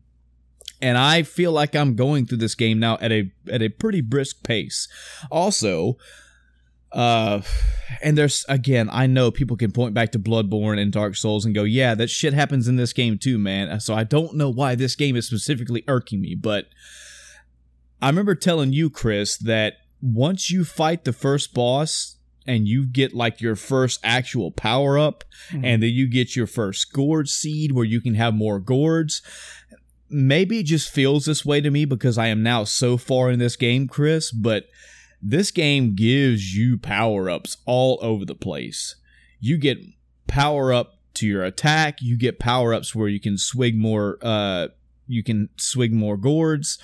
[SPEAKER 1] and I feel like I'm going through this game now at a at a pretty brisk pace. Also, uh and there's again, I know people can point back to Bloodborne and Dark Souls and go, "Yeah, that shit happens in this game too, man." So I don't know why this game is specifically irking me, but I remember telling you, Chris, that once you fight the first boss and you get like your first actual power up,
[SPEAKER 2] Mhm.
[SPEAKER 1] and then you get your first gourd seed where you can have more gourds. Maybe it just feels this way to me because I am now so far in this game, Chris, but this game gives you power ups all over the place. You get power up to your attack, you get power ups where you can swig more uh you can swig more gourds.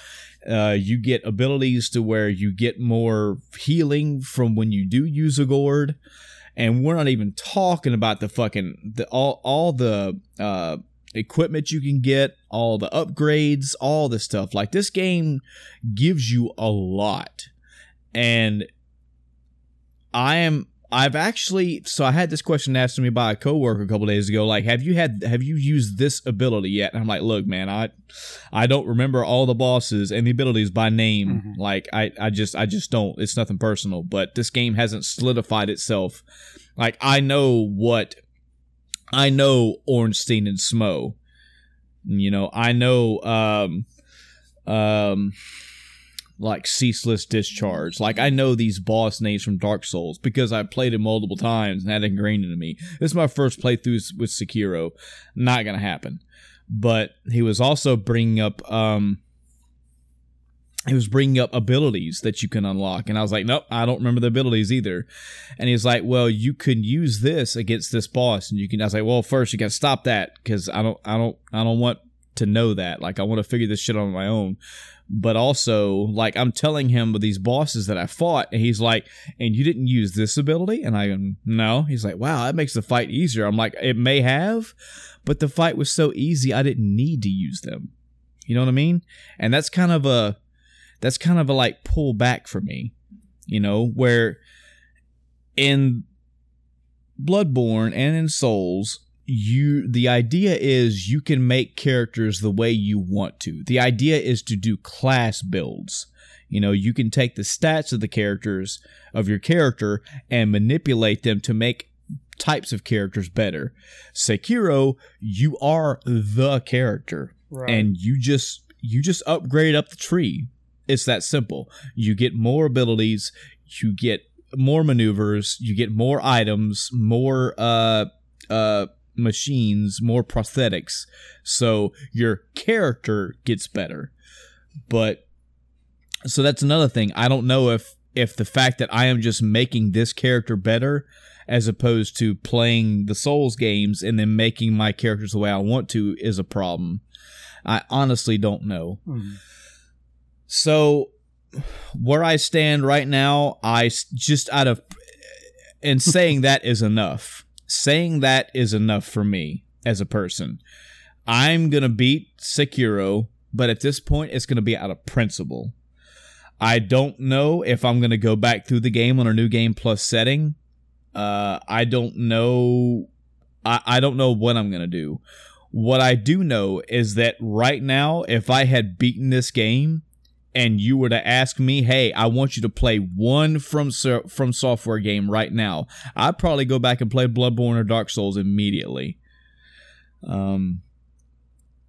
[SPEAKER 1] Uh, you get abilities to where you get more healing from when you do use a gourd and we're not even talking about the fucking the all all the uh equipment you can get all the upgrades all the stuff like this game gives you a lot and i am i've actually so i had this question asked to me by a coworker a couple days ago like have you had have you used this ability yet? And i'm like look man i i don't remember all the bosses and the abilities by name.
[SPEAKER 2] Mhm.
[SPEAKER 1] like i i just i just don't. It's nothing personal. But this game hasn't solidified itself. Like I know what I know Ornstein and Smough. You know, I know um um like ceaseless discharge. Like I know these boss names from Dark Souls because I played it multiple times and it ingrained into me. This is my first playthrough with Sekiro. Not gonna happen. But he was also bringing up um he was bringing up abilities that you can unlock and i was like nope i don't remember the abilities either and he's like well you can use this against this boss and you can i was like well first you gotta stop that because i don't i don't i don't want to know that. Like I want to figure this shit out on my own. But also, like I'm telling him of these bosses that I fought, and he's like, "And you didn't use this ability?" And I go, "No." He's like, "Wow, that makes the fight easier." I'm like, "It may have, but the fight was so easy, I didn't need to use them." You know what I mean? And that's kind of a that's kind of a like pull back for me. You know, where in Bloodborne and in Souls, you the idea is you can make characters the way you want to. The idea is to do class builds. You know, you can take the stats of the characters of your character and manipulate them to make types of characters better. Sekiro, you are the character
[SPEAKER 2] Right.
[SPEAKER 1] and you just you just upgrade up the tree. It's that simple. You get more abilities, you get more maneuvers, you get more items, more uh uh machines, more prosthetics. So your character gets better. But so that's another thing. I don't know if if the fact that I am just making this character better as opposed to playing the Souls games and then making my characters the way I want to is a problem. I honestly don't know.
[SPEAKER 2] Mhm.
[SPEAKER 1] So where I stand right now, I just out of and saying that is enough. Saying that is enough for me as a person. I'm going to beat Sekiro, but at this point it's going to be out of principle. I don't know if I'm going to go back through the game on a new game plus setting. Uh, I don't know. I, I don't know what I'm going to do. What I do know is that right now, if I had beaten this game and you were to ask me, "Hey, I want you to play one from from software game right now," I'd probably go back and play Bloodborne or Dark Souls immediately. Um,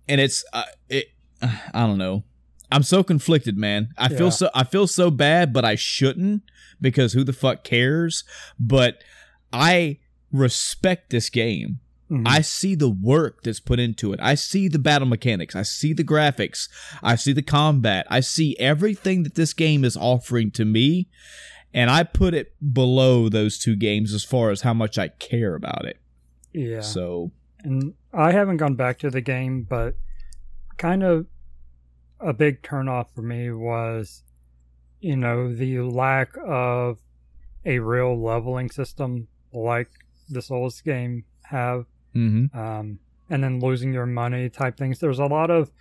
[SPEAKER 1] and it's uh, it. I don't know. I'm so conflicted, man. I
[SPEAKER 2] Yeah.
[SPEAKER 1] feel so I feel so bad, but I shouldn't because who the fuck cares? But I respect this game.
[SPEAKER 2] Mhm.
[SPEAKER 1] I see the work that's put into it. I see the battle mechanics. I see the graphics. I see the combat. I see everything that this game is offering to me. And I put it below those two games as far as how much I care about it.
[SPEAKER 2] yeah.
[SPEAKER 1] So,
[SPEAKER 2] and I haven't gone back to the game, but kind of a big turnoff for me was, you know, the lack of a real leveling system like the Souls game have,
[SPEAKER 1] mhm.
[SPEAKER 2] um, and then losing your money type things. There's a lot of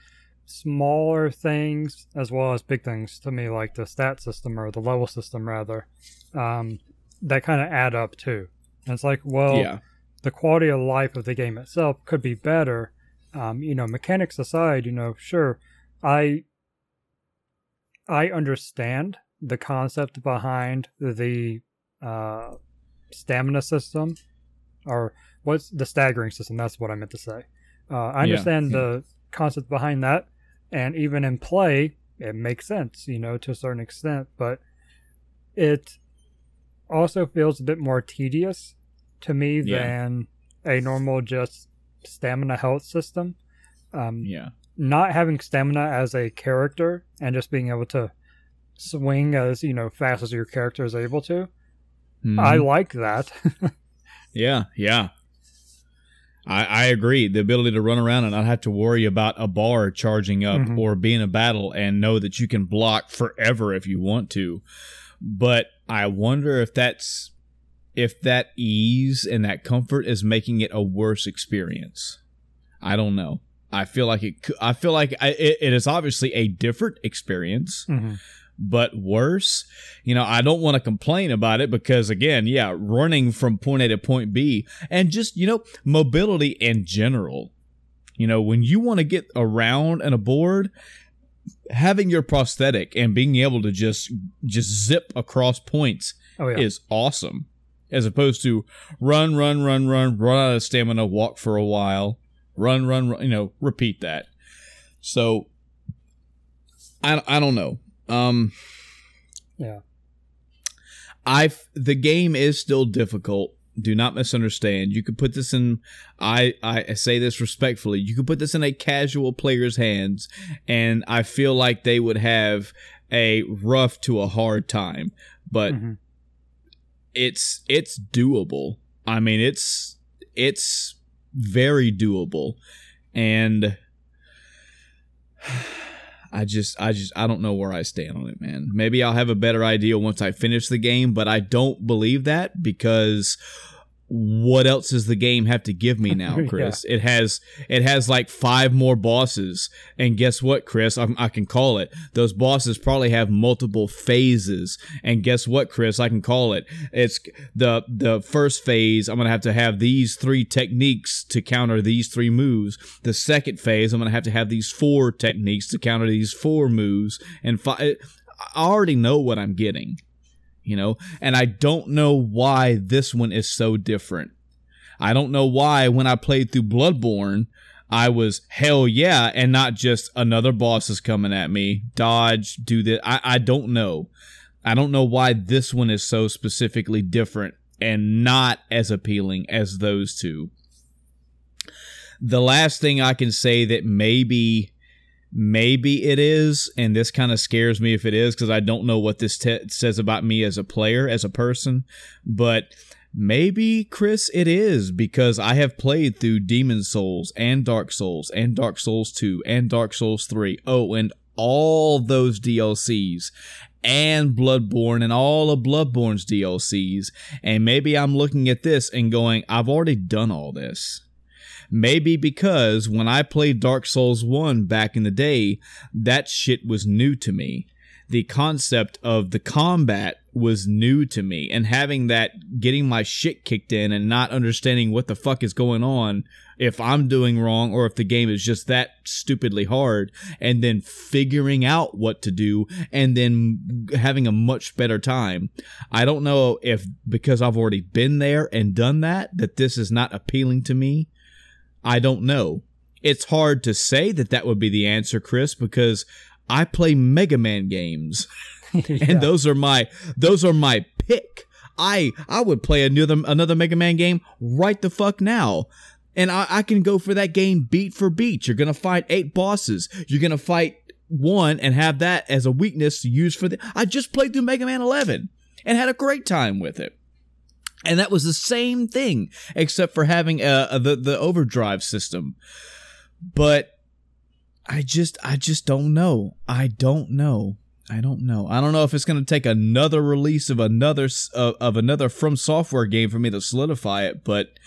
[SPEAKER 2] smaller things as well as big things to me, like the stat system or the level system rather, um, that kind of add up too. And it's like, well,
[SPEAKER 1] yeah.
[SPEAKER 2] the quality of life of the game itself could be better. Um, you know, mechanics aside, you know, sure, I I understand the concept behind the uh, stamina system, or what's the staggering system? That's what I meant to say. Uh, I
[SPEAKER 1] Yeah,
[SPEAKER 2] understand the concept behind that, and even in play, it makes sense, you know, to a certain extent. But it also feels a bit more tedious to me
[SPEAKER 1] Yeah.
[SPEAKER 2] than a normal just stamina health system. Um,
[SPEAKER 1] Yeah.
[SPEAKER 2] Not having stamina as a character and just being able to swing as you know fast as your character is able to.
[SPEAKER 1] Mhm.
[SPEAKER 2] I like that.
[SPEAKER 1] Yeah, yeah. I, I agree. The ability to run around and not have to worry about a bar charging up
[SPEAKER 2] Mhm.
[SPEAKER 1] or being in a battle and know that you can block forever if you want to. But I wonder if that's if that ease and that comfort is making it a worse experience. I don't know. I feel like it. I feel like I, it, it is obviously a different experience
[SPEAKER 2] Mhm.
[SPEAKER 1] But worse. You know, I don't want to complain about it because, again, yeah, running from point A to point B and just, you know, mobility in general. You know, when you want to get around and aboard, having your prosthetic and being able to just just zip across points
[SPEAKER 2] Oh yeah.
[SPEAKER 1] is awesome as opposed to run run run run run out of stamina walk for a while run run, run you know repeat that so i, I don't know um
[SPEAKER 2] Yeah.
[SPEAKER 1] i the game is still difficult do not misunderstand you could put this in I, I say this respectfully you could put this in a casual player's hands and i feel like they would have a rough to a hard time but
[SPEAKER 2] Mhm.
[SPEAKER 1] it's it's doable. I mean, it's it's very doable, and I just I just I don't know where I stand on it, man. Maybe I'll have a better idea once I finish the game, but I don't believe that because what else does the game have to give me now, Chris? yeah. It has it has like five more bosses, and guess what, Chris? I, I, can call it. Those bosses probably have multiple phases, and guess what, Chris? I can call it. It's the the first phase. I'm gonna have to have these three techniques to counter these three moves. The second phase, I'm gonna have to have these four techniques to counter these four moves, and fi- I already know what I'm getting you know? And I don't know why this one is so different. I don't know why when I played through Bloodborne, I was hell yeah, and not just another boss is coming at me, dodge, do this. I, I don't know. I don't know why this one is so specifically different and not as appealing as those two. The last thing I can say that maybe Maybe it is, and this kind of scares me if it is because I don't know what this te- says about me as a player, as a person. But maybe, Chris, it is because I have played through Demon Souls and Dark Souls and Dark Souls 2 and Dark Souls 3. Oh, and all those DLCs and Bloodborne and all of Bloodborne's DLCs. And maybe I'm looking at this and going, I've already done all this. Maybe because when I played Dark Souls 1 back in the day, that shit was new to me. The concept of the combat was new to me, and having that, getting my shit kicked in and not understanding what the fuck is going on, if I'm doing wrong or if the game is just that stupidly hard, and then figuring out what to do and then having a much better time. I don't know if because I've already been there and done that, that this is not appealing to me I don't know. It's hard to say that that would be the answer, Chris, because I play Mega Man games. yeah. And those are my those are my pick. I I would play another another Mega Man game right the fuck now. And I, I can go for that game beat for beat. You're gonna fight eight bosses. You're gonna fight one and have that as a weakness to use for the I just played through Mega Man 11 and had a great time with it. And that was the same thing, except for having uh, uh, the the overdrive system. But I just I just don't know. I don't know. I don't know. I don't know if it's going to take another release of another uh, of another From Software game for me to solidify it. But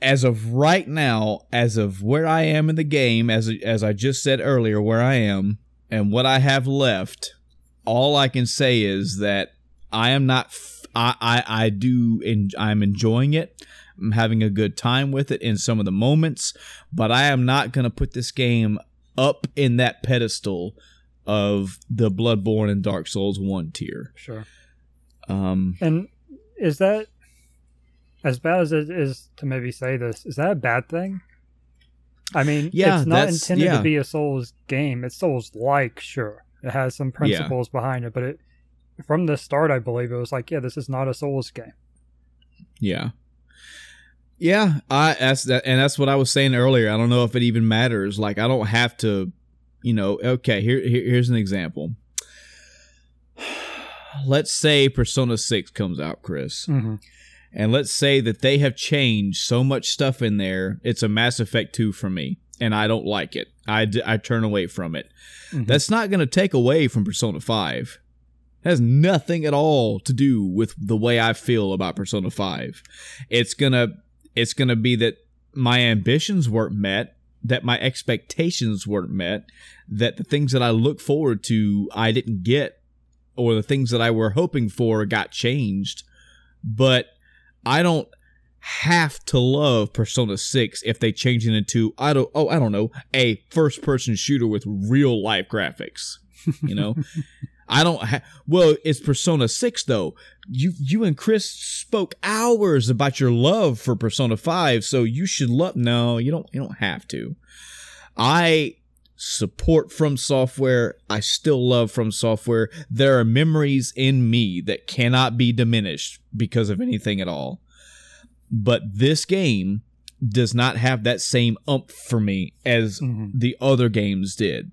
[SPEAKER 1] as of right now, as of where I am in the game, as as I just said earlier, where I am and what I have left, all I can say is that I am not I, I, I do, and I'm enjoying it. I'm having a good time with it in some of the moments, but I am not going to put this game up in that pedestal of the Bloodborne and Dark Souls 1 tier.
[SPEAKER 2] Sure.
[SPEAKER 1] Um,
[SPEAKER 2] and is that as bad as it is to maybe say this? Is that a bad thing? I mean, yeah, it's not intended yeah. to be a Souls game. It's Souls like, sure. It has some principles yeah. behind it, but it from the start, I believe it was like, yeah, this is not a Souls game.
[SPEAKER 1] Yeah. Yeah, I that's that, and that's what I was saying earlier. I don't know if it even matters. Like, I don't have to, you know. Okay, here, here here's an example. Let's say Persona Six comes out, Chris,
[SPEAKER 2] mm-hmm.
[SPEAKER 1] and let's say that they have changed so much stuff in there. It's a Mass Effect Two for me, and I don't like it. I I turn away from it. Mm-hmm. That's not going to take away from Persona Five has nothing at all to do with the way I feel about Persona 5. It's to it's to be that my ambitions weren't met, that my expectations weren't met, that the things that I look forward to I didn't get or the things that I were hoping for got changed. But I don't have to love Persona 6 if they change it into I don't oh I don't know a first person shooter with real life graphics you know I don't have. Well, it's Persona Six though. You you and Chris spoke hours about your love for Persona Five, so you should love. No, you don't. You don't have to. I support From Software. I still love From Software. There are memories in me that cannot be diminished because of anything at all. But this game does not have that same ump for me as mm-hmm. the other games did.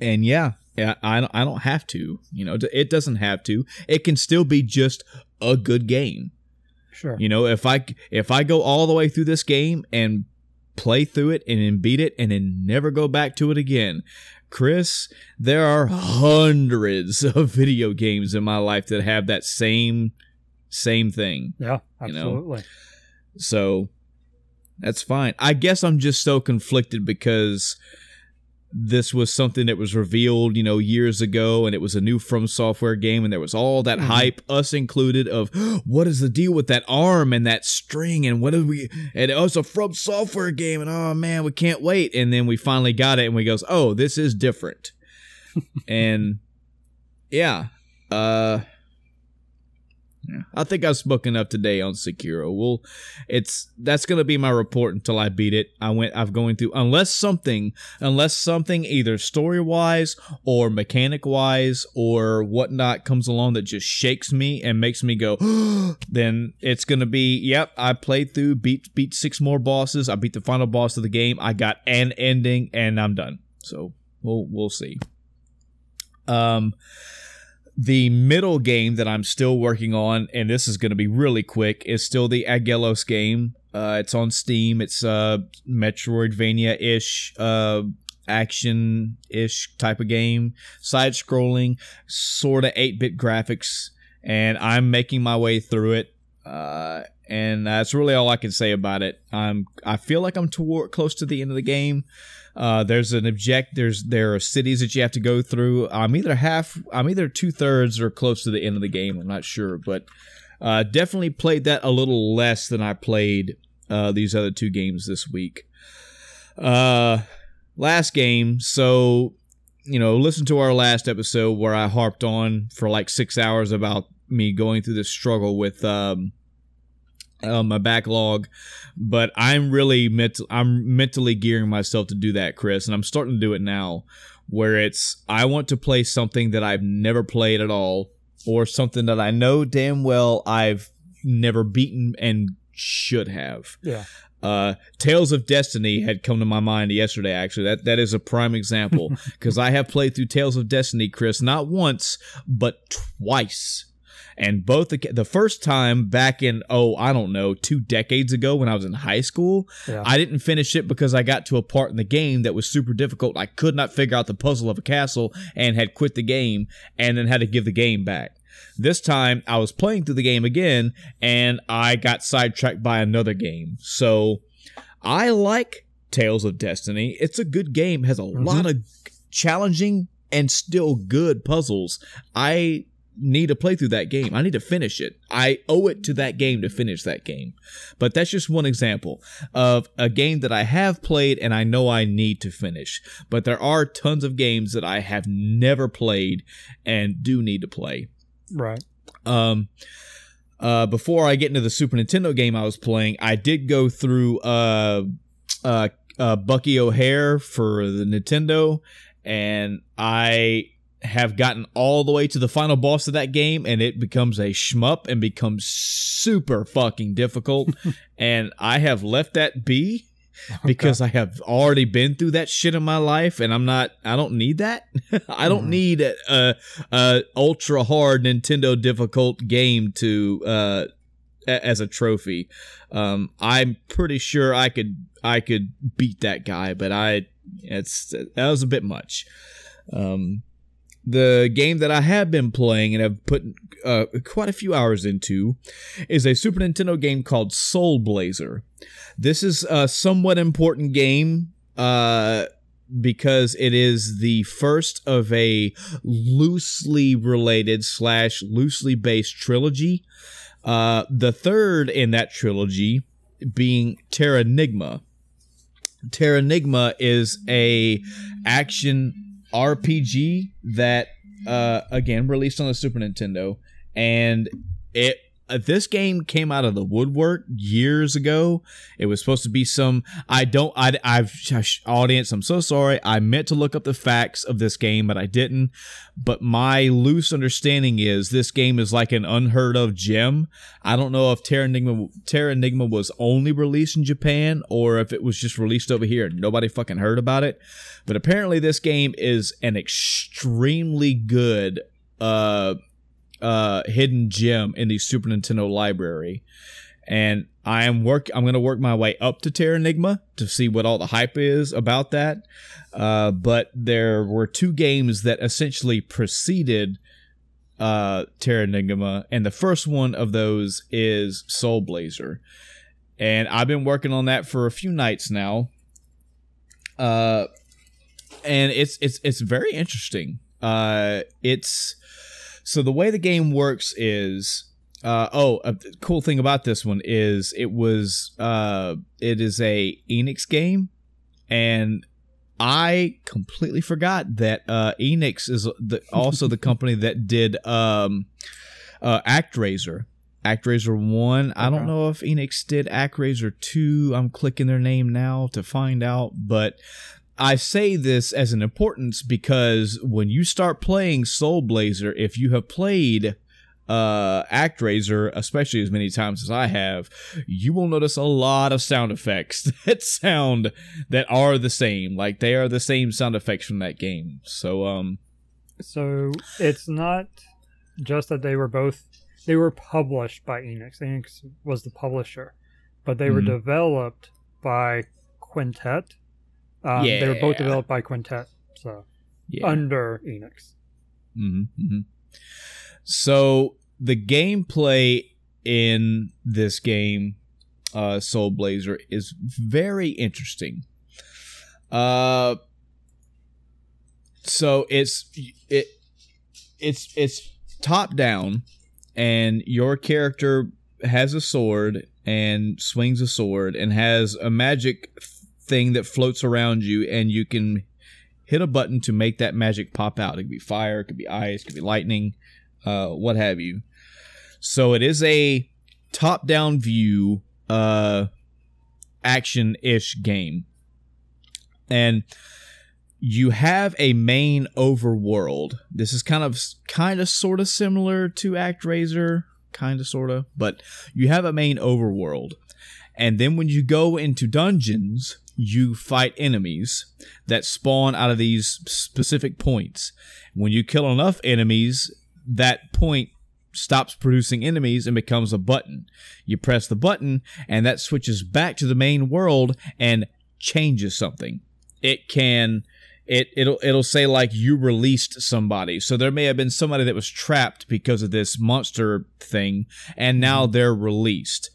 [SPEAKER 1] And yeah, I don't, I don't have to. You know, it doesn't have to. It can still be just a good game.
[SPEAKER 2] Sure.
[SPEAKER 1] You know, if I if I go all the way through this game and play through it and then beat it and then never go back to it again. Chris, there are hundreds of video games in my life that have that same same thing.
[SPEAKER 2] Yeah, absolutely.
[SPEAKER 1] You know? So that's fine. I guess I'm just so conflicted because this was something that was revealed, you know, years ago, and it was a new From Software game, and there was all that mm-hmm. hype, us included, of what is the deal with that arm and that string, and what do we? And oh, it's a From Software game, and oh man, we can't wait. And then we finally got it, and we goes, oh, this is different, and yeah, uh, I think I've spoken up today on Sekiro. Well, it's that's gonna be my report until I beat it. I went I've going through unless something unless something either story wise or mechanic wise or whatnot comes along that just shakes me and makes me go, then it's gonna be yep. I played through, beat beat six more bosses. I beat the final boss of the game. I got an ending, and I'm done. So we'll we'll see. Um the middle game that I'm still working on, and this is going to be really quick, is still the Aggelos game. Uh, it's on Steam. It's uh, Metroidvania ish, uh, action ish type of game, side scrolling, sort of 8 bit graphics, and I'm making my way through it. Uh, and that's really all I can say about it. I'm I feel like I'm toward close to the end of the game. Uh, there's an object. There's there are cities that you have to go through. I'm either half. I'm either two thirds or close to the end of the game. I'm not sure, but uh, definitely played that a little less than I played uh, these other two games this week. Uh, last game. So you know, listen to our last episode where I harped on for like six hours about me going through this struggle with um, uh, my backlog, but I'm really mental. I'm mentally gearing myself to do that, Chris, and I'm starting to do it now. Where it's I want to play something that I've never played at all, or something that I know damn well I've never beaten and should have.
[SPEAKER 2] Yeah.
[SPEAKER 1] Uh, Tales of Destiny had come to my mind yesterday. Actually, that that is a prime example because I have played through Tales of Destiny, Chris, not once but twice and both the, the first time back in oh I don't know two decades ago when I was in high school, yeah. I didn't finish it because I got to a part in the game that was super difficult. I could not figure out the puzzle of a castle and had quit the game and then had to give the game back. This time I was playing through the game again and I got sidetracked by another game. So I like Tales of Destiny. It's a good game, has a mm-hmm. lot of challenging and still good puzzles. I need to play through that game. I need to finish it. I owe it to that game to finish that game. But that's just one example of a game that I have played and I know I need to finish. But there are tons of games that I have never played and do need to play.
[SPEAKER 2] Right.
[SPEAKER 1] Um uh before I get into the Super Nintendo game I was playing, I did go through uh uh, uh Bucky O'Hare for the Nintendo and I have gotten all the way to the final boss of that game and it becomes a shmup and becomes super fucking difficult and I have left that be because okay. I have already been through that shit in my life and I'm not I don't need that. I don't mm need a, a, a, ultra hard Nintendo difficult game to uh as a trophy. Um I'm pretty sure I could I could beat that guy, but I it's that was a bit much. Um the game that I have been playing and have put uh, quite a few hours into is a Super Nintendo game called Soul Blazer. This is a somewhat important game uh, because it is the first of a loosely related slash loosely based trilogy. Uh, the third in that trilogy being Terranigma. Terranigma is a action RPG that uh again released on the Super Nintendo and it this game came out of the woodwork years ago. It was supposed to be some. I don't. I, I've audience. I'm so sorry. I meant to look up the facts of this game, but I didn't. But my loose understanding is this game is like an unheard of gem. I don't know if Terranigma Terra Enigma was only released in Japan or if it was just released over here. Nobody fucking heard about it. But apparently, this game is an extremely good. Uh, uh, hidden gem in the Super Nintendo library. And I am work. I'm to work my way up to Terranigma to see what all the hype is about that. Uh, but there were two games that essentially preceded uh, Terranigma, and the first one of those is Soul Blazer, and I've been working on that for a few nights now. Uh, and it's it's it's very interesting. Uh, it's so the way the game works is uh, oh, a cool thing about this one is it was uh, it is a Enix game, and I completely forgot that uh, Enix is the, also the company that did um, uh, ActRaiser. ActRaiser one. Okay. I don't know if Enix did ActRaiser two. I'm clicking their name now to find out, but I say this as an importance because when you start playing Soul Blazer, if you have played uh, ActRaiser, especially as many times as I have, you will notice a lot of sound effects that sound that are the same. Like they are the same sound effects from that game. So um,
[SPEAKER 2] so it's not just that they were both they were published by Enix. Enix was the publisher, but they mm-hmm. were developed by Quintet um, yeah. They were both developed by Quintet, so yeah. under Enix.
[SPEAKER 1] Mm-hmm, mm-hmm. So the gameplay in this game, uh, Soul Blazer, is very interesting. Uh, so it's it it's it's top down, and your character has a sword and swings a sword and has a magic thing that floats around you, and you can hit a button to make that magic pop out. It could be fire, it could be ice, it could be lightning, uh, what have you. So it is a top down view uh, action ish game. And you have a main overworld. This is kind of kind of sort of similar to ActRaiser, kind of sort of, but you have a main overworld. And then when you go into dungeons, you fight enemies that spawn out of these specific points. When you kill enough enemies, that point stops producing enemies and becomes a button. You press the button, and that switches back to the main world and changes something. It can it it'll it'll say like you released somebody. So there may have been somebody that was trapped because of this monster thing, and now mm-hmm. they're released.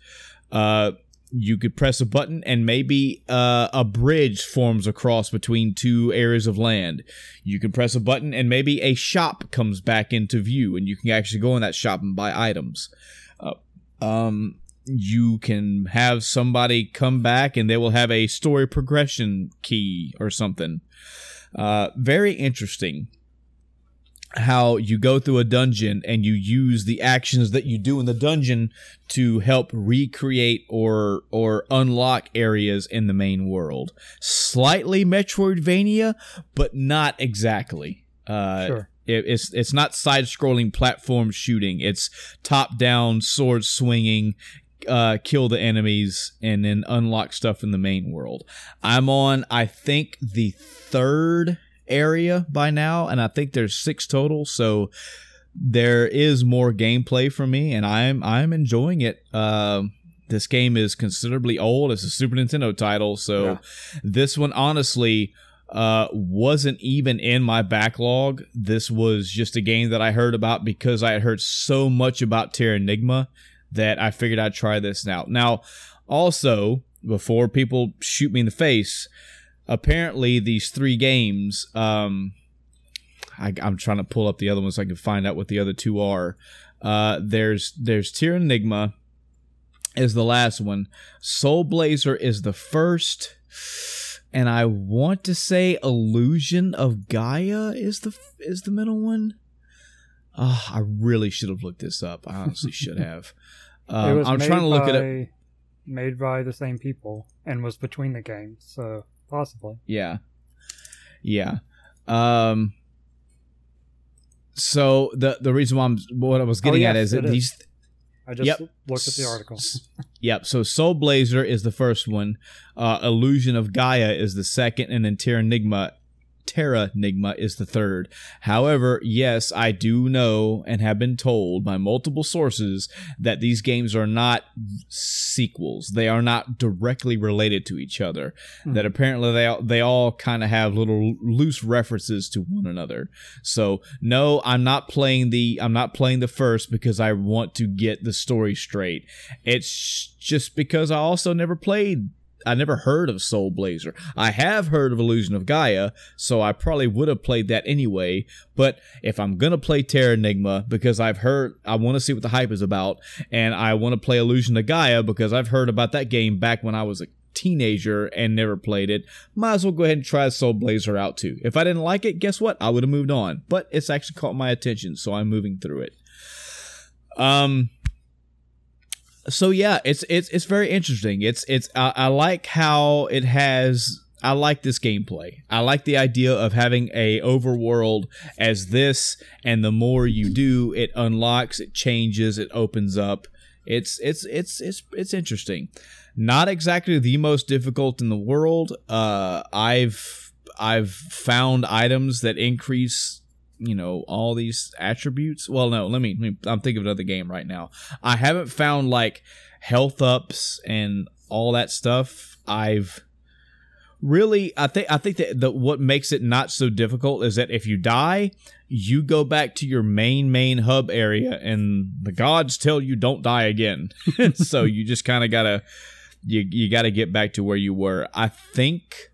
[SPEAKER 1] Uh, you could press a button and maybe uh, a bridge forms across between two areas of land. You can press a button and maybe a shop comes back into view and you can actually go in that shop and buy items. Uh, um, you can have somebody come back and they will have a story progression key or something. Uh, very interesting how you go through a dungeon and you use the actions that you do in the dungeon to help recreate or or unlock areas in the main world. Slightly Metroidvania, but not exactly. Uh, sure. It, it's it's not side scrolling platform shooting. It's top down sword swinging, uh, kill the enemies and then unlock stuff in the main world. I'm on I think the third area by now, and I think there's six total. So there is more gameplay for me, and I'm I'm enjoying it. Uh, this game is considerably old. It's a Super Nintendo title, so yeah. this one honestly uh, wasn't even in my backlog. This was just a game that I heard about because I had heard so much about Terranigma that I figured I'd try this out. Now, also before people shoot me in the face, apparently these three games um I, am trying to pull up the other ones so I can find out what the other two are. Uh, there's there's Terranigma is the last one. Soul Blazer is the first, and I want to say Illusion of Gaia is the is the middle one. Oh, I really should have looked this up. I honestly should have.
[SPEAKER 2] Um, I'm trying to look by, at it. Made by the same people and was between the games, so Possibly.
[SPEAKER 1] Yeah. Yeah. Um so the the reason why I'm what I was getting oh, yes, at is that these is.
[SPEAKER 2] I just yep. looked at the article.
[SPEAKER 1] yep. So Soul Blazer is the first one. Uh, Illusion of Gaia is the second, and then Terranigma Terranigma is the third. However, yes, I do know and have been told by multiple sources that these games are not sequels. They are not directly related to each other. Mm-hmm. That apparently they all, they all kind of have little loose references to one another. So, no, I'm not playing the I'm not playing the first because I want to get the story straight. It's just because I also never played I never heard of Soul Blazer. I have heard of Illusion of Gaia, so I probably would have played that anyway. But if I'm gonna play Terranigma because I've heard, I want to see what the hype is about, and I want to play Illusion of Gaia because I've heard about that game back when I was a teenager and never played it. Might as well go ahead and try Soul Blazer out too. If I didn't like it, guess what? I would have moved on. But it's actually caught my attention, so I'm moving through it. Um, so yeah, it's it's it's very interesting. It's it's I, I like how it has I like this gameplay. I like the idea of having a overworld as this, and the more you do, it unlocks, it changes, it opens up. It's it's it's it's it's interesting. Not exactly the most difficult in the world. Uh, I've I've found items that increase you know all these attributes? Well no let me, let me, i'm thinking of another game right now. I haven't found like health ups and all that stuff. I've really i think i think that the, what makes it not so difficult is that if you die you go back to your main main hub area and the gods tell you don't die again. So you just kind of gotta you, you gotta get back to where you were. I think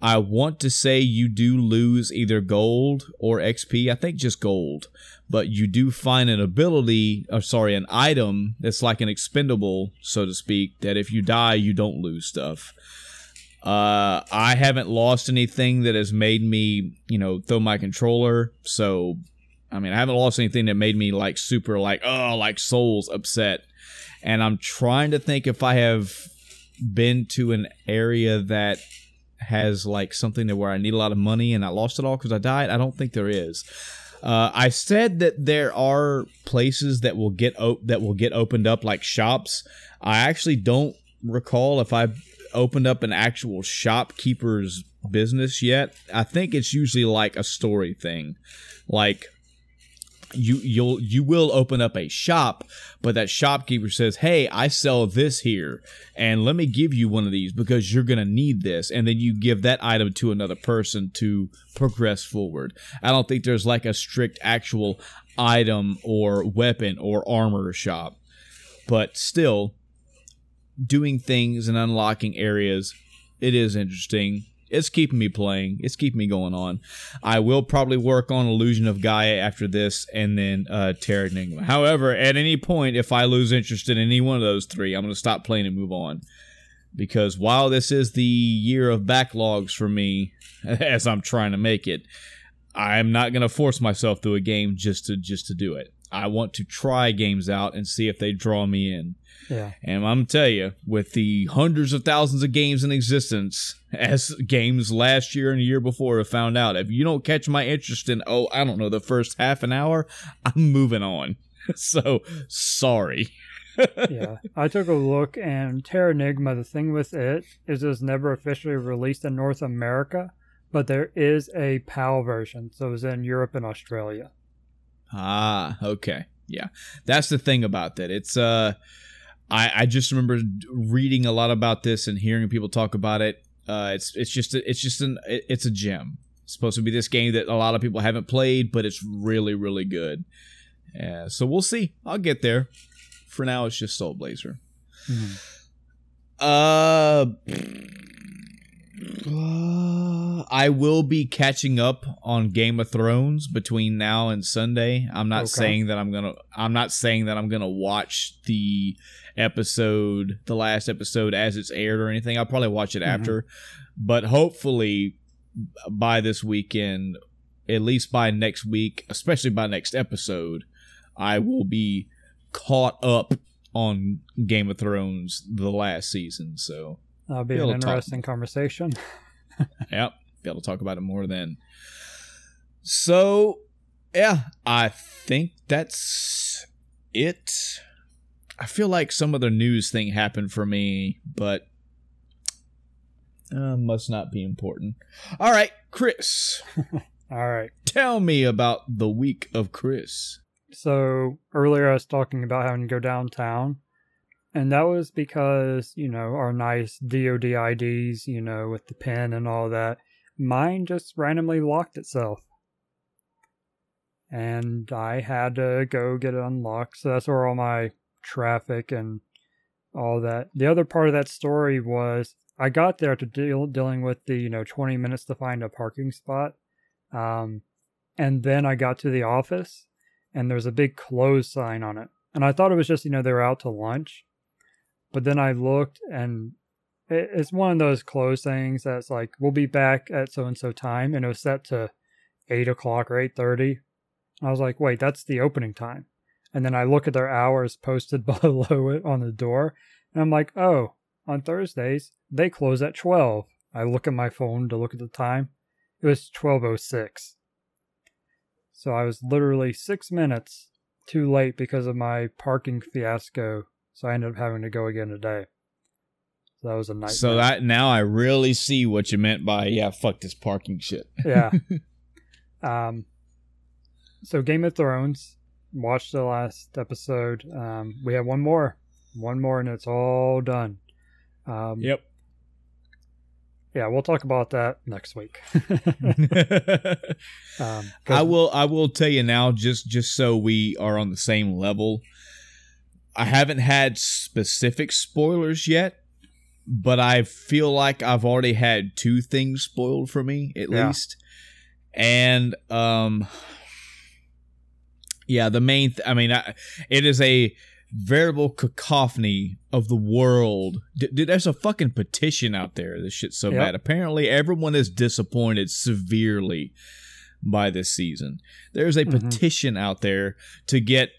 [SPEAKER 1] I want to say you do lose either gold or XP. I think just gold, but you do find an ability, or sorry, an item that's like an expendable, so to speak, that if you die, you don't lose stuff. Uh, I haven't lost anything that has made me, you know, throw my controller. So, I mean, I haven't lost anything that made me like super, like, oh, like souls upset. And I'm trying to think if I have been to an area that has like something that where I need a lot of money and I lost it all because I died. I don't think there is. Uh, I said that there are places that will get op- that will get opened up like shops. I actually don't recall if I've opened up an actual shopkeeper's business yet. I think it's usually like a story thing, like you you'll you will open up a shop but that shopkeeper says hey i sell this here and let me give you one of these because you're going to need this. And then you give that item to another person to progress forward. I don't think there's like a strict actual item or weapon or armor shop but still doing things and unlocking areas it is interesting it's keeping me playing. It's keeping me going on. I will probably work on Illusion of Gaia after this, and then uh, Terranigma. However, at any point, if I lose interest in any one of those three, I'm going to stop playing and move on. Because while this is the year of backlogs for me, as I'm trying to make it, I'm not going to force myself through a game just to just to do it. I want to try games out and see if they draw me in.
[SPEAKER 2] Yeah.
[SPEAKER 1] And I'm tell you, with the hundreds of thousands of games in existence, as games last year and the year before have found out, if you don't catch my interest in, oh, I don't know, the first half an hour, I'm moving on. so sorry.
[SPEAKER 2] yeah, I took a look, and Terra Terranigma. The thing with it is, it was never officially released in North America, but there is a PAL version, so it's in Europe and Australia.
[SPEAKER 1] Ah, okay, yeah, that's the thing about that. It's uh I, I just remember reading a lot about this and hearing people talk about it. Uh, it's it's just a, it's just an it's a gem. It's supposed to be this game that a lot of people haven't played, but it's really really good. Yeah, so we'll see. I'll get there. For now, it's just Soul Blazer. Mm-hmm. Uh, uh, I will be catching up on Game of Thrones between now and Sunday. I'm not okay. saying that I'm gonna. I'm not saying that I'm gonna watch the episode, the last episode as it's aired or anything. I'll probably watch it mm-hmm. after, but hopefully by this weekend, at least by next week, especially by next episode, I will be caught up on Game of Thrones the last season. So
[SPEAKER 2] that'll be, be an interesting talk. conversation.
[SPEAKER 1] yep, be able to talk about it more then. So yeah, I think that's it I feel like some other news thing happened for me, but Uh, must not be important. All right, Chris.
[SPEAKER 2] All right.
[SPEAKER 1] Tell me about the week of Chris.
[SPEAKER 2] So earlier I was talking about having to go downtown. And that was because, you know, our nice DOD IDs, you know, with the pin and all that, mine just randomly locked itself. And I had to go get it unlocked. So that's where all my traffic and all that. The other part of that story was I got there to deal dealing with the, you know, 20 minutes to find a parking spot. Um, and then I got to the office and there's a big close sign on it. And I thought it was just, you know, they were out to lunch. But then I looked and it's one of those close things that's like, we'll be back at so and so time. And it was set to eight o'clock or 8.30. I was like, wait, that's the opening time. And then I look at their hours posted below it on the door. And I'm like, oh, on Thursdays, they close at 12. I look at my phone to look at the time. It was 12.06. So I was literally six minutes too late because of my parking fiasco. So I ended up having to go again today. So that was a nightmare.
[SPEAKER 1] So that now I really see what you meant by yeah, fuck this parking shit.
[SPEAKER 2] yeah. Um. So Game of Thrones. Watched the last episode. Um. We have one more, one more, and it's all done. Um,
[SPEAKER 1] yep.
[SPEAKER 2] Yeah, we'll talk about that next week.
[SPEAKER 1] um, I will. I will tell you now, just just so we are on the same level. I haven't had specific spoilers yet, but I feel like I've already had two things spoiled for me at yeah. least, and um, yeah, the main. Th- I mean, I, it is a veritable cacophony of the world. Dude, there's a fucking petition out there. This shit's so yep. bad. Apparently, everyone is disappointed severely by this season. There's a mm-hmm. petition out there to get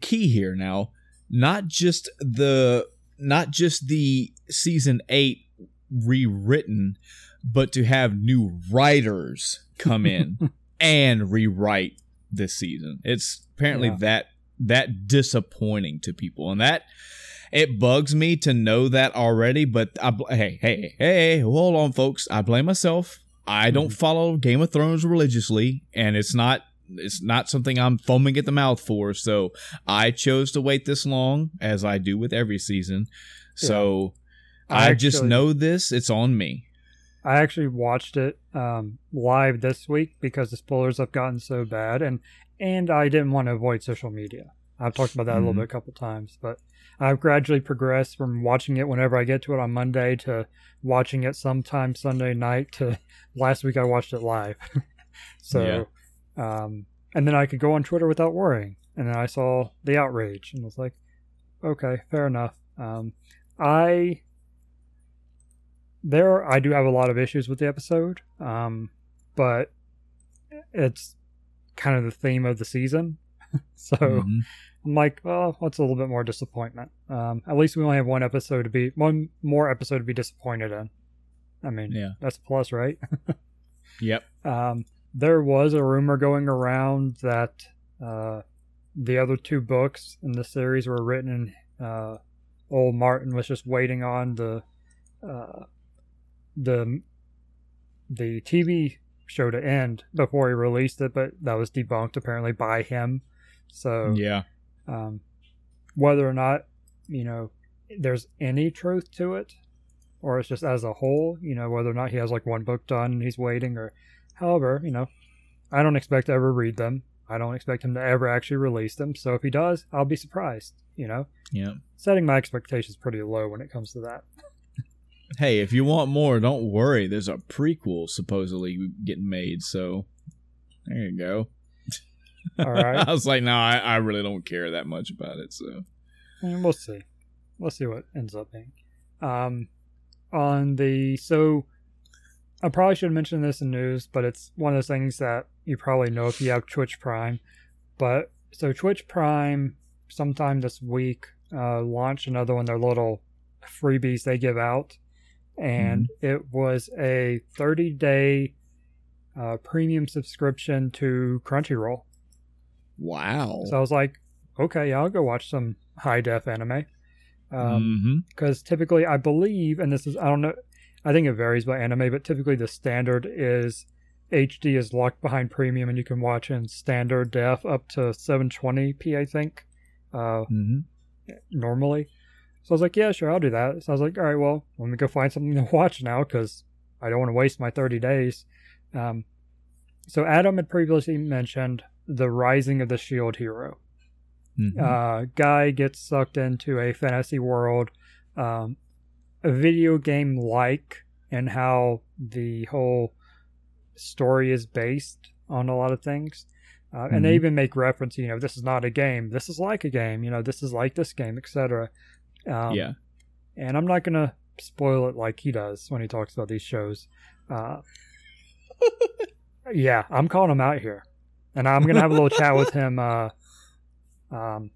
[SPEAKER 1] key here now. Not just the not just the season eight rewritten, but to have new writers come in and rewrite this season. It's apparently yeah. that that disappointing to people, and that it bugs me to know that already. But I, hey, hey, hey, hold on, folks. I blame myself. I don't mm-hmm. follow Game of Thrones religiously, and it's not it's not something I'm foaming at the mouth for. So I chose to wait this long, as I do with every season. So yeah. I, I actually, just know this. It's on me.
[SPEAKER 2] I actually watched it um, live this week because the spoilers have gotten so bad, and and I didn't want to avoid social media. I've talked about that mm-hmm. a little mm-hmm. bit a couple times, but I've gradually progressed from watching it whenever I get to it on Monday to watching it sometime Sunday night to last week I watched it live. so, yeah. Um, and then I could go on Twitter without worrying. And then I saw the outrage and was like, okay, fair enough. Um, I there I do have a lot of issues with the episode, um, but it's kind of the theme of the season. so mm-hmm. I'm like, well, what's a little bit more disappointment? Um, at least we only have one episode to be one more episode to be disappointed in. I mean, yeah, that's a plus, right?
[SPEAKER 1] yep.
[SPEAKER 2] Um, there was a rumor going around that uh, the other two books in the series were written in uh, old Martin was just waiting on the uh, the the TV show to end before he released it, but that was debunked apparently by him. So
[SPEAKER 1] yeah,
[SPEAKER 2] um, whether or not you know there's any truth to it, or it's just as a whole, you know, whether or not he has like one book done and he's waiting, or however, you know, I don't expect to ever read them. I don't expect him to ever actually release them. So if he does, I'll be surprised. You know.
[SPEAKER 1] Yeah.
[SPEAKER 2] Setting my expectations pretty low when it comes to that.
[SPEAKER 1] Hey, if you want more, don't worry. There's a prequel supposedly getting made, so there you go.
[SPEAKER 2] All right.
[SPEAKER 1] I was like, no, I, I really don't care that much about it, so
[SPEAKER 2] and we'll see. We'll see what ends up being. Um, on the so, I probably should mention this in news, but it's one of those things that you probably know if you have Twitch Prime. But so Twitch Prime, sometime this week, uh, launched another one of their little freebies they give out and mm-hmm. it was a 30 day uh, premium subscription to Crunchyroll.
[SPEAKER 1] Wow.
[SPEAKER 2] So I was like, okay, yeah, I'll go watch some high def anime. Because um, mm-hmm. typically, I believe, and this is, I don't know, I think it varies by anime, but typically the standard is HD is locked behind premium, and you can watch in standard def up to 720p, I think, uh,
[SPEAKER 1] Mm-hmm.
[SPEAKER 2] normally. So I was like, yeah, sure, I'll do that. So I was like, all right, well, let me go find something to watch now because I don't want to waste my 30 days. Um, so Adam had previously mentioned the Rising of the Shield Hero.
[SPEAKER 1] Mm-hmm.
[SPEAKER 2] Uh, guy gets sucked into a fantasy world, um, video game like, and how the whole story is based on a lot of things. Uh, And they
[SPEAKER 1] Mhm.
[SPEAKER 2] even make reference, you know, this is not a game. This is like a game. You know, this is like this game, etc. Um,
[SPEAKER 1] yeah.
[SPEAKER 2] and I'm not gonna spoil it like he does when he talks about these shows. Uh, yeah, I'm calling him out here, and I'm gonna have a little chat with him. Uh, um,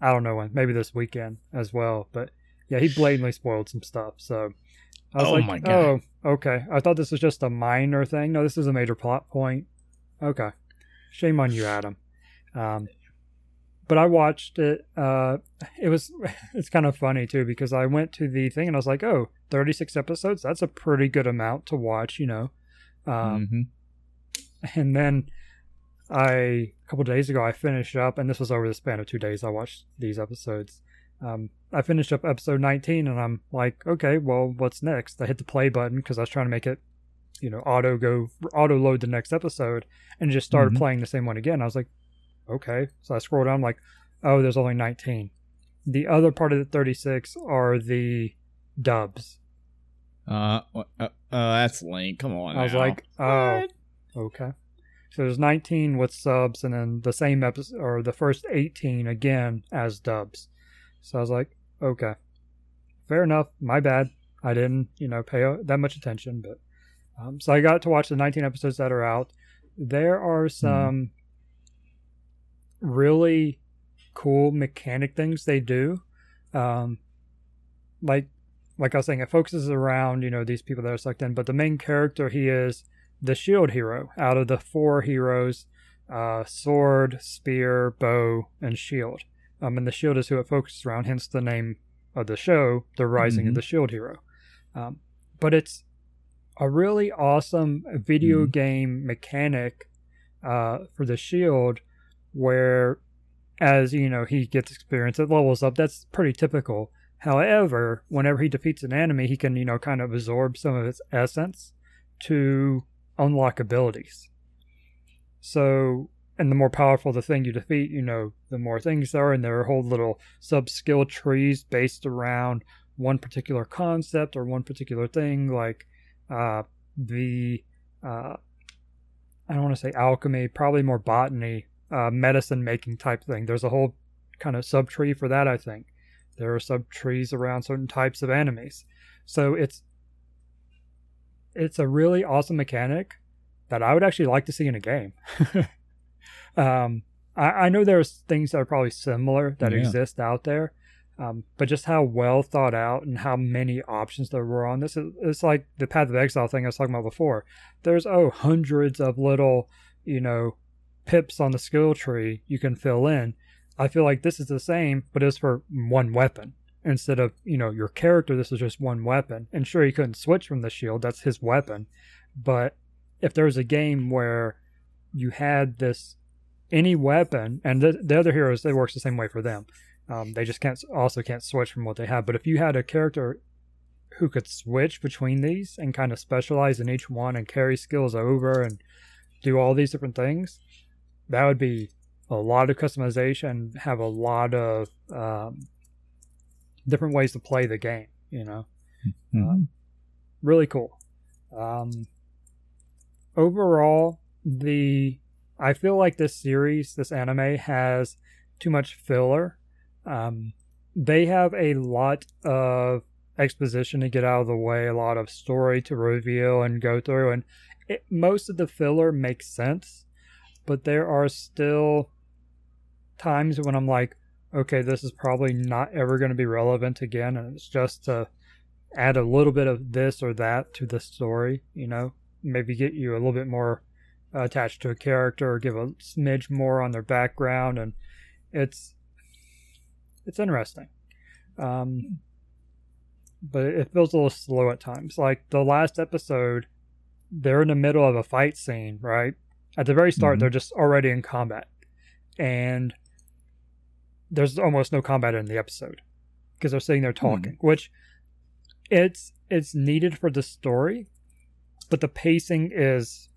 [SPEAKER 2] I don't know when, maybe this weekend as well. But yeah, he blatantly spoiled some stuff. So I was
[SPEAKER 1] Oh
[SPEAKER 2] like,
[SPEAKER 1] my God.
[SPEAKER 2] oh, okay. I thought this was just a minor thing. No, this is a major plot point. Okay, shame on you, Adam. Um, but I watched it. Uh, it was it's kind of funny too because I went to the thing and I was like, oh, 36 episodes. That's a pretty good amount to watch, you know. Um,
[SPEAKER 1] Mhm.
[SPEAKER 2] and then I a couple days ago I finished up, and this was over the span of two days. I watched these episodes. Um, I finished up episode 19, and I'm like, okay, well, what's next? I hit the play button because I was trying to make it, you know, auto go auto load the next episode, and just started
[SPEAKER 1] Mhm.
[SPEAKER 2] playing the same one again. I was like, okay. So I scroll down, like, oh, there's only 19. The other part of the 36 are the dubs.
[SPEAKER 1] Uh, uh, uh, that's lame. Come on.
[SPEAKER 2] I was
[SPEAKER 1] now.
[SPEAKER 2] like, oh,
[SPEAKER 1] What?
[SPEAKER 2] okay. So there's 19 with subs, and then the same episode, or the first 18 again as dubs. So I was like, okay, fair enough. My bad. I didn't, you know, pay that much attention, but um, so I got to watch the 19 episodes that are out. There are some really cool mechanic things they do. Um, like, like I was saying, it focuses around you know these people that are sucked in, but the main character he is the shield hero out of the four heroes: uh, sword, spear, bow, and shield. Um, and the shield is who it focuses around, hence the name of the show, The Rising of
[SPEAKER 1] Mhm.
[SPEAKER 2] the Shield Hero. Um, but it's a really awesome video
[SPEAKER 1] Mhm.
[SPEAKER 2] game mechanic uh, for the shield where as you know he gets experience it levels up that's pretty typical however whenever he defeats an enemy he can you know kind of absorb some of its essence to unlock abilities so and the more powerful the thing you defeat you know the more things there are and there are whole little sub skill trees based around one particular concept or one particular thing like uh the uh i don't want to say alchemy probably more botany uh, medicine making type thing. There's a whole kind of sub tree for that, I think. There are sub trees around certain types of enemies. So it's it's a really awesome mechanic that I would actually like to see in a game. um, I, I know there's things that are probably similar that
[SPEAKER 1] Yeah.
[SPEAKER 2] exist out there, um, but just how well thought out and how many options there were on this, it- it's like the Path of Exile thing I was talking about before. There's oh hundreds of little, you know, pips on the skill tree you can fill in. I feel like this is the same, but it's for one weapon instead of you know your character. This is just one weapon, and sure he couldn't switch from the shield. That's his weapon, but if there's a game where you had this any weapon, and the, the other heroes, it works the same way for them. Um, they just can't also can't switch from what they have. But if you had a character who could switch between these and kind of specialize in each one and carry skills over and do all these different things, that would be a lot of customization, have a lot of um, different ways to play the game. You know,
[SPEAKER 1] Mhm.
[SPEAKER 2] really cool. Um, overall, the I feel like this series, this anime, has too much filler. Um, they have a lot of exposition to get out of the way, a lot of story to reveal and go through, and it, most of the filler makes sense. But there are still times when I'm like, okay, this is probably not ever going to be relevant again, and it's just to add a little bit of this or that to the story, you know, maybe get you a little bit more attached to a character or give a smidge more on their background, and it's it's interesting. Um, but it feels a little slow at times. Like the last episode, they're in the middle of a fight scene, right? At the very start,
[SPEAKER 1] Mhm.
[SPEAKER 2] they're just already in combat, and there's almost no combat in the episode because they're sitting there talking, which it's it's needed for the story, but the pacing is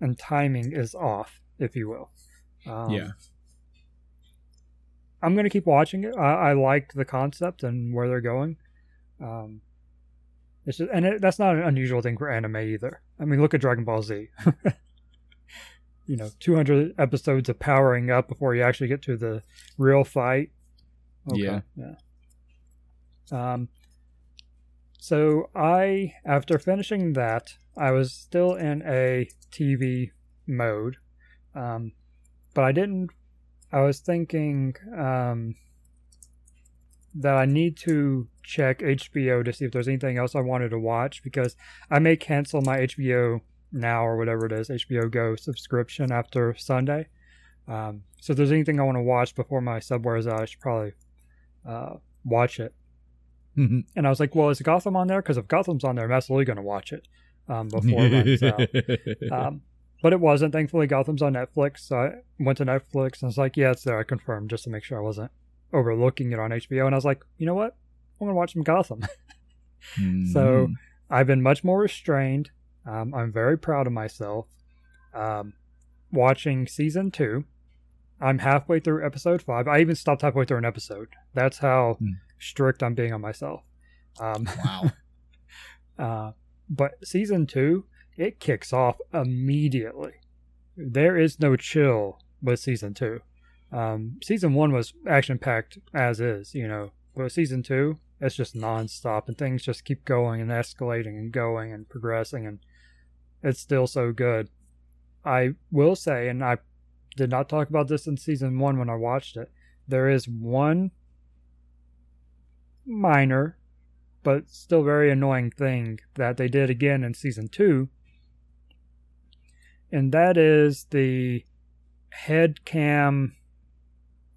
[SPEAKER 2] and timing is off, if you will. Um,
[SPEAKER 1] yeah.
[SPEAKER 2] I'm gonna keep watching it. I, I like the concept and where they're going. Um, it's just, and it, that's not an unusual thing for anime either. I mean, look at Dragon Ball Z. you know, 200 episodes of powering up before you actually get to the real fight.
[SPEAKER 1] Yeah.
[SPEAKER 2] Yeah. Um. So I, after finishing that, I was still in a TV mode, um, but I didn't. I was thinking um, that I need to check HBO to see if there's anything else I wanted to watch because I may cancel my HBO now or whatever it is HBO Go subscription after Sunday. Um, so if there's anything I want to watch before my sub wears out, I should probably uh, watch it.
[SPEAKER 1] Mhm.
[SPEAKER 2] And I was like, well, is Gotham on there? Because if Gotham's on there, I'm absolutely going to watch it um, before it runs out. Um, but it wasn't. Thankfully, Gotham's on Netflix. So I went to Netflix and I was like, yeah, it's there. I confirmed just to make sure I wasn't overlooking it on HBO. And I was like, you know what? I'm going to watch some Gotham. So-
[SPEAKER 1] Mhm.
[SPEAKER 2] I've been much more restrained. Um, I'm very proud of myself. Um, watching season two, I'm halfway through episode five. I even stopped halfway through an episode. That's how
[SPEAKER 1] Hmm.
[SPEAKER 2] strict I'm being on myself. Um,
[SPEAKER 1] wow.
[SPEAKER 2] uh, but season two, it kicks off immediately. There is no chill with season two. Um, season one was action packed as is, you know, but season two, it's just nonstop and things just keep going and escalating and going and progressing, and it's still so good. I will say, and I did not talk about this in season one when I watched it, there is one minor but still very annoying thing that they did again in season two. And that is the head cam,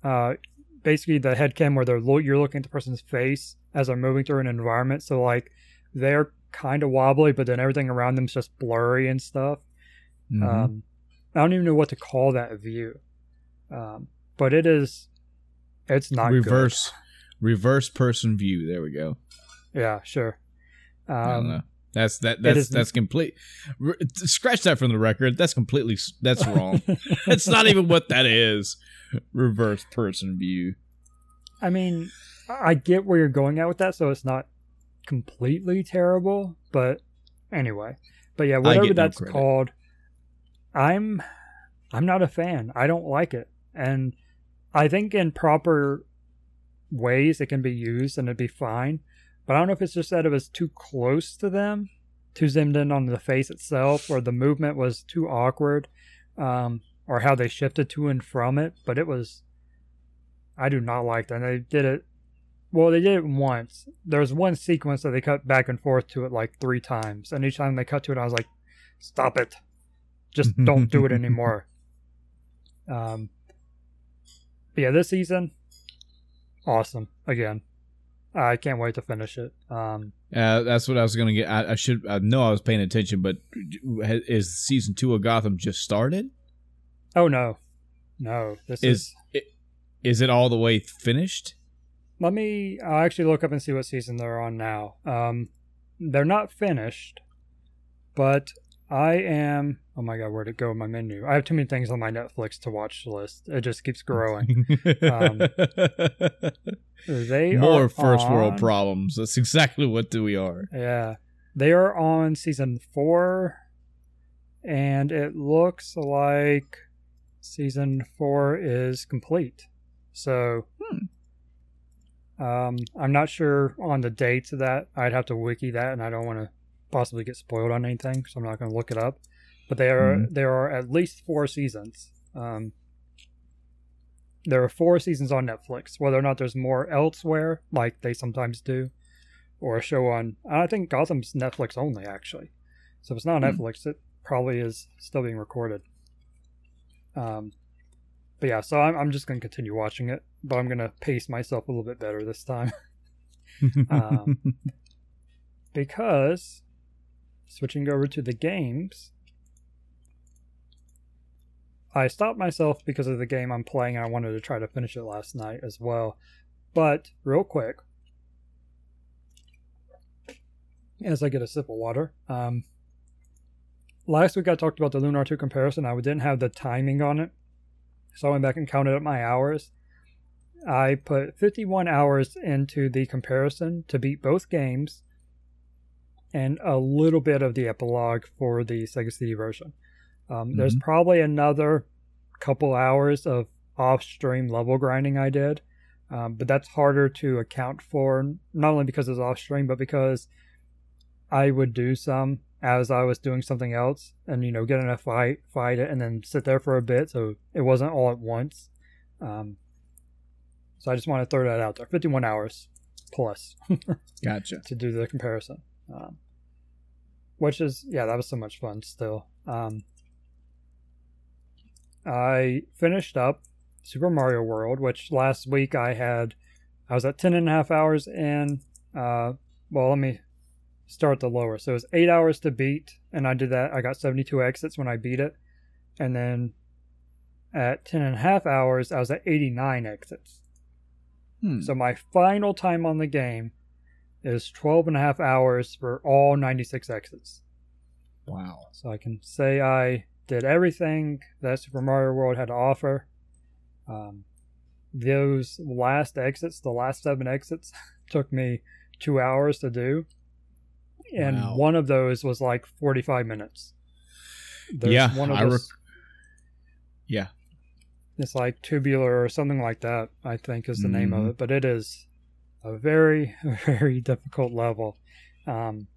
[SPEAKER 2] uh, basically the head cam where they're lo- you're looking at the person's face as they're moving through an environment. So like they're kind of wobbly, but then everything around them's just blurry and stuff.
[SPEAKER 1] Mhm.
[SPEAKER 2] Um, I don't even know what to call that view, um, but it is. It's not good.
[SPEAKER 1] reverse reverse person view. There we go.
[SPEAKER 2] Yeah, sure.
[SPEAKER 1] I don't
[SPEAKER 2] Um,
[SPEAKER 1] know. That's that. That's that's complete. Scratch that from the record. That's completely. That's wrong. That's not even what that is. Reverse person view.
[SPEAKER 2] I mean, I get where you're going at with that, so it's not completely terrible, but anyway. But yeah, whatever
[SPEAKER 1] get no
[SPEAKER 2] that's called, I'm I'm not a fan. I don't like it. And I think in proper ways it can be used and it'd be fine. But I don't know if it's just that it was too close to them, too zoomed in on the face itself, or the movement was too awkward, um, or how they shifted to and from it. But it was I do not like that. And they did it. Well, they did it once. There was one sequence that they cut back and forth to it like three times, and each time they cut to it, I was like, "Stop it! Just don't do it anymore." Um. but yeah, this season, awesome again. I can't wait to finish it. Um.
[SPEAKER 1] Uh, that's what I was gonna get. I, I should. I know I was paying attention, but is season two of Gotham just started?
[SPEAKER 2] Oh no, no. This
[SPEAKER 1] Is
[SPEAKER 2] is.
[SPEAKER 1] it? Is it all the way finished?
[SPEAKER 2] Let me. I'll actually look up and see what season they're on now. Um, they're not finished, but I am. Oh my god, where'd it go in my menu? I have too many things on my Netflix to watch list. It just keeps growing. Um, They
[SPEAKER 1] More
[SPEAKER 2] are
[SPEAKER 1] first world problems. That's exactly what we are.
[SPEAKER 2] Yeah, they are on season four, and it looks like season four is complete. So, um, I'm not sure on the dates of that. I'd have to wiki that, and I don't want to possibly get spoiled on anything, so I'm not going to look it up. But there are
[SPEAKER 1] Mhm.
[SPEAKER 2] there are at least four seasons. Um, there are four seasons on Netflix. Whether or not there's more elsewhere, like they sometimes do, or a show on. I think Gotham's Netflix only, actually. So if it's not on
[SPEAKER 1] Hmm.
[SPEAKER 2] Netflix, it probably is still being recorded. Um, but yeah, so I'm, I'm just going to continue watching it, but I'm going to pace myself a little bit better this time. Um, because switching over to the games, I stopped myself because of the game I'm playing and I wanted to try to finish it last night as well. But real quick, as I get a sip of water, um, last week I talked about the Lunar 2 comparison. I didn't have the timing on it, so I went back and counted up my hours. I put 51 hours into the comparison to beat both games and a little bit of the epilogue for the Sega CD version. Um, mm-hmm. There's probably another couple hours of off stream level grinding I did, um, but that's harder to account for, not only because it's off stream, but because I would do some as I was doing something else and, you know, get in a fight, fight it, and then sit there for a bit. So it wasn't all at once. Um, so I just want to throw that out there 51 hours plus.
[SPEAKER 1] gotcha.
[SPEAKER 2] To do the comparison. Um, which is, yeah, that was so much fun still. Um, I finished up Super Mario World, which last week I had, I was at 10 and a half hours in. Uh, well, let me start the lower. So it was eight hours to beat, and I did that. I got 72 exits when I beat it. And then at 10 and a half hours, I was at 89 exits. Hmm. So my final time on the game is 12 and a half hours for all 96 exits.
[SPEAKER 1] Wow.
[SPEAKER 2] So I can say I did everything that Super Mario World had to offer. Um, those last exits, the last seven exits, took me two hours to do. And wow. one of those was like 45 minutes.
[SPEAKER 1] There's yeah. One of I rec- yeah.
[SPEAKER 2] It's like tubular or something like that, I think is the mm-hmm. name of mm-hmm. it. But it is a very, very difficult level. Um,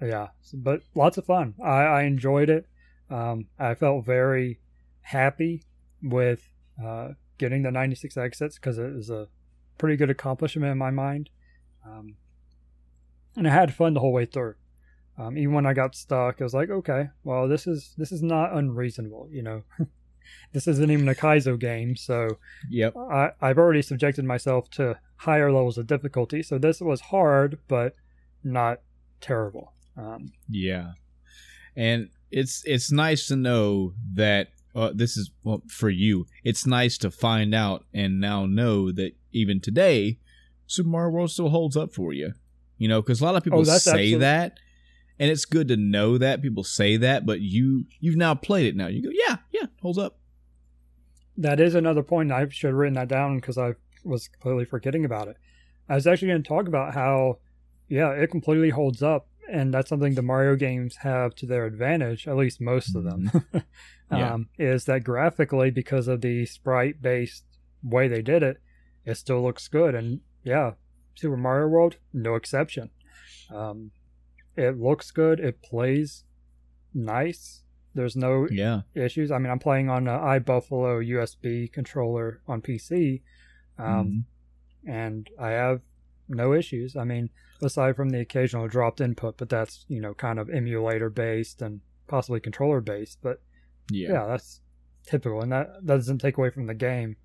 [SPEAKER 2] yeah, but lots of fun. I, I enjoyed it. Um, I felt very happy with uh, getting the 96 exits because it was a pretty good accomplishment in my mind. Um, and I had fun the whole way through. Um, even when I got stuck, I was like, okay, well, this is this is not unreasonable. You know, this isn't even a Kaizo game, so
[SPEAKER 1] yep.
[SPEAKER 2] I, I've already subjected myself to higher levels of difficulty. So this was hard, but not terrible. Um,
[SPEAKER 1] yeah, and it's it's nice to know that uh, this is well, for you. It's nice to find out and now know that even today, Super Mario World still holds up for you. You know, because a lot of people oh, say absolutely- that, and it's good to know that people say that. But you you've now played it now. You go, yeah, yeah, holds up.
[SPEAKER 2] That is another point. I should have written that down because I was completely forgetting about it. I was actually going to talk about how, yeah, it completely holds up and that's something the Mario games have to their advantage, at least most of them, mm-hmm. yeah. um, is that graphically, because of the sprite based way they did it, it still looks good. And yeah, Super Mario World, no exception. Um, it looks good, it plays nice. There's no
[SPEAKER 1] yeah.
[SPEAKER 2] issues. I mean, I'm playing on an iBuffalo USB controller on PC, um, mm-hmm. and I have no issues. I mean, aside from the occasional dropped input, but that's you know kind of emulator based and possibly controller based. But yeah, yeah that's typical, and that, that doesn't take away from the game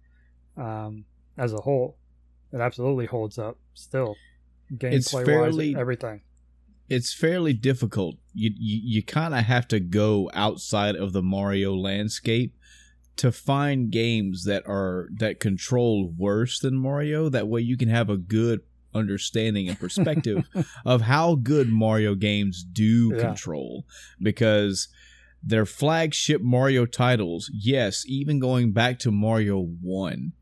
[SPEAKER 2] um, as a whole. It absolutely holds up still, gameplay wise, everything.
[SPEAKER 1] It's fairly difficult. You you, you kind of have to go outside of the Mario landscape to find games that are that control worse than Mario. That way, you can have a good understanding and perspective of how good Mario games do yeah. control because their flagship Mario titles, yes, even going back to Mario 1,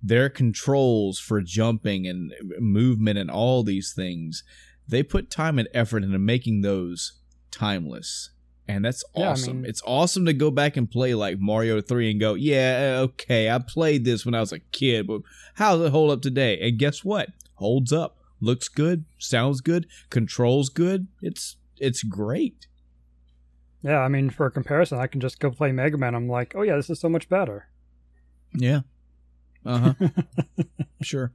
[SPEAKER 1] their controls for jumping and movement and all these things, they put time and effort into making those timeless. And that's awesome. Yeah, I mean, it's awesome to go back and play like Mario 3 and go, yeah, okay, I played this when I was a kid, but how does it hold up today? And guess what? holds up, looks good, sounds good, controls good. It's it's great.
[SPEAKER 2] Yeah, I mean, for a comparison, I can just go play Mega Man. I'm like, oh yeah, this is so much better.
[SPEAKER 1] Yeah. Uh huh. sure.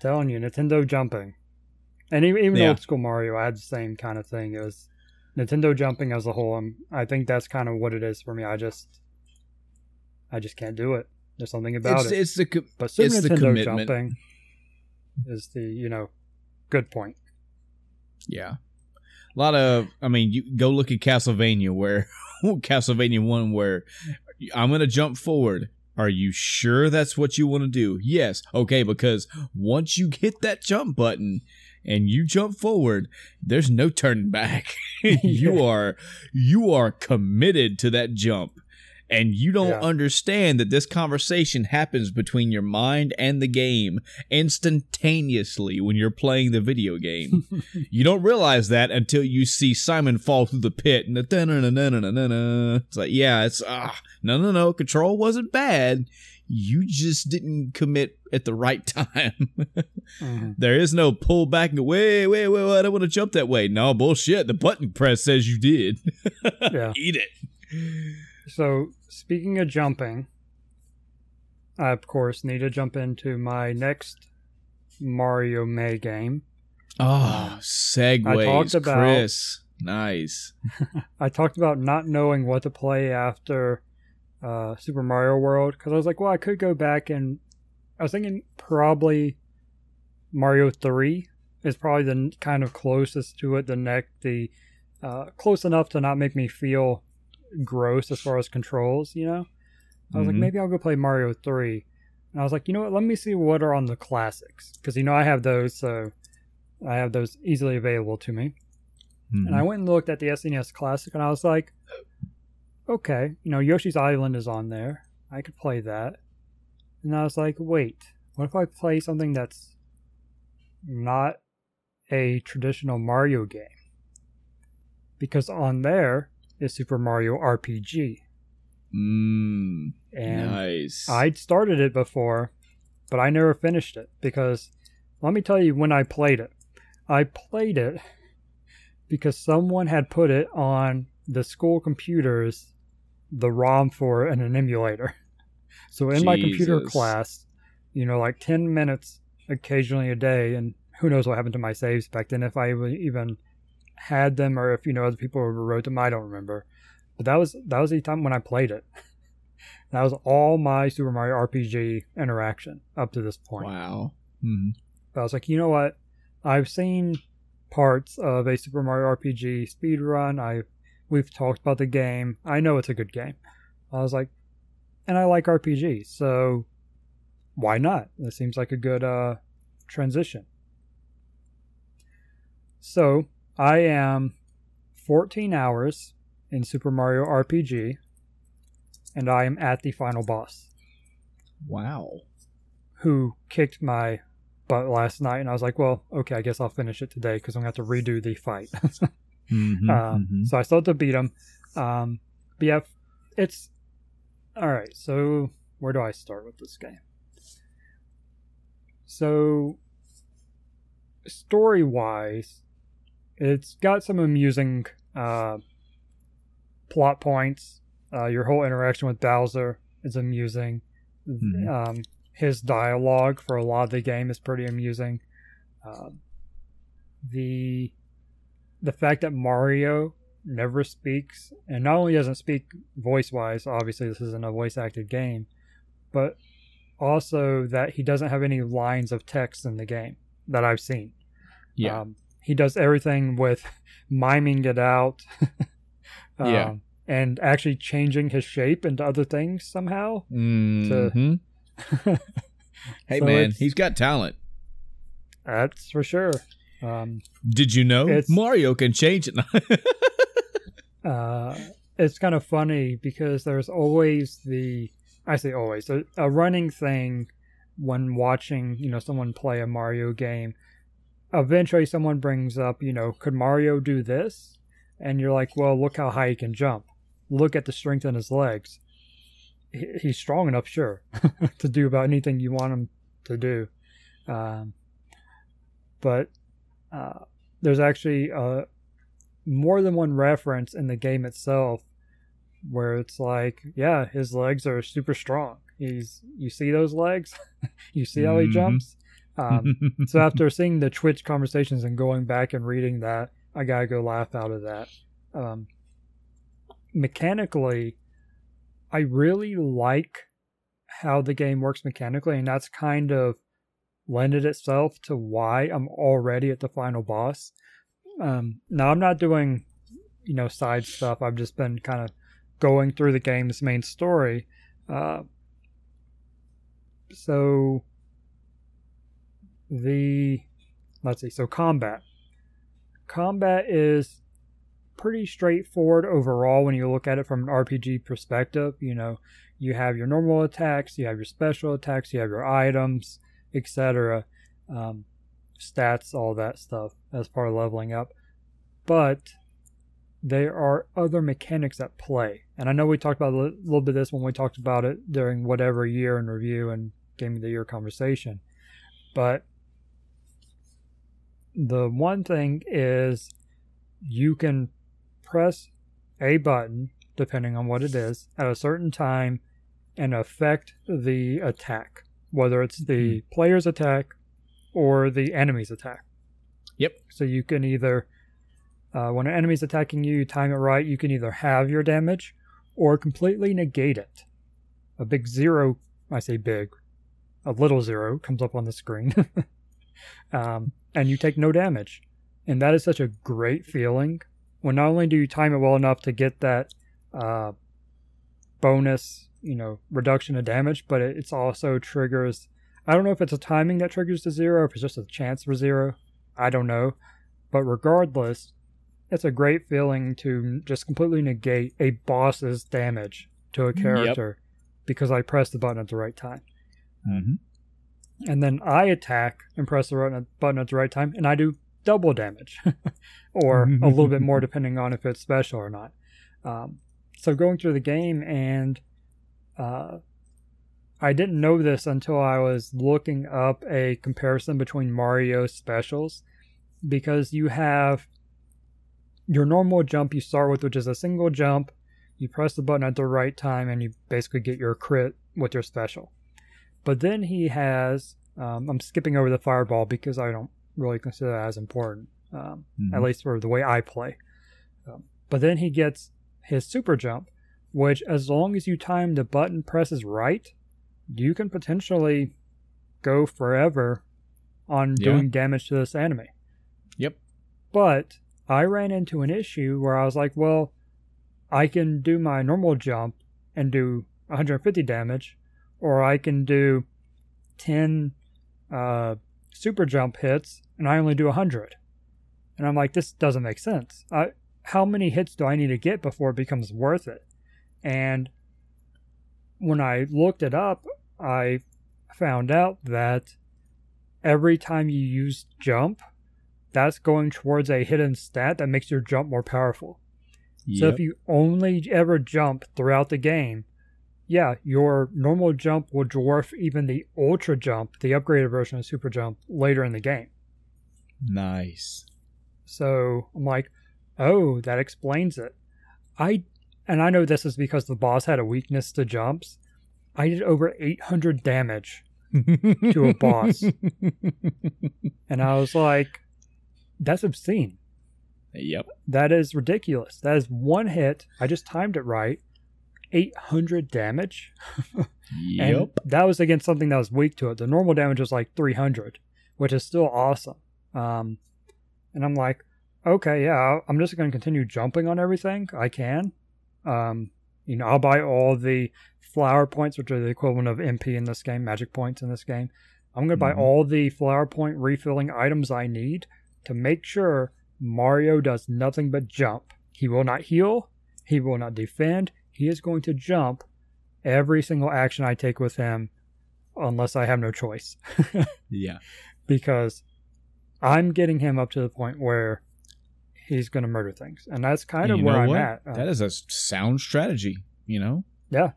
[SPEAKER 2] Telling you, Nintendo jumping, and even, even yeah. old school Mario, I had the same kind of thing. It was Nintendo jumping as a whole. I'm, I think that's kind of what it is for me. I just, I just can't do it. There's something about
[SPEAKER 1] it's,
[SPEAKER 2] it.
[SPEAKER 1] It's the
[SPEAKER 2] but Super Nintendo jumping is the you know good point.
[SPEAKER 1] Yeah. A lot of, I mean, you go look at Castlevania, where Castlevania 1, where I'm going to jump forward. Are you sure that's what you want to do? Yes. Okay, because once you hit that jump button and you jump forward, there's no turning back. you are you are committed to that jump. And you don't
[SPEAKER 2] Yeah.
[SPEAKER 1] understand that this conversation happens between your mind and the game instantaneously when you're playing the video game. you don't realize that until you see Simon fall through the pit and the it's like, yeah, it's ah, no, no, no, control wasn't bad. You just didn't commit at the right time.
[SPEAKER 2] Mhm.
[SPEAKER 1] there is no pull back and go, wait, wait, wait, wait, I don't want to jump that way. No, bullshit. The button press says you did.
[SPEAKER 2] Yeah.
[SPEAKER 1] Eat it.
[SPEAKER 2] So, speaking of jumping, I of course need to jump into my next Mario May game.
[SPEAKER 1] Oh, segues,
[SPEAKER 2] talked about-
[SPEAKER 1] Chris. Nice.
[SPEAKER 2] I talked about not knowing what to play after uh, Super Mario World because I was like, well, I could go back and I was thinking probably Mario Three is probably the n- kind of closest to it. The neck, the uh, close enough to not make me feel gross as far as controls. You know, I was like,
[SPEAKER 1] Mhm.
[SPEAKER 2] maybe I'll go play Mario Three, and I was like, you know what? Let me see what are on the classics because you know I have those, so I have those easily available to me. And I went and looked at the SNES Classic, and I was like, okay, you know, Yoshi's Island is on there. I could play that. And I was like, wait, what if I play something that's not a traditional Mario game? Because on there is Super Mario RPG.
[SPEAKER 1] Mm,
[SPEAKER 2] And
[SPEAKER 1] nice.
[SPEAKER 2] I'd started it before, but I never finished it because let me tell you when I played it. I played it because someone had put it on the school computers, the ROM for and an emulator. So in my computer class, you know, like 10 minutes occasionally a day, and who knows what happened to my saves back then if I even had them or if, you know, other people wrote them, I don't remember. But that was that was the time when I played it. That was all my Super Mario RPG interaction up to this point.
[SPEAKER 1] wow. Mhm.
[SPEAKER 2] But I was like, you know what? I've seen parts of a Super Mario RPG speed run. I we've talked about the game. I know it's a good game. I was like, and I like RPGs, so why not? That seems like a good uh, transition. So I am 14 hours in Super Mario RPG, and I am at the final boss
[SPEAKER 1] Wow.
[SPEAKER 2] who kicked my butt last night, and I was like, well, okay, I guess I'll finish it today because I'm gonna have to redo the fight.
[SPEAKER 1] Mhm,
[SPEAKER 2] um,
[SPEAKER 1] mhm.
[SPEAKER 2] So I still have to beat him. Um, but yeah, it's all right. So where do I start with this game? So story wise, it's got some amusing uh, plot points. Uh, your whole interaction with Bowser is amusing.
[SPEAKER 1] Mhm.
[SPEAKER 2] Um, his dialogue for a lot of the game is pretty amusing. Um the the fact that Mario never speaks, and not only doesn't speak voice wise, obviously this isn't a voice acted game, but also that he doesn't have any lines of text in the game that I've seen.
[SPEAKER 1] Yeah.
[SPEAKER 2] Um, he does everything with miming it out.
[SPEAKER 1] Yeah.
[SPEAKER 2] Um, And actually changing his shape into other things somehow.
[SPEAKER 1] Mhm. Hey
[SPEAKER 2] So
[SPEAKER 1] man, he's got talent.
[SPEAKER 2] That's for sure. Um,
[SPEAKER 1] Did you know Mario can change it?
[SPEAKER 2] uh, it's kind of funny because there's always the I say always a, a running thing when watching you know someone play a Mario game. Eventually, someone brings up you know could Mario do this, and you're like, well, look how high he can jump. Look at the strength in his legs. He, he's strong enough, sure, to do about anything you want him to do. Um, but uh, there's actually uh, more than one reference in the game itself where it's like, yeah, his legs are super strong. He's you see those legs, you see how he
[SPEAKER 1] Mhm.
[SPEAKER 2] jumps. Um, so after seeing the Twitch conversations and going back and reading that, I gotta go laugh out of that. Um, mechanically, I really like how the game works mechanically, and that's kind of lended itself to why I'm already at the final boss. Um, now I'm not doing, you know, side stuff. I've just been kind of going through the game's main story. Uh, so the let's see. So combat. Combat is pretty straightforward overall when you look at it from an RPG perspective. You know, you have your normal attacks, you have your special attacks, you have your items, etc. Um, stats, all that stuff as part of leveling up. But there are other mechanics at play. And I know we talked about a little bit of this when we talked about it during whatever year in review and Game of the Year conversation. But the one thing is you can press a button, depending on what it is, at a certain time and affect the attack, whether it's the mm-hmm. player's attack or the enemy's attack.
[SPEAKER 1] Yep.
[SPEAKER 2] So you can either, uh, when an enemy's attacking you, you time it right, you can either have your damage or completely negate it. A big zero, I say big, a little zero comes up on the screen. um, and you take no damage. And that is such a great feeling when not only do you time it well enough to get that uh, bonus, you know, reduction of damage, but it it's also triggers. I don't know if it's a timing that triggers the zero, if it's just a chance for zero. I don't know. But regardless, it's a great feeling to just completely negate a boss's damage to a character yep. because I pressed the button at the right time.
[SPEAKER 1] Mm-hmm
[SPEAKER 2] and then I attack and press the button at the right time, and I do double damage, or a little bit more depending on if it's special or not. Um, so going through the game, and uh, I didn't know this until I was looking up a comparison between Mario specials, because you have your normal jump you start with, which is a single jump. You press the button at the right time, and you basically get your crit with your special. But then he has, um, I'm skipping over the fireball because I don't really consider that as important, um, mm-hmm. at least for the way I play. Um, but then he gets his super jump, which, as long as you time the button presses right, you can potentially go forever on yeah. doing damage to this enemy.
[SPEAKER 1] Yep.
[SPEAKER 2] But I ran into an issue where I was like, well, I can do my normal jump and do 150 damage, or I can do 10 uh, super jump hits and I only do 100. And I'm like, this doesn't make sense. I, how many hits do I need to get before it becomes worth it? And when I looked it up, I found out that every time you use jump, that's going towards a hidden stat that makes your jump more powerful. Yep. So if you only ever jump throughout the game, yeah, your normal jump will dwarf even the ultra jump, the upgraded version of super jump, later in the game.
[SPEAKER 1] Nice.
[SPEAKER 2] So I'm like, oh, that explains it. I and I know this is because the boss had a weakness to jumps. I did over 800 damage to a boss, and I was like, that's obscene.
[SPEAKER 1] Yep.
[SPEAKER 2] That is ridiculous. That is one hit. I just timed it right. 800 damage.
[SPEAKER 1] yep.
[SPEAKER 2] that was against something that was weak to it. The normal damage was like 300, which is still awesome. Um, and I'm like, okay, yeah, I'm just going to continue jumping on everything I can. Um, you know, I'll buy all the flower points, which are the equivalent of MP in this game, magic points in this game. I'm going to buy mm-hmm. all the flower point refilling items I need to make sure Mario does nothing but jump. He will not heal. He will not defend he is going to jump every single action I take with him unless I have no choice.
[SPEAKER 1] yeah.
[SPEAKER 2] Because I'm getting him up to the point where he's going to murder things. And that's kind and of where I'm what? at.
[SPEAKER 1] Uh, that is a sound strategy, you know?
[SPEAKER 2] Yeah.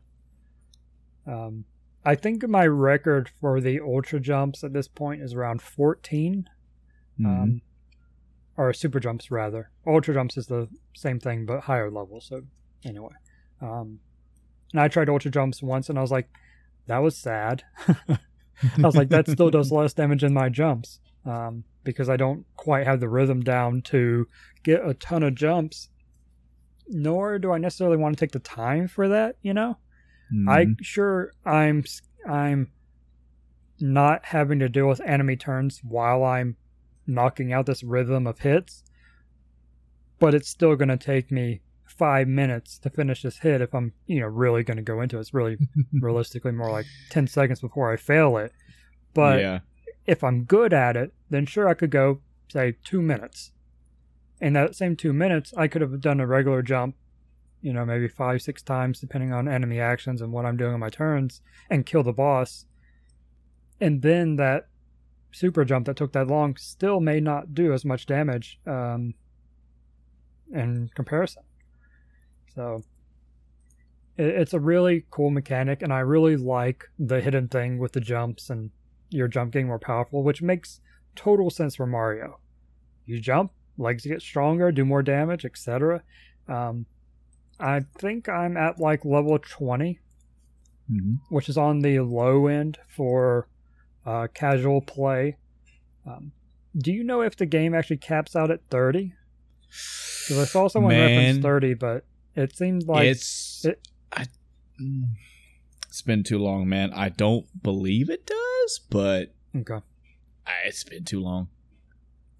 [SPEAKER 2] Um, I think my record for the ultra jumps at this point is around 14. Mm-hmm. Um, or super jumps, rather. Ultra jumps is the same thing, but higher level. So, anyway. Um, and I tried ultra jumps once, and I was like, that was sad. I was like, that still does less damage in my jumps um, because I don't quite have the rhythm down to get a ton of jumps. Nor do I necessarily want to take the time for that. You know, mm-hmm. I sure I'm I'm not having to deal with enemy turns while I'm knocking out this rhythm of hits, but it's still going to take me five minutes to finish this hit if I'm, you know, really going to go into it. It's really realistically more like 10 seconds before I fail it. But
[SPEAKER 1] yeah.
[SPEAKER 2] If I'm good at it, then sure, I could go, say, two minutes. In that same two minutes, I could have done a regular jump, you know, maybe five, six times, depending on enemy actions and what I'm doing on my turns, and kill the boss. And then that super jump that took that long still may not do as much damage um, in comparison. So it's a really cool mechanic, and I really like the hidden thing with the jumps and your jump getting more powerful, which makes total sense for Mario. You jump, legs get stronger, do more damage, etc. Um, I think I'm at like level 20,
[SPEAKER 1] Mhm.
[SPEAKER 2] which is on the low end for uh, casual play. Um, do you know if the game actually caps out at 30? Because I saw someone reference 30, but it seems like
[SPEAKER 1] it's
[SPEAKER 2] it-
[SPEAKER 1] I, mm, it's been too long, man. I don't believe it does, but
[SPEAKER 2] okay.
[SPEAKER 1] It's been too long.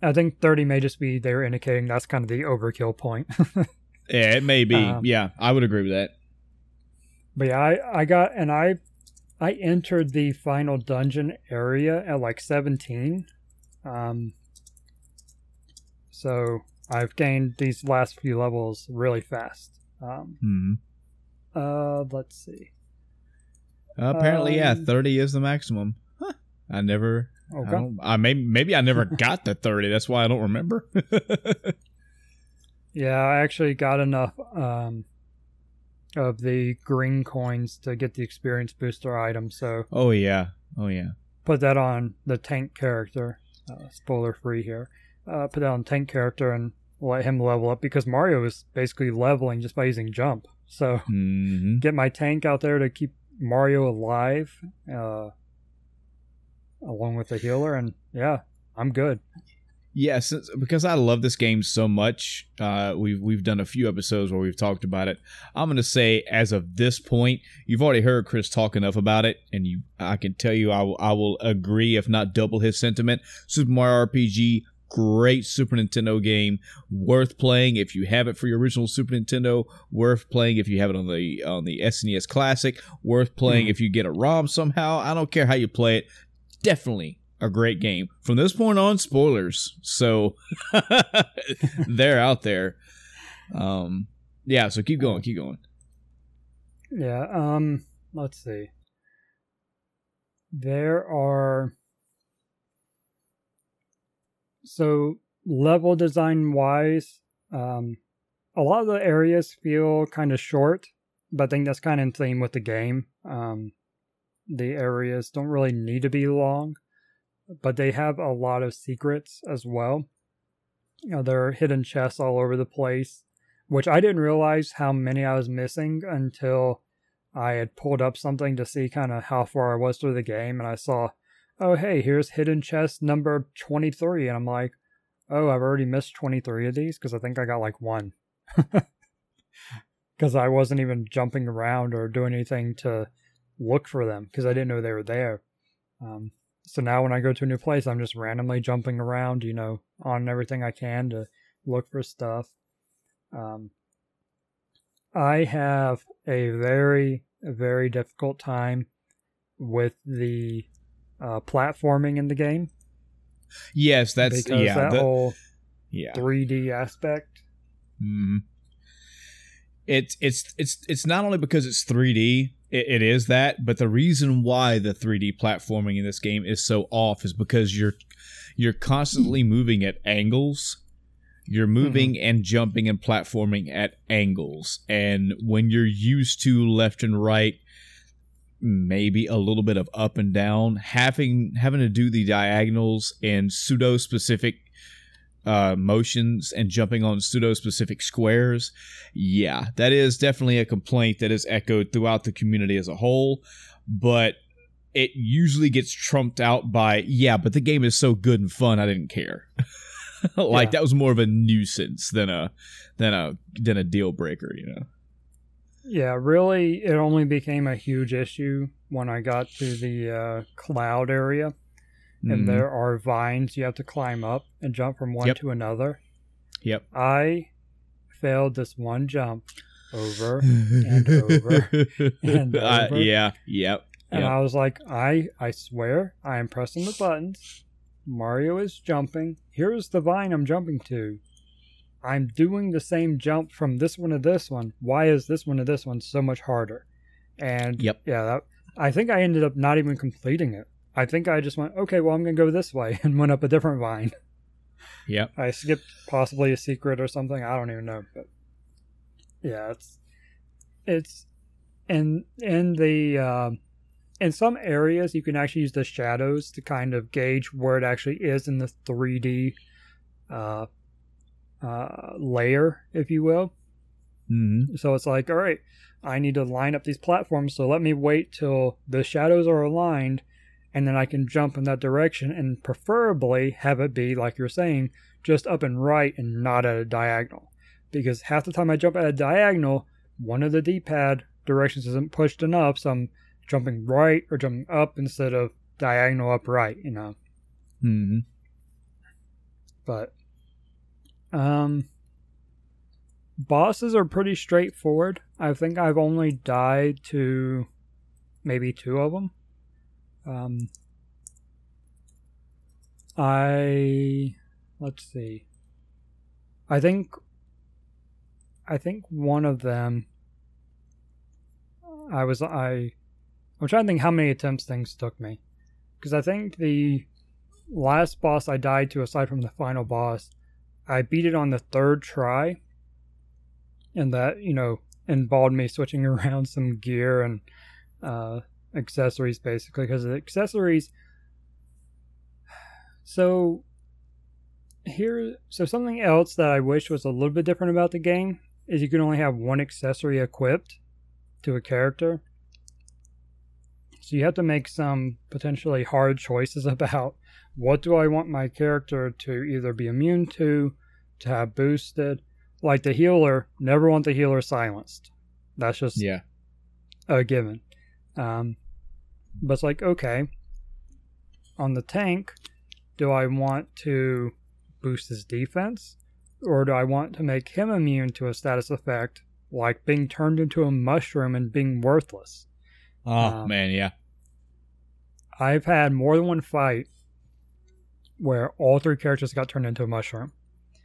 [SPEAKER 2] I think 30 may just be they're indicating that's kind of the overkill point.
[SPEAKER 1] Yeah, it may be.
[SPEAKER 2] Um,
[SPEAKER 1] yeah, I would agree with that.
[SPEAKER 2] but yeah, I, I got and I I entered the final dungeon area at like 17. Um so I've gained these last few levels really fast. Um
[SPEAKER 1] hmm
[SPEAKER 2] uh let's see.
[SPEAKER 1] apparently, yeah,
[SPEAKER 2] Um,
[SPEAKER 1] thirty is the maximum. I never. I,
[SPEAKER 2] Okay.
[SPEAKER 1] don't, I may, maybe I never got the thirty. That's why I don't remember.
[SPEAKER 2] Yeah, I actually got enough um of the green coins to get the experience booster item, so
[SPEAKER 1] oh yeah. Oh yeah.
[SPEAKER 2] put that on the tank character. Uh, spoiler free here. Uh, put that on tank character and let him level up because Mario is basically leveling just by using jump. So
[SPEAKER 1] hmm
[SPEAKER 2] get my tank out there to keep Mario alive, uh, along with the healer, and yeah, I'm good.
[SPEAKER 1] Yeah, since, because I love this game so much, uh, we've we've done a few episodes where we've talked about it. I'm gonna say, as of this point, you've already heard Chris talk enough about it, and you, I can tell you, I will, I will agree, if not double his sentiment. Super Mario RPG, great Super Nintendo game, worth playing if you have it for your original Super Nintendo. Worth playing if you have it on the on the SNES Classic. Worth playing
[SPEAKER 2] Mhm.
[SPEAKER 1] if you get a ROM somehow. I don't care how you play it. Definitely a great game. From this point on, spoilers. So they're out there. Um, yeah. So keep going. Keep going.
[SPEAKER 2] Yeah. Um. Let's see. There are. So level design wise, um, a lot of the areas feel kind of short, but I think that's kind of in theme with the game. Um, the areas don't really need to be long, but they have a lot of secrets as well. You know, there are hidden chests all over the place, which I didn't realize how many I was missing until I had pulled up something to see kind of how far I was through the game, and I saw, oh, hey, here's hidden chest number 23. And I'm like, oh, I've already missed 23 of these because I think I got like one. Because I wasn't even jumping around or doing anything to look for them because I didn't know they were there. Um, so now when I go to a new place, I'm just randomly jumping around, you know, on everything I can to look for stuff. Um, I have a very, very difficult time with the uh, platforming in the game
[SPEAKER 1] Yes, that's
[SPEAKER 2] because
[SPEAKER 1] yeah.
[SPEAKER 2] that
[SPEAKER 1] the-
[SPEAKER 2] whole
[SPEAKER 1] yeah.
[SPEAKER 2] 3D aspect.
[SPEAKER 1] Mhm. It's it's it's it's not only because it's 3D. It, it is that, but the reason why the 3D platforming in this game is so off is because you're you're constantly hmm. moving at angles. You're hmm. moving and jumping and platforming at angles, and when you're used to left and right, maybe a little bit of up and down, having having to do the diagonals in pseudo specific uh, motions and jumping on pseudo specific squares. Yeah, that is definitely a complaint that is echoed throughout the community as a whole, but it usually gets trumped out by, yeah, but the game is so good and fun, I didn't care. like
[SPEAKER 2] Yeah.
[SPEAKER 1] that was more of a nuisance than a than a than a deal breaker, you know.
[SPEAKER 2] Yeah, really, it only became a huge issue when I got to the uh, cloud area, and
[SPEAKER 1] Mhm.
[SPEAKER 2] there are vines you have to climb up and jump from one
[SPEAKER 1] Yep.
[SPEAKER 2] to another.
[SPEAKER 1] Yep.
[SPEAKER 2] I failed this one jump over, and over, and
[SPEAKER 1] Uh,
[SPEAKER 2] over.
[SPEAKER 1] yeah. Yep.
[SPEAKER 2] and
[SPEAKER 1] Yep.
[SPEAKER 2] I was like, I I swear I am pressing the buttons. Mario is jumping. Here's the vine I'm jumping to. I'm doing the same jump from this one to this one. Why is this one to this one so much harder? And
[SPEAKER 1] Yep.
[SPEAKER 2] yeah, that, I think I ended up not even completing it. I think I just went, okay, well, I'm going to go this way and went up a different vine.
[SPEAKER 1] Yep.
[SPEAKER 2] I skipped possibly a secret or something. I don't even know, but yeah, it's it's in in the uh, in some areas you can actually use the shadows to kind of gauge where it actually is in the 3D uh, uh, layer, if you will.
[SPEAKER 1] Mhm.
[SPEAKER 2] So it's like, all right, I need to line up these platforms. So let me wait till the shadows are aligned, and then I can jump in that direction, and preferably have it be like you're saying, just up and right, and not at a diagonal. Because half the time I jump at a diagonal, one of the D-pad directions isn't pushed enough, so I'm jumping right or jumping up instead of diagonal up right. You know.
[SPEAKER 1] Mhm.
[SPEAKER 2] but um bosses are pretty straightforward i think i've only died to maybe two of them um i let's see i think i think one of them i was i i'm trying to think how many attempts things took me because i think the last boss I died to, aside from the final boss, I beat it on the third try. And that, you know, involved me switching around some gear and uh, accessories, basically, because the accessories. So, here, so something else that I wish was a little bit different about the game is you can only have one accessory equipped to a character. So you have to make some potentially hard choices about what do I want my character to either be immune to, to have boosted. Like the healer, never want the healer silenced. That's just
[SPEAKER 1] Yeah.
[SPEAKER 2] a given. Um, but it's like, okay, on the tank, do I want to boost his defense? Or do I want to make him immune to a status effect like being turned into a mushroom and being worthless?
[SPEAKER 1] Oh
[SPEAKER 2] Um,
[SPEAKER 1] man, yeah.
[SPEAKER 2] I've had more than one fight where all three characters got turned into a mushroom.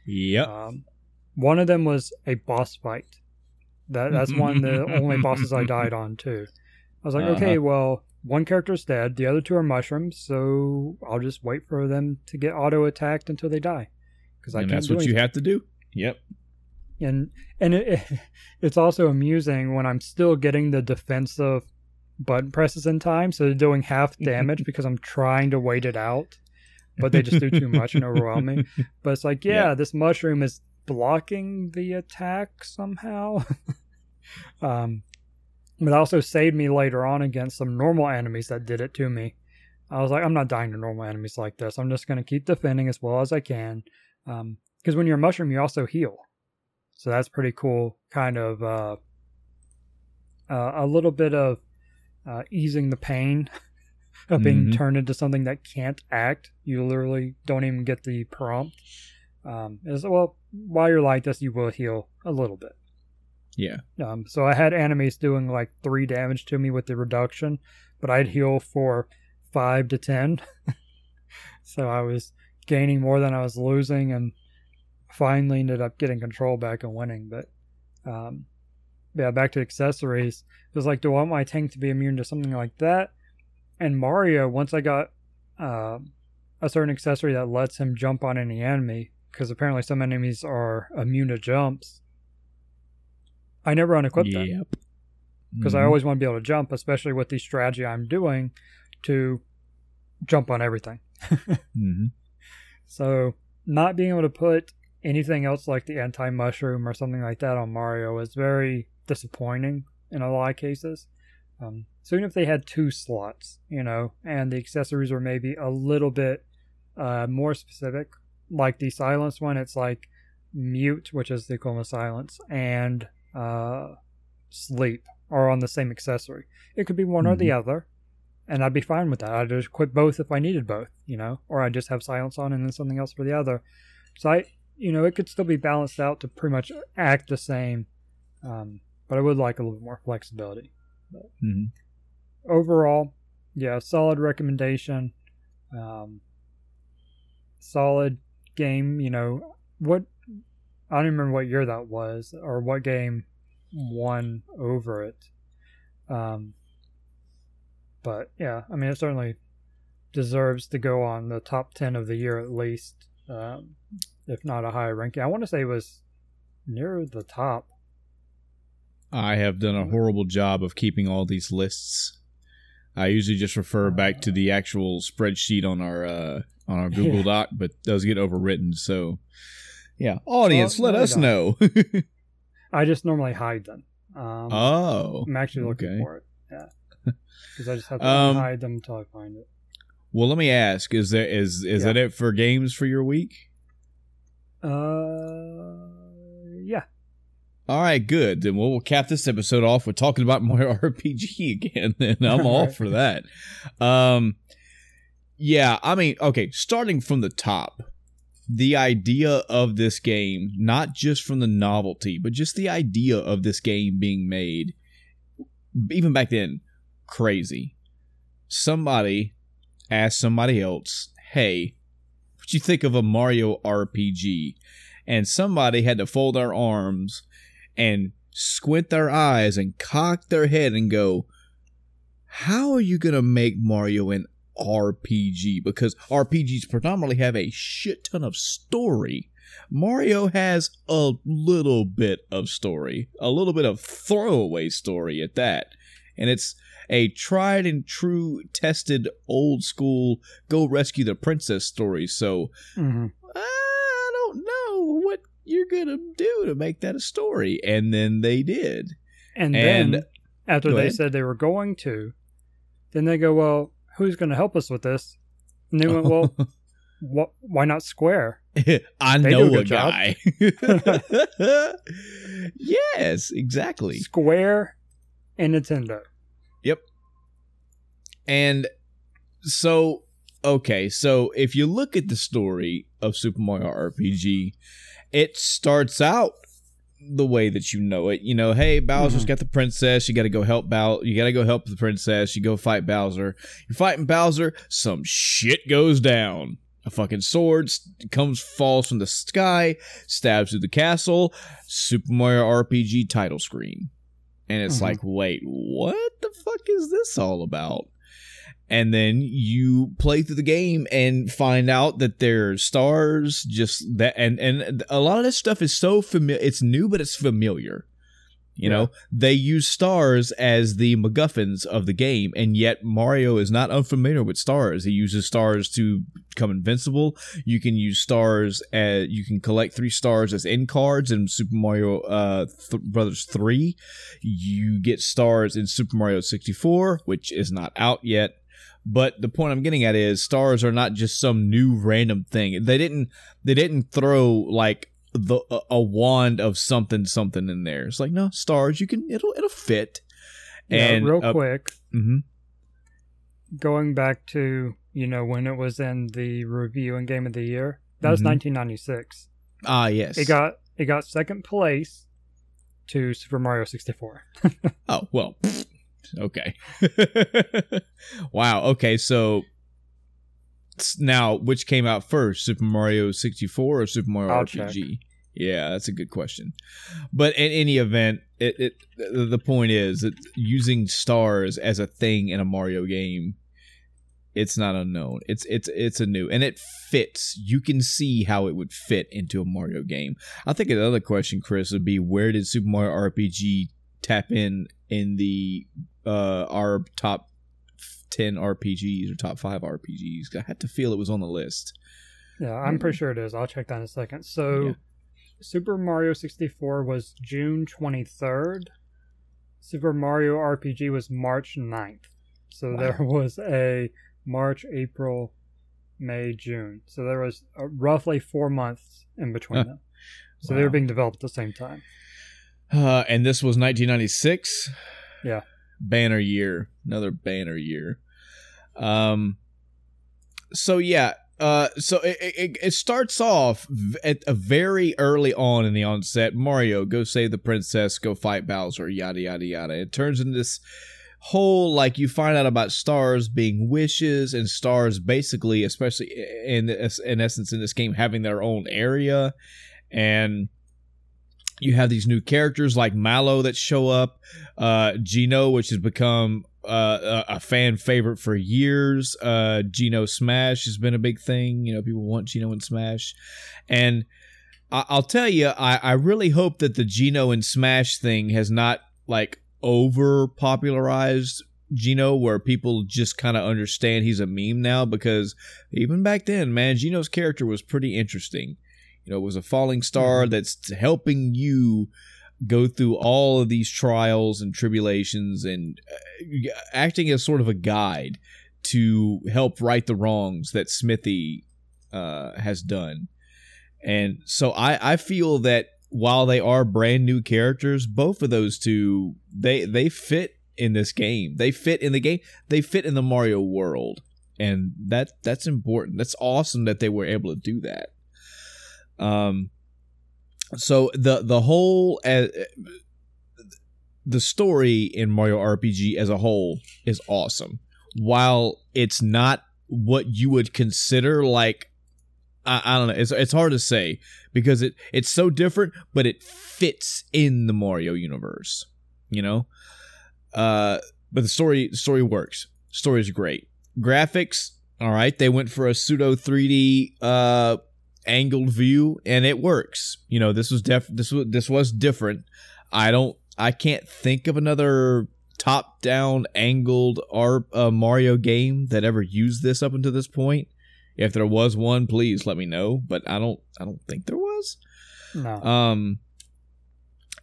[SPEAKER 1] Yep.
[SPEAKER 2] Um, one of them was a boss fight. That that's one of the only bosses I died on too. I was like,
[SPEAKER 1] Uh-huh.
[SPEAKER 2] okay, well, one character's dead, the other two are mushrooms, so I'll just wait for them to get auto attacked until they die. Because I
[SPEAKER 1] and that's what you have to do. Yep.
[SPEAKER 2] and and it, it's also amusing when I'm still getting the defensive button presses in time, so they're doing half damage because I'm trying to wait it out, but they just do too much and overwhelm me. But it's like, yeah,
[SPEAKER 1] Yeah.
[SPEAKER 2] this mushroom is blocking the attack somehow. um, but also saved me later on against some normal enemies that did it to me. I was like, I'm not dying to normal enemies like this. I'm just going to keep defending as well as I can. Because when you're a mushroom, you also heal. So that's pretty cool. Kind of uh, uh, a little bit of uh, easing the pain of being
[SPEAKER 1] Mhm.
[SPEAKER 2] turned into something that can't act. You literally don't even get the prompt. Um, is well, while you're like this, you will heal a little bit.
[SPEAKER 1] Yeah.
[SPEAKER 2] Um, so I had enemies doing like three damage to me with the reduction, but I'd heal for five to ten. so I was gaining more than I was losing, and finally ended up getting control back and winning. But um, yeah, back to accessories. It was like, do I want my tank to be immune to something like that? And Mario, once I got uh, a certain accessory that lets him jump on any enemy, because apparently some enemies are immune to jumps. I never unequipped that
[SPEAKER 1] Yep.
[SPEAKER 2] because I
[SPEAKER 1] Mhm.
[SPEAKER 2] always want to be able to jump, especially with the strategy I'm doing to jump on everything.
[SPEAKER 1] Mhm.
[SPEAKER 2] So not being able to put anything else like the anti mushroom or something like that on Mario is very disappointing in a lot of cases. Um, so even if they had two slots, you know, and the accessories were maybe a little bit uh, more specific, like the silence one, it's like mute, which is the equivalent of silence, and uh, sleep are on the same accessory. It could be one or the other, and I'd be fine with that. I'd just quit both if I needed both, you know, or I'd just have silence on and then something else for the other. So I, you know, it could still be balanced out to pretty much act the same, um, but I would like a little bit more flexibility. But
[SPEAKER 1] hmm
[SPEAKER 2] overall, yeah, solid recommendation. Um, solid game. You know what? I don't remember what year that was or what game won over it. Um, but yeah, I mean, it certainly deserves to go on the top ten of the year at least, um, if not a higher ranking. I want to say it was near the top.
[SPEAKER 1] I have done a horrible job of keeping all these lists. I usually just refer back to the actual spreadsheet on our uh, on our Google
[SPEAKER 2] Yeah.
[SPEAKER 1] Doc, but those get overwritten. So, yeah, audience,
[SPEAKER 2] Well,
[SPEAKER 1] let
[SPEAKER 2] no,
[SPEAKER 1] us
[SPEAKER 2] they
[SPEAKER 1] know.
[SPEAKER 2] I just normally hide them. Um,
[SPEAKER 1] oh,
[SPEAKER 2] I'm actually looking
[SPEAKER 1] okay.
[SPEAKER 2] for it. Yeah, because I just have to
[SPEAKER 1] Um,
[SPEAKER 2] hide them until I find it.
[SPEAKER 1] well, let me ask: is there is is
[SPEAKER 2] Yeah.
[SPEAKER 1] that it for games for your week?
[SPEAKER 2] Uh, yeah.
[SPEAKER 1] All right, good. Then we'll, we'll cap this episode off with talking about Mario RPG again. Then I'm all
[SPEAKER 2] Alright.
[SPEAKER 1] for that. Um, yeah, I mean, okay, starting from the top, the idea of this game, not just from the novelty, but just the idea of this game being made, even back then, crazy. Somebody asked somebody else, "Hey, what you think of a Mario RPG?" And somebody had to fold their arms and squint their eyes and cock their head and go, How are you going to make Mario an RPG? Because RPGs predominantly have a shit ton of story. Mario has a little bit of story, a little bit of throwaway story at that. And it's a tried and true, tested, old school, go rescue the princess story. So
[SPEAKER 2] hmm
[SPEAKER 1] I don't know what you're gonna do to make that a story. And then they did.
[SPEAKER 2] And,
[SPEAKER 1] And-
[SPEAKER 2] then after they
[SPEAKER 1] ahead.
[SPEAKER 2] said they were going to, then they go, "Well, who's going to help us with this?" And they went, "Well, wh- why not Square?"
[SPEAKER 1] I
[SPEAKER 2] They
[SPEAKER 1] know
[SPEAKER 2] a
[SPEAKER 1] a guy. yes, exactly.
[SPEAKER 2] Square and Nintendo. Yep.
[SPEAKER 1] And so, okay, so if you look at the story of Super Mario RPG, it starts out the way that you know it. You know, hey, Bowser's
[SPEAKER 2] Mhm.
[SPEAKER 1] got the princess. You got to go help Bow. You got to go help the princess. You go fight Bowser. You're fighting Bowser. Some shit goes down. A fucking sword comes, falls from the sky, stabs through the castle. Super Mario RPG title screen, and it's
[SPEAKER 2] Mhm.
[SPEAKER 1] like, wait, what the fuck is this all about? And then you play through the game and find out that there are stars just that and and a lot of this stuff is so familiar it's new but it's familiar you know they use stars as the MacGuffins of the game, and yet Mario is not unfamiliar with stars. He uses stars to become invincible. You can use stars as you can collect three stars as end cards in Super Mario uh, Th- Brothers Three. You get stars in Super Mario 64, which is not out yet. But the point I'm getting at is stars are not just some new random thing. They didn't they didn't throw like the a, a wand of something something in there. It's like no stars. You can it'll it'll fit.
[SPEAKER 2] Yeah,
[SPEAKER 1] and
[SPEAKER 2] real
[SPEAKER 1] uh,
[SPEAKER 2] quick,
[SPEAKER 1] mhm.
[SPEAKER 2] going back to you know when it was in the review and game of the year, that was
[SPEAKER 1] Mhm.
[SPEAKER 2] 1996.
[SPEAKER 1] Ah yes.
[SPEAKER 2] It got it got second place to Super Mario 64.
[SPEAKER 1] Oh well. Okay. wow. Okay. So now, which came out first, Super Mario 64 or Super Mario
[SPEAKER 2] I'll
[SPEAKER 1] RPG? Yeah, that's a good question. But in any event, it, it the the point is that using stars as a thing in a Mario game, it's not unknown. It's it's it's a new and it fits. You can see how it would fit into a Mario game. I think another question, Chris, would be where did Super Mario RPG tap in in the uh our top 10 RPGs or top 5 RPGs. I had to feel it was on the list.
[SPEAKER 2] Yeah, I'm pretty sure it is. I'll check that in a second. So,
[SPEAKER 1] Yeah.
[SPEAKER 2] Super Mario 64 was June 23rd. Super Mario RPG was March 9th. So
[SPEAKER 1] Wow.
[SPEAKER 2] there was a March, April, May, June. So there was uh, roughly four months in between
[SPEAKER 1] Huh.
[SPEAKER 2] them. So they were being developed at the same time.
[SPEAKER 1] Uh, and this was 1996.
[SPEAKER 2] Yeah.
[SPEAKER 1] Banner year. Another banner year. Um. So yeah. Uh. So it it, it starts off at a very early on in the onset. Mario, go save the princess. Go fight Bowser. Yada yada yada. It turns into this whole like you find out about stars being wishes and stars basically especially in in essence in this game having their own area and you have these new characters like Mallow that show up, uh, Geno, which has become uh, a fan favorite for years. Uh, Geno Smash has been a big thing. You know, people want Geno and Smash, and I- I'll tell you, I-, I really hope that the Geno and Smash thing has not like over popularized Geno, where people just kind of understand he's a meme now. Because even back then, man, Geno's character was pretty interesting. You know, it was a falling star that's helping you go through all of these trials and tribulations and uh, acting as sort of a guide to help right the wrongs that Smithy uh, has done. And so I, I feel that while they are brand new characters, both of those two they they fit in this game. They fit in the game. They fit in the Mario world, and that that's important. That's awesome that they were able to do that. Um, so the the whole uh, the story in Mario RPG as a whole is awesome. While it's not what you would consider like I, I don't know, it's it's hard to say because it it's so different, but it fits in the Mario universe, you know. Uh, but the story story works. Story is great. Graphics, all right. They went for a pseudo 3D uh angled view and it works. You know, this was def this was this was different. I don't I can't think of another top down angled R uh, Mario game that ever used this up until this point. If there was one, please let me know, but I don't I don't think there was.
[SPEAKER 2] No.
[SPEAKER 1] Um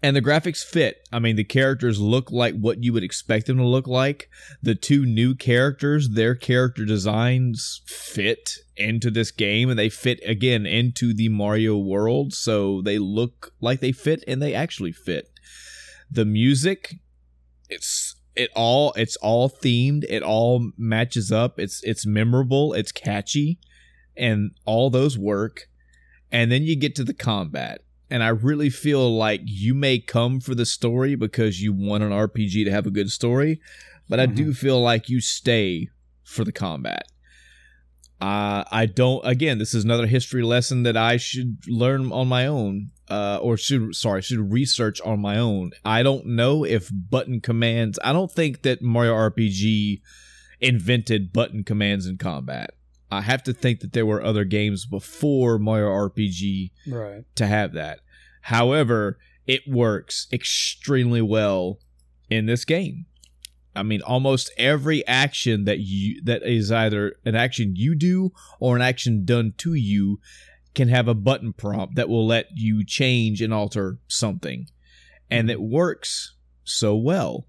[SPEAKER 1] and the graphics fit. I mean, the characters look like what you would expect them to look like. The two new characters, their character designs fit into this game and they fit again into the Mario world. So they look like they fit and they actually fit. The music, it's it all it's all themed. It all matches up. It's it's memorable, it's catchy, and all those work. And then you get to the combat and I really feel like you may come for the story because you want an RPG to have a good story, but I do feel like you stay for the combat. Uh, I don't. Again, this is another history lesson that I should learn on my own, uh, or should sorry, should research on my own. I don't know if button commands. I don't think that Mario RPG invented button commands in combat. I have to think that there were other games before Mario RPG
[SPEAKER 2] right.
[SPEAKER 1] to have that. However, it works extremely well in this game. I mean, almost every action that you that is either an action you do or an action done to you can have a button prompt that will let you change and alter something. And it works so well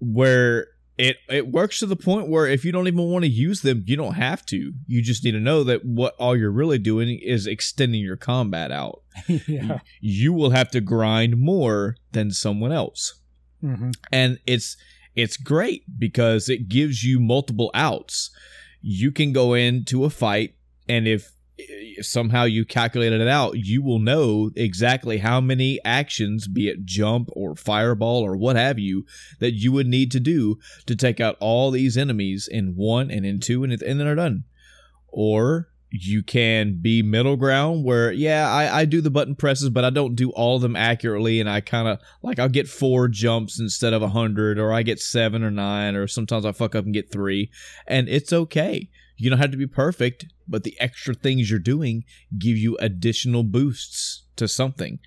[SPEAKER 1] where it it works to the point where if you don't even want to use them, you don't have to. You just need to know that what all you're really doing is extending your combat out.
[SPEAKER 2] yeah.
[SPEAKER 1] You will have to grind more than someone else.
[SPEAKER 2] hmm
[SPEAKER 1] And it's it's great because it gives you multiple outs. You can go into a fight and if if somehow you calculated it out, you will know exactly how many actions, be it jump or fireball or what have you, that you would need to do to take out all these enemies in one and in two, and, and then are done. Or you can be middle ground where, yeah, I, I do the button presses, but I don't do all of them accurately, and I kind of like I'll get four jumps instead of a hundred, or I get seven or nine, or sometimes I fuck up and get three, and it's okay. You don't have to be perfect, but the extra things you're doing give you additional boosts to something.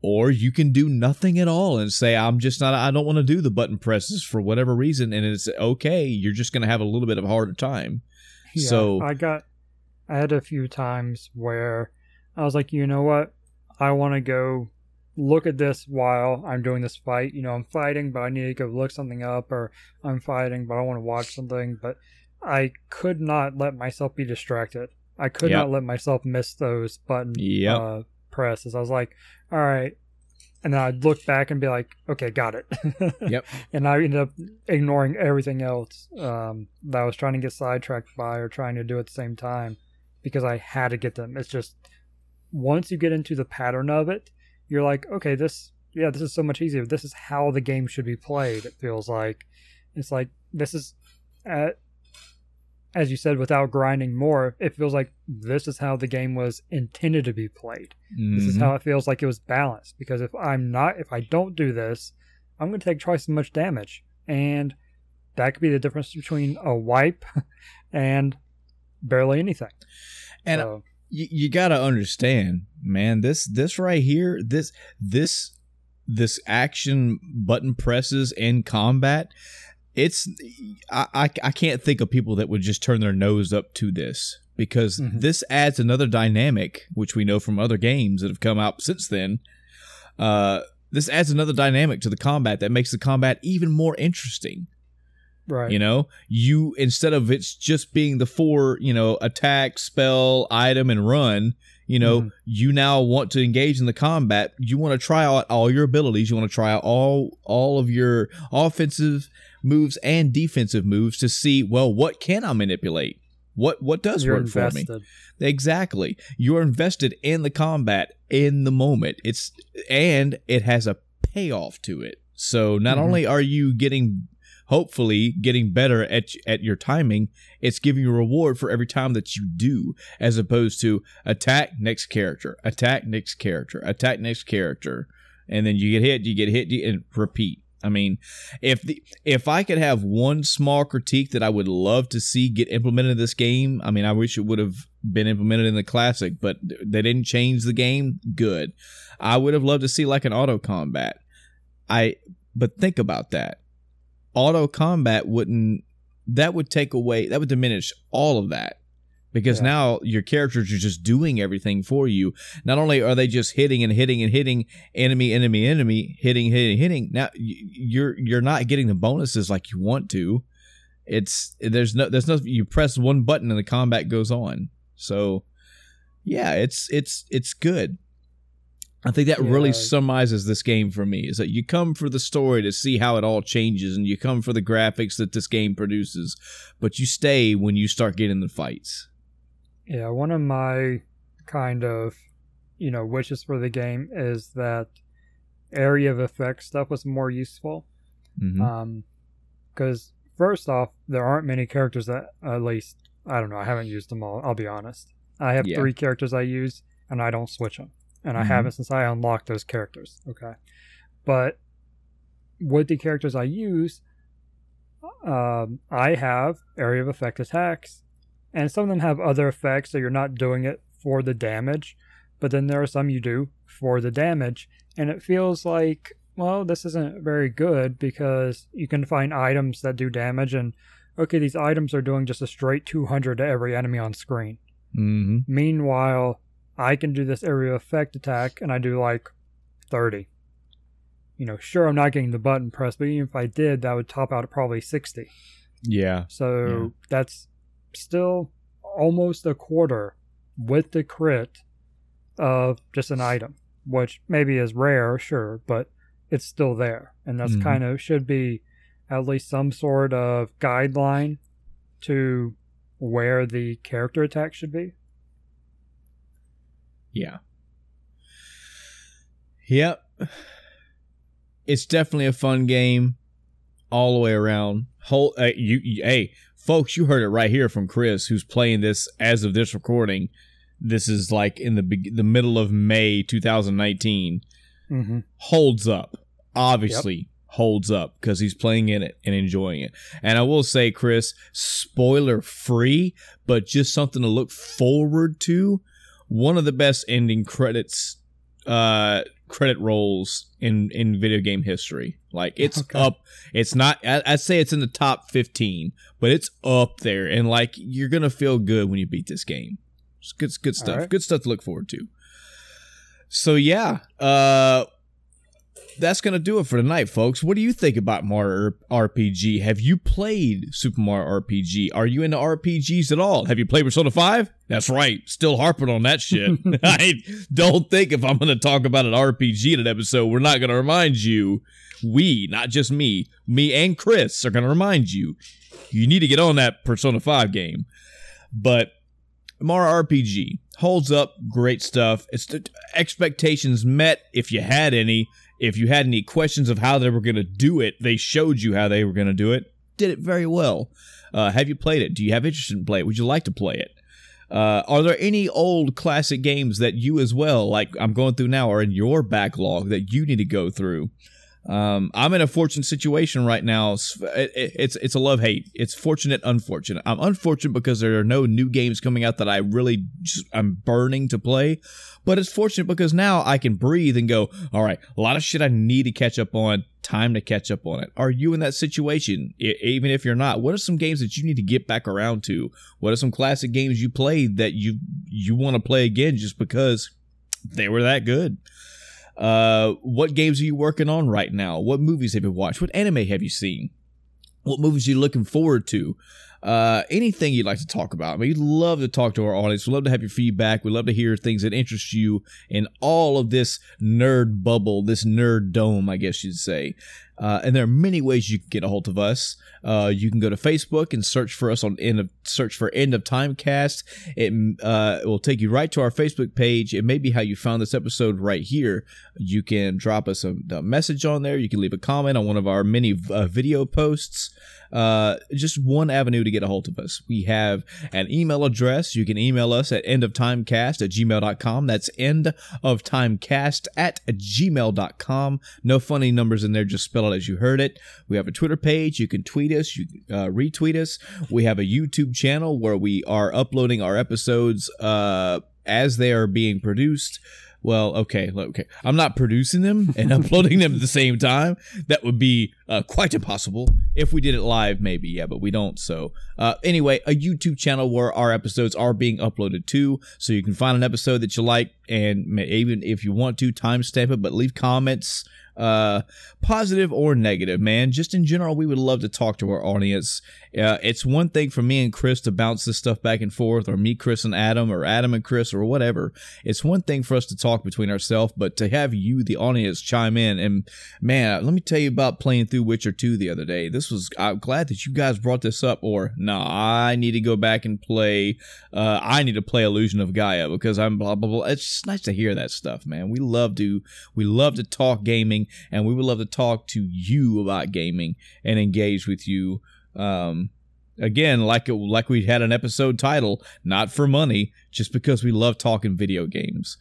[SPEAKER 1] Or you can do nothing at all and say, I'm just not, I don't want to do the button presses for whatever reason. And it's okay. You're just going to have a little bit of a harder time.
[SPEAKER 2] Yeah,
[SPEAKER 1] So-
[SPEAKER 2] I got, I had a few times where I was like, you know what, I want to go look at this while I'm doing this fight. You know, I'm fighting, but I need to go look something up, or I'm fighting, but I want to watch something. But I could not let myself be distracted. I could
[SPEAKER 1] Yep.
[SPEAKER 2] not let myself miss those button
[SPEAKER 1] Yep.
[SPEAKER 2] uh, presses. I was like, all right, and then I'd look back and be like, okay, got it.
[SPEAKER 1] Yep.
[SPEAKER 2] And I ended up ignoring everything else um, that I was trying to get sidetracked by or trying to do at the same time because I had to get them. It's just once you get into the pattern of it, you're like, okay, this, yeah, this is so much easier. This is how the game should be played. It feels like it's like this is, at, as you said, without grinding more. It feels like this is how the game was intended to be played. This is
[SPEAKER 1] Mhm.
[SPEAKER 2] how it feels like it was balanced. Because if I'm not, if I don't do this, I'm going to take twice as much damage, and that could be the difference between a wipe and barely anything.
[SPEAKER 1] And
[SPEAKER 2] So,
[SPEAKER 1] you, you got to understand, man. This this right here, this this this action button presses in combat. It's I, I I can't think of people that would just turn their nose up to this because
[SPEAKER 2] Mhm.
[SPEAKER 1] this adds another dynamic, which we know from other games that have come out since then. Uh, this adds another dynamic to the combat that makes the combat even more interesting.
[SPEAKER 2] right.
[SPEAKER 1] You know, you instead of it's just being the four, you know, attack, spell, item, and run. You know,
[SPEAKER 2] Mhm.
[SPEAKER 1] you now want to engage in the combat. You want to try out all your abilities. You want to try out all all of your offensive moves and defensive moves to see, well, what can I manipulate? What what does
[SPEAKER 2] You're
[SPEAKER 1] work for me? Exactly. You're invested in the combat in the moment. It's and it has a payoff to it. So not
[SPEAKER 2] Mhm.
[SPEAKER 1] only are you getting hopefully getting better at at your timing, it's giving you a reward for every time that you do as opposed to attack next character, attack next character, attack next character and then you get hit, you get hit, you, and repeat. I mean, if the if I could have one small critique that I would love to see get implemented in this game, I mean, I wish it would have been implemented in the classic, but they didn't change the game. Good. I would have loved to see like an auto combat. I but think about that. Auto combat wouldn't that would take away that would diminish all of that. Because
[SPEAKER 2] Yeah.
[SPEAKER 1] now your characters are just doing everything for you. Not only are they just hitting and hitting and hitting enemy, enemy, enemy, hitting, hitting, hitting. Now you're you're not getting the bonuses like you want to. It's there's no there's no you press one button and the combat goes on. So yeah, it's it's it's good. I think that really
[SPEAKER 2] Yeah.
[SPEAKER 1] summarizes this game for me. Is that you come for the story to see how it all changes, and you come for the graphics that this game produces, but you stay when you start getting the fights.
[SPEAKER 2] Yeah, one of my kind of, you know, wishes for the game is that area of effect stuff was more useful.
[SPEAKER 1] hmm
[SPEAKER 2] Um, because first off, there aren't many characters that, at least, I don't know, I haven't used them all. I'll be honest. I have
[SPEAKER 1] Yeah.
[SPEAKER 2] three characters I use, and I don't switch them, and I
[SPEAKER 1] Mhm.
[SPEAKER 2] haven't since I unlocked those characters. Okay, but with the characters I use, um, I have area of effect attacks, and some of them have other effects, so you're not doing it for the damage, but then there are some you do for the damage, and it feels like well, this isn't very good because you can find items that do damage, and okay, these items are doing just a straight 200 to every enemy on screen.
[SPEAKER 1] hmm
[SPEAKER 2] Meanwhile, I can do this area effect attack, and I do like 30. You know, sure, I'm not getting the button press, but even if I did, that would top out at probably 60.
[SPEAKER 1] Yeah.
[SPEAKER 2] So
[SPEAKER 1] Yeah.
[SPEAKER 2] that's still almost a quarter with the crit of just an item, which maybe is rare, sure, but it's still there. And that's
[SPEAKER 1] Mhm.
[SPEAKER 2] kind of should be at least some sort of guideline to where the character attack should be.
[SPEAKER 1] Yeah. Yep. It's definitely a fun game all the way around. Whole uh, you, you hey, folks, you heard it right here from Chris who's playing this as of this recording. This is like in the the middle of May 2019.
[SPEAKER 2] Mm-hmm.
[SPEAKER 1] Holds up. Obviously holds up because he's playing in it and enjoying it. And I will say Chris, spoiler free, but just something to look forward to one of the best ending credits uh credit rolls in in video game history like it's
[SPEAKER 2] Okay.
[SPEAKER 1] up it's not I, i'd say it's in the top 15 but it's up there and like you're gonna feel good when you beat this game it's good good stuff
[SPEAKER 2] right.
[SPEAKER 1] good stuff to look forward to so yeah uh that's gonna do it for tonight, folks. What do you think about Mario RPG? Have you played Super Mario RPG? Are you into RPGs at all? Have you played Persona Five? That's right, still harping on that shit. I don't think if I'm gonna talk about an RPG in an episode, we're not gonna remind you. We, not just me, me and Chris, are gonna remind you. You need to get on that Persona Five game, but Mario RPG holds up, great stuff. It's the expectations met if you had any. If you had any questions of how they were going to do it, they showed you how they were going to do it. Did it very well. Uh, have you played it? Do you have interest in play it? Would you like to play it? Uh, are there any old classic games that you as well, like I'm going through now, are in your backlog that you need to go through? Um, I'm in a fortunate situation right now. It's it's, it's a love hate. It's fortunate, unfortunate. I'm unfortunate because there are no new games coming out that I really just I'm burning to play. But it's fortunate because now I can breathe and go. All right, a lot of shit I need to catch up on. Time to catch up on it. Are you in that situation? I, even if you're not, what are some games that you need to get back around to? What are some classic games you played that you you want to play again just because they were that good? Uh, what games are you working on right now? What movies have you watched? What anime have you seen? What movies are you looking forward to? Uh, anything you'd like to talk about. I mean, we'd love to talk to our audience. We'd love to have your feedback. We'd love to hear things that interest you in all of this nerd bubble, this nerd dome, I guess you'd say. Uh, and there are many ways you can get a hold of us. Uh, you can go to Facebook and search for us on end of search for end of time cast. It, uh, it will take you right to our Facebook page. It may be how you found this episode right here. You can drop us a, a message on there. You can leave a comment on one of our many uh, video posts. Uh, just one avenue to get a hold of us. We have an email address. You can email us at endoftimecast at gmail.com. That's endoftimecast at gmail.com. No funny numbers in there, just spell as you heard it. We have a Twitter page. You can tweet us, you can uh, retweet us. We have a YouTube channel where we are uploading our episodes uh, as they are being produced well, okay, okay. I'm not producing them and uploading them at the same time. That would be uh, quite impossible. If we did it live, maybe, yeah, but we don't. So, uh, anyway, a YouTube channel where our episodes are being uploaded to, so you can find an episode that you like, and even if you want to, timestamp it, but leave comments uh, positive or negative, man. Just in general, we would love to talk to our audience. Uh, it's one thing for me and Chris to bounce this stuff back and forth, or me, Chris, and Adam, or Adam and Chris, or whatever. It's one thing for us to talk between ourselves, but to have you, the audience, chime in. And man, let me tell you about playing through Witcher 2 the other day. This was, I'm glad that you guys brought this up, or nah, I need to go back and play, uh, I need to play Illusion of Gaia because I'm blah, blah, blah. It's just nice to hear that stuff, man. We love to, we love to talk gaming and we would love to talk to you about gaming and engage with you. Um, again, like it, like we had an episode title, not for money, just because we love talking video games.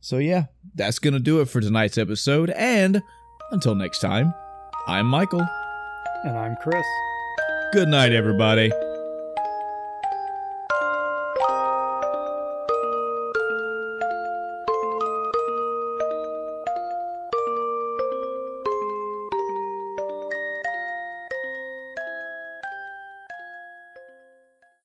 [SPEAKER 1] So yeah, that's gonna do it for tonight's episode. And until next time, I'm Michael,
[SPEAKER 2] and I'm Chris.
[SPEAKER 1] Good night, everybody.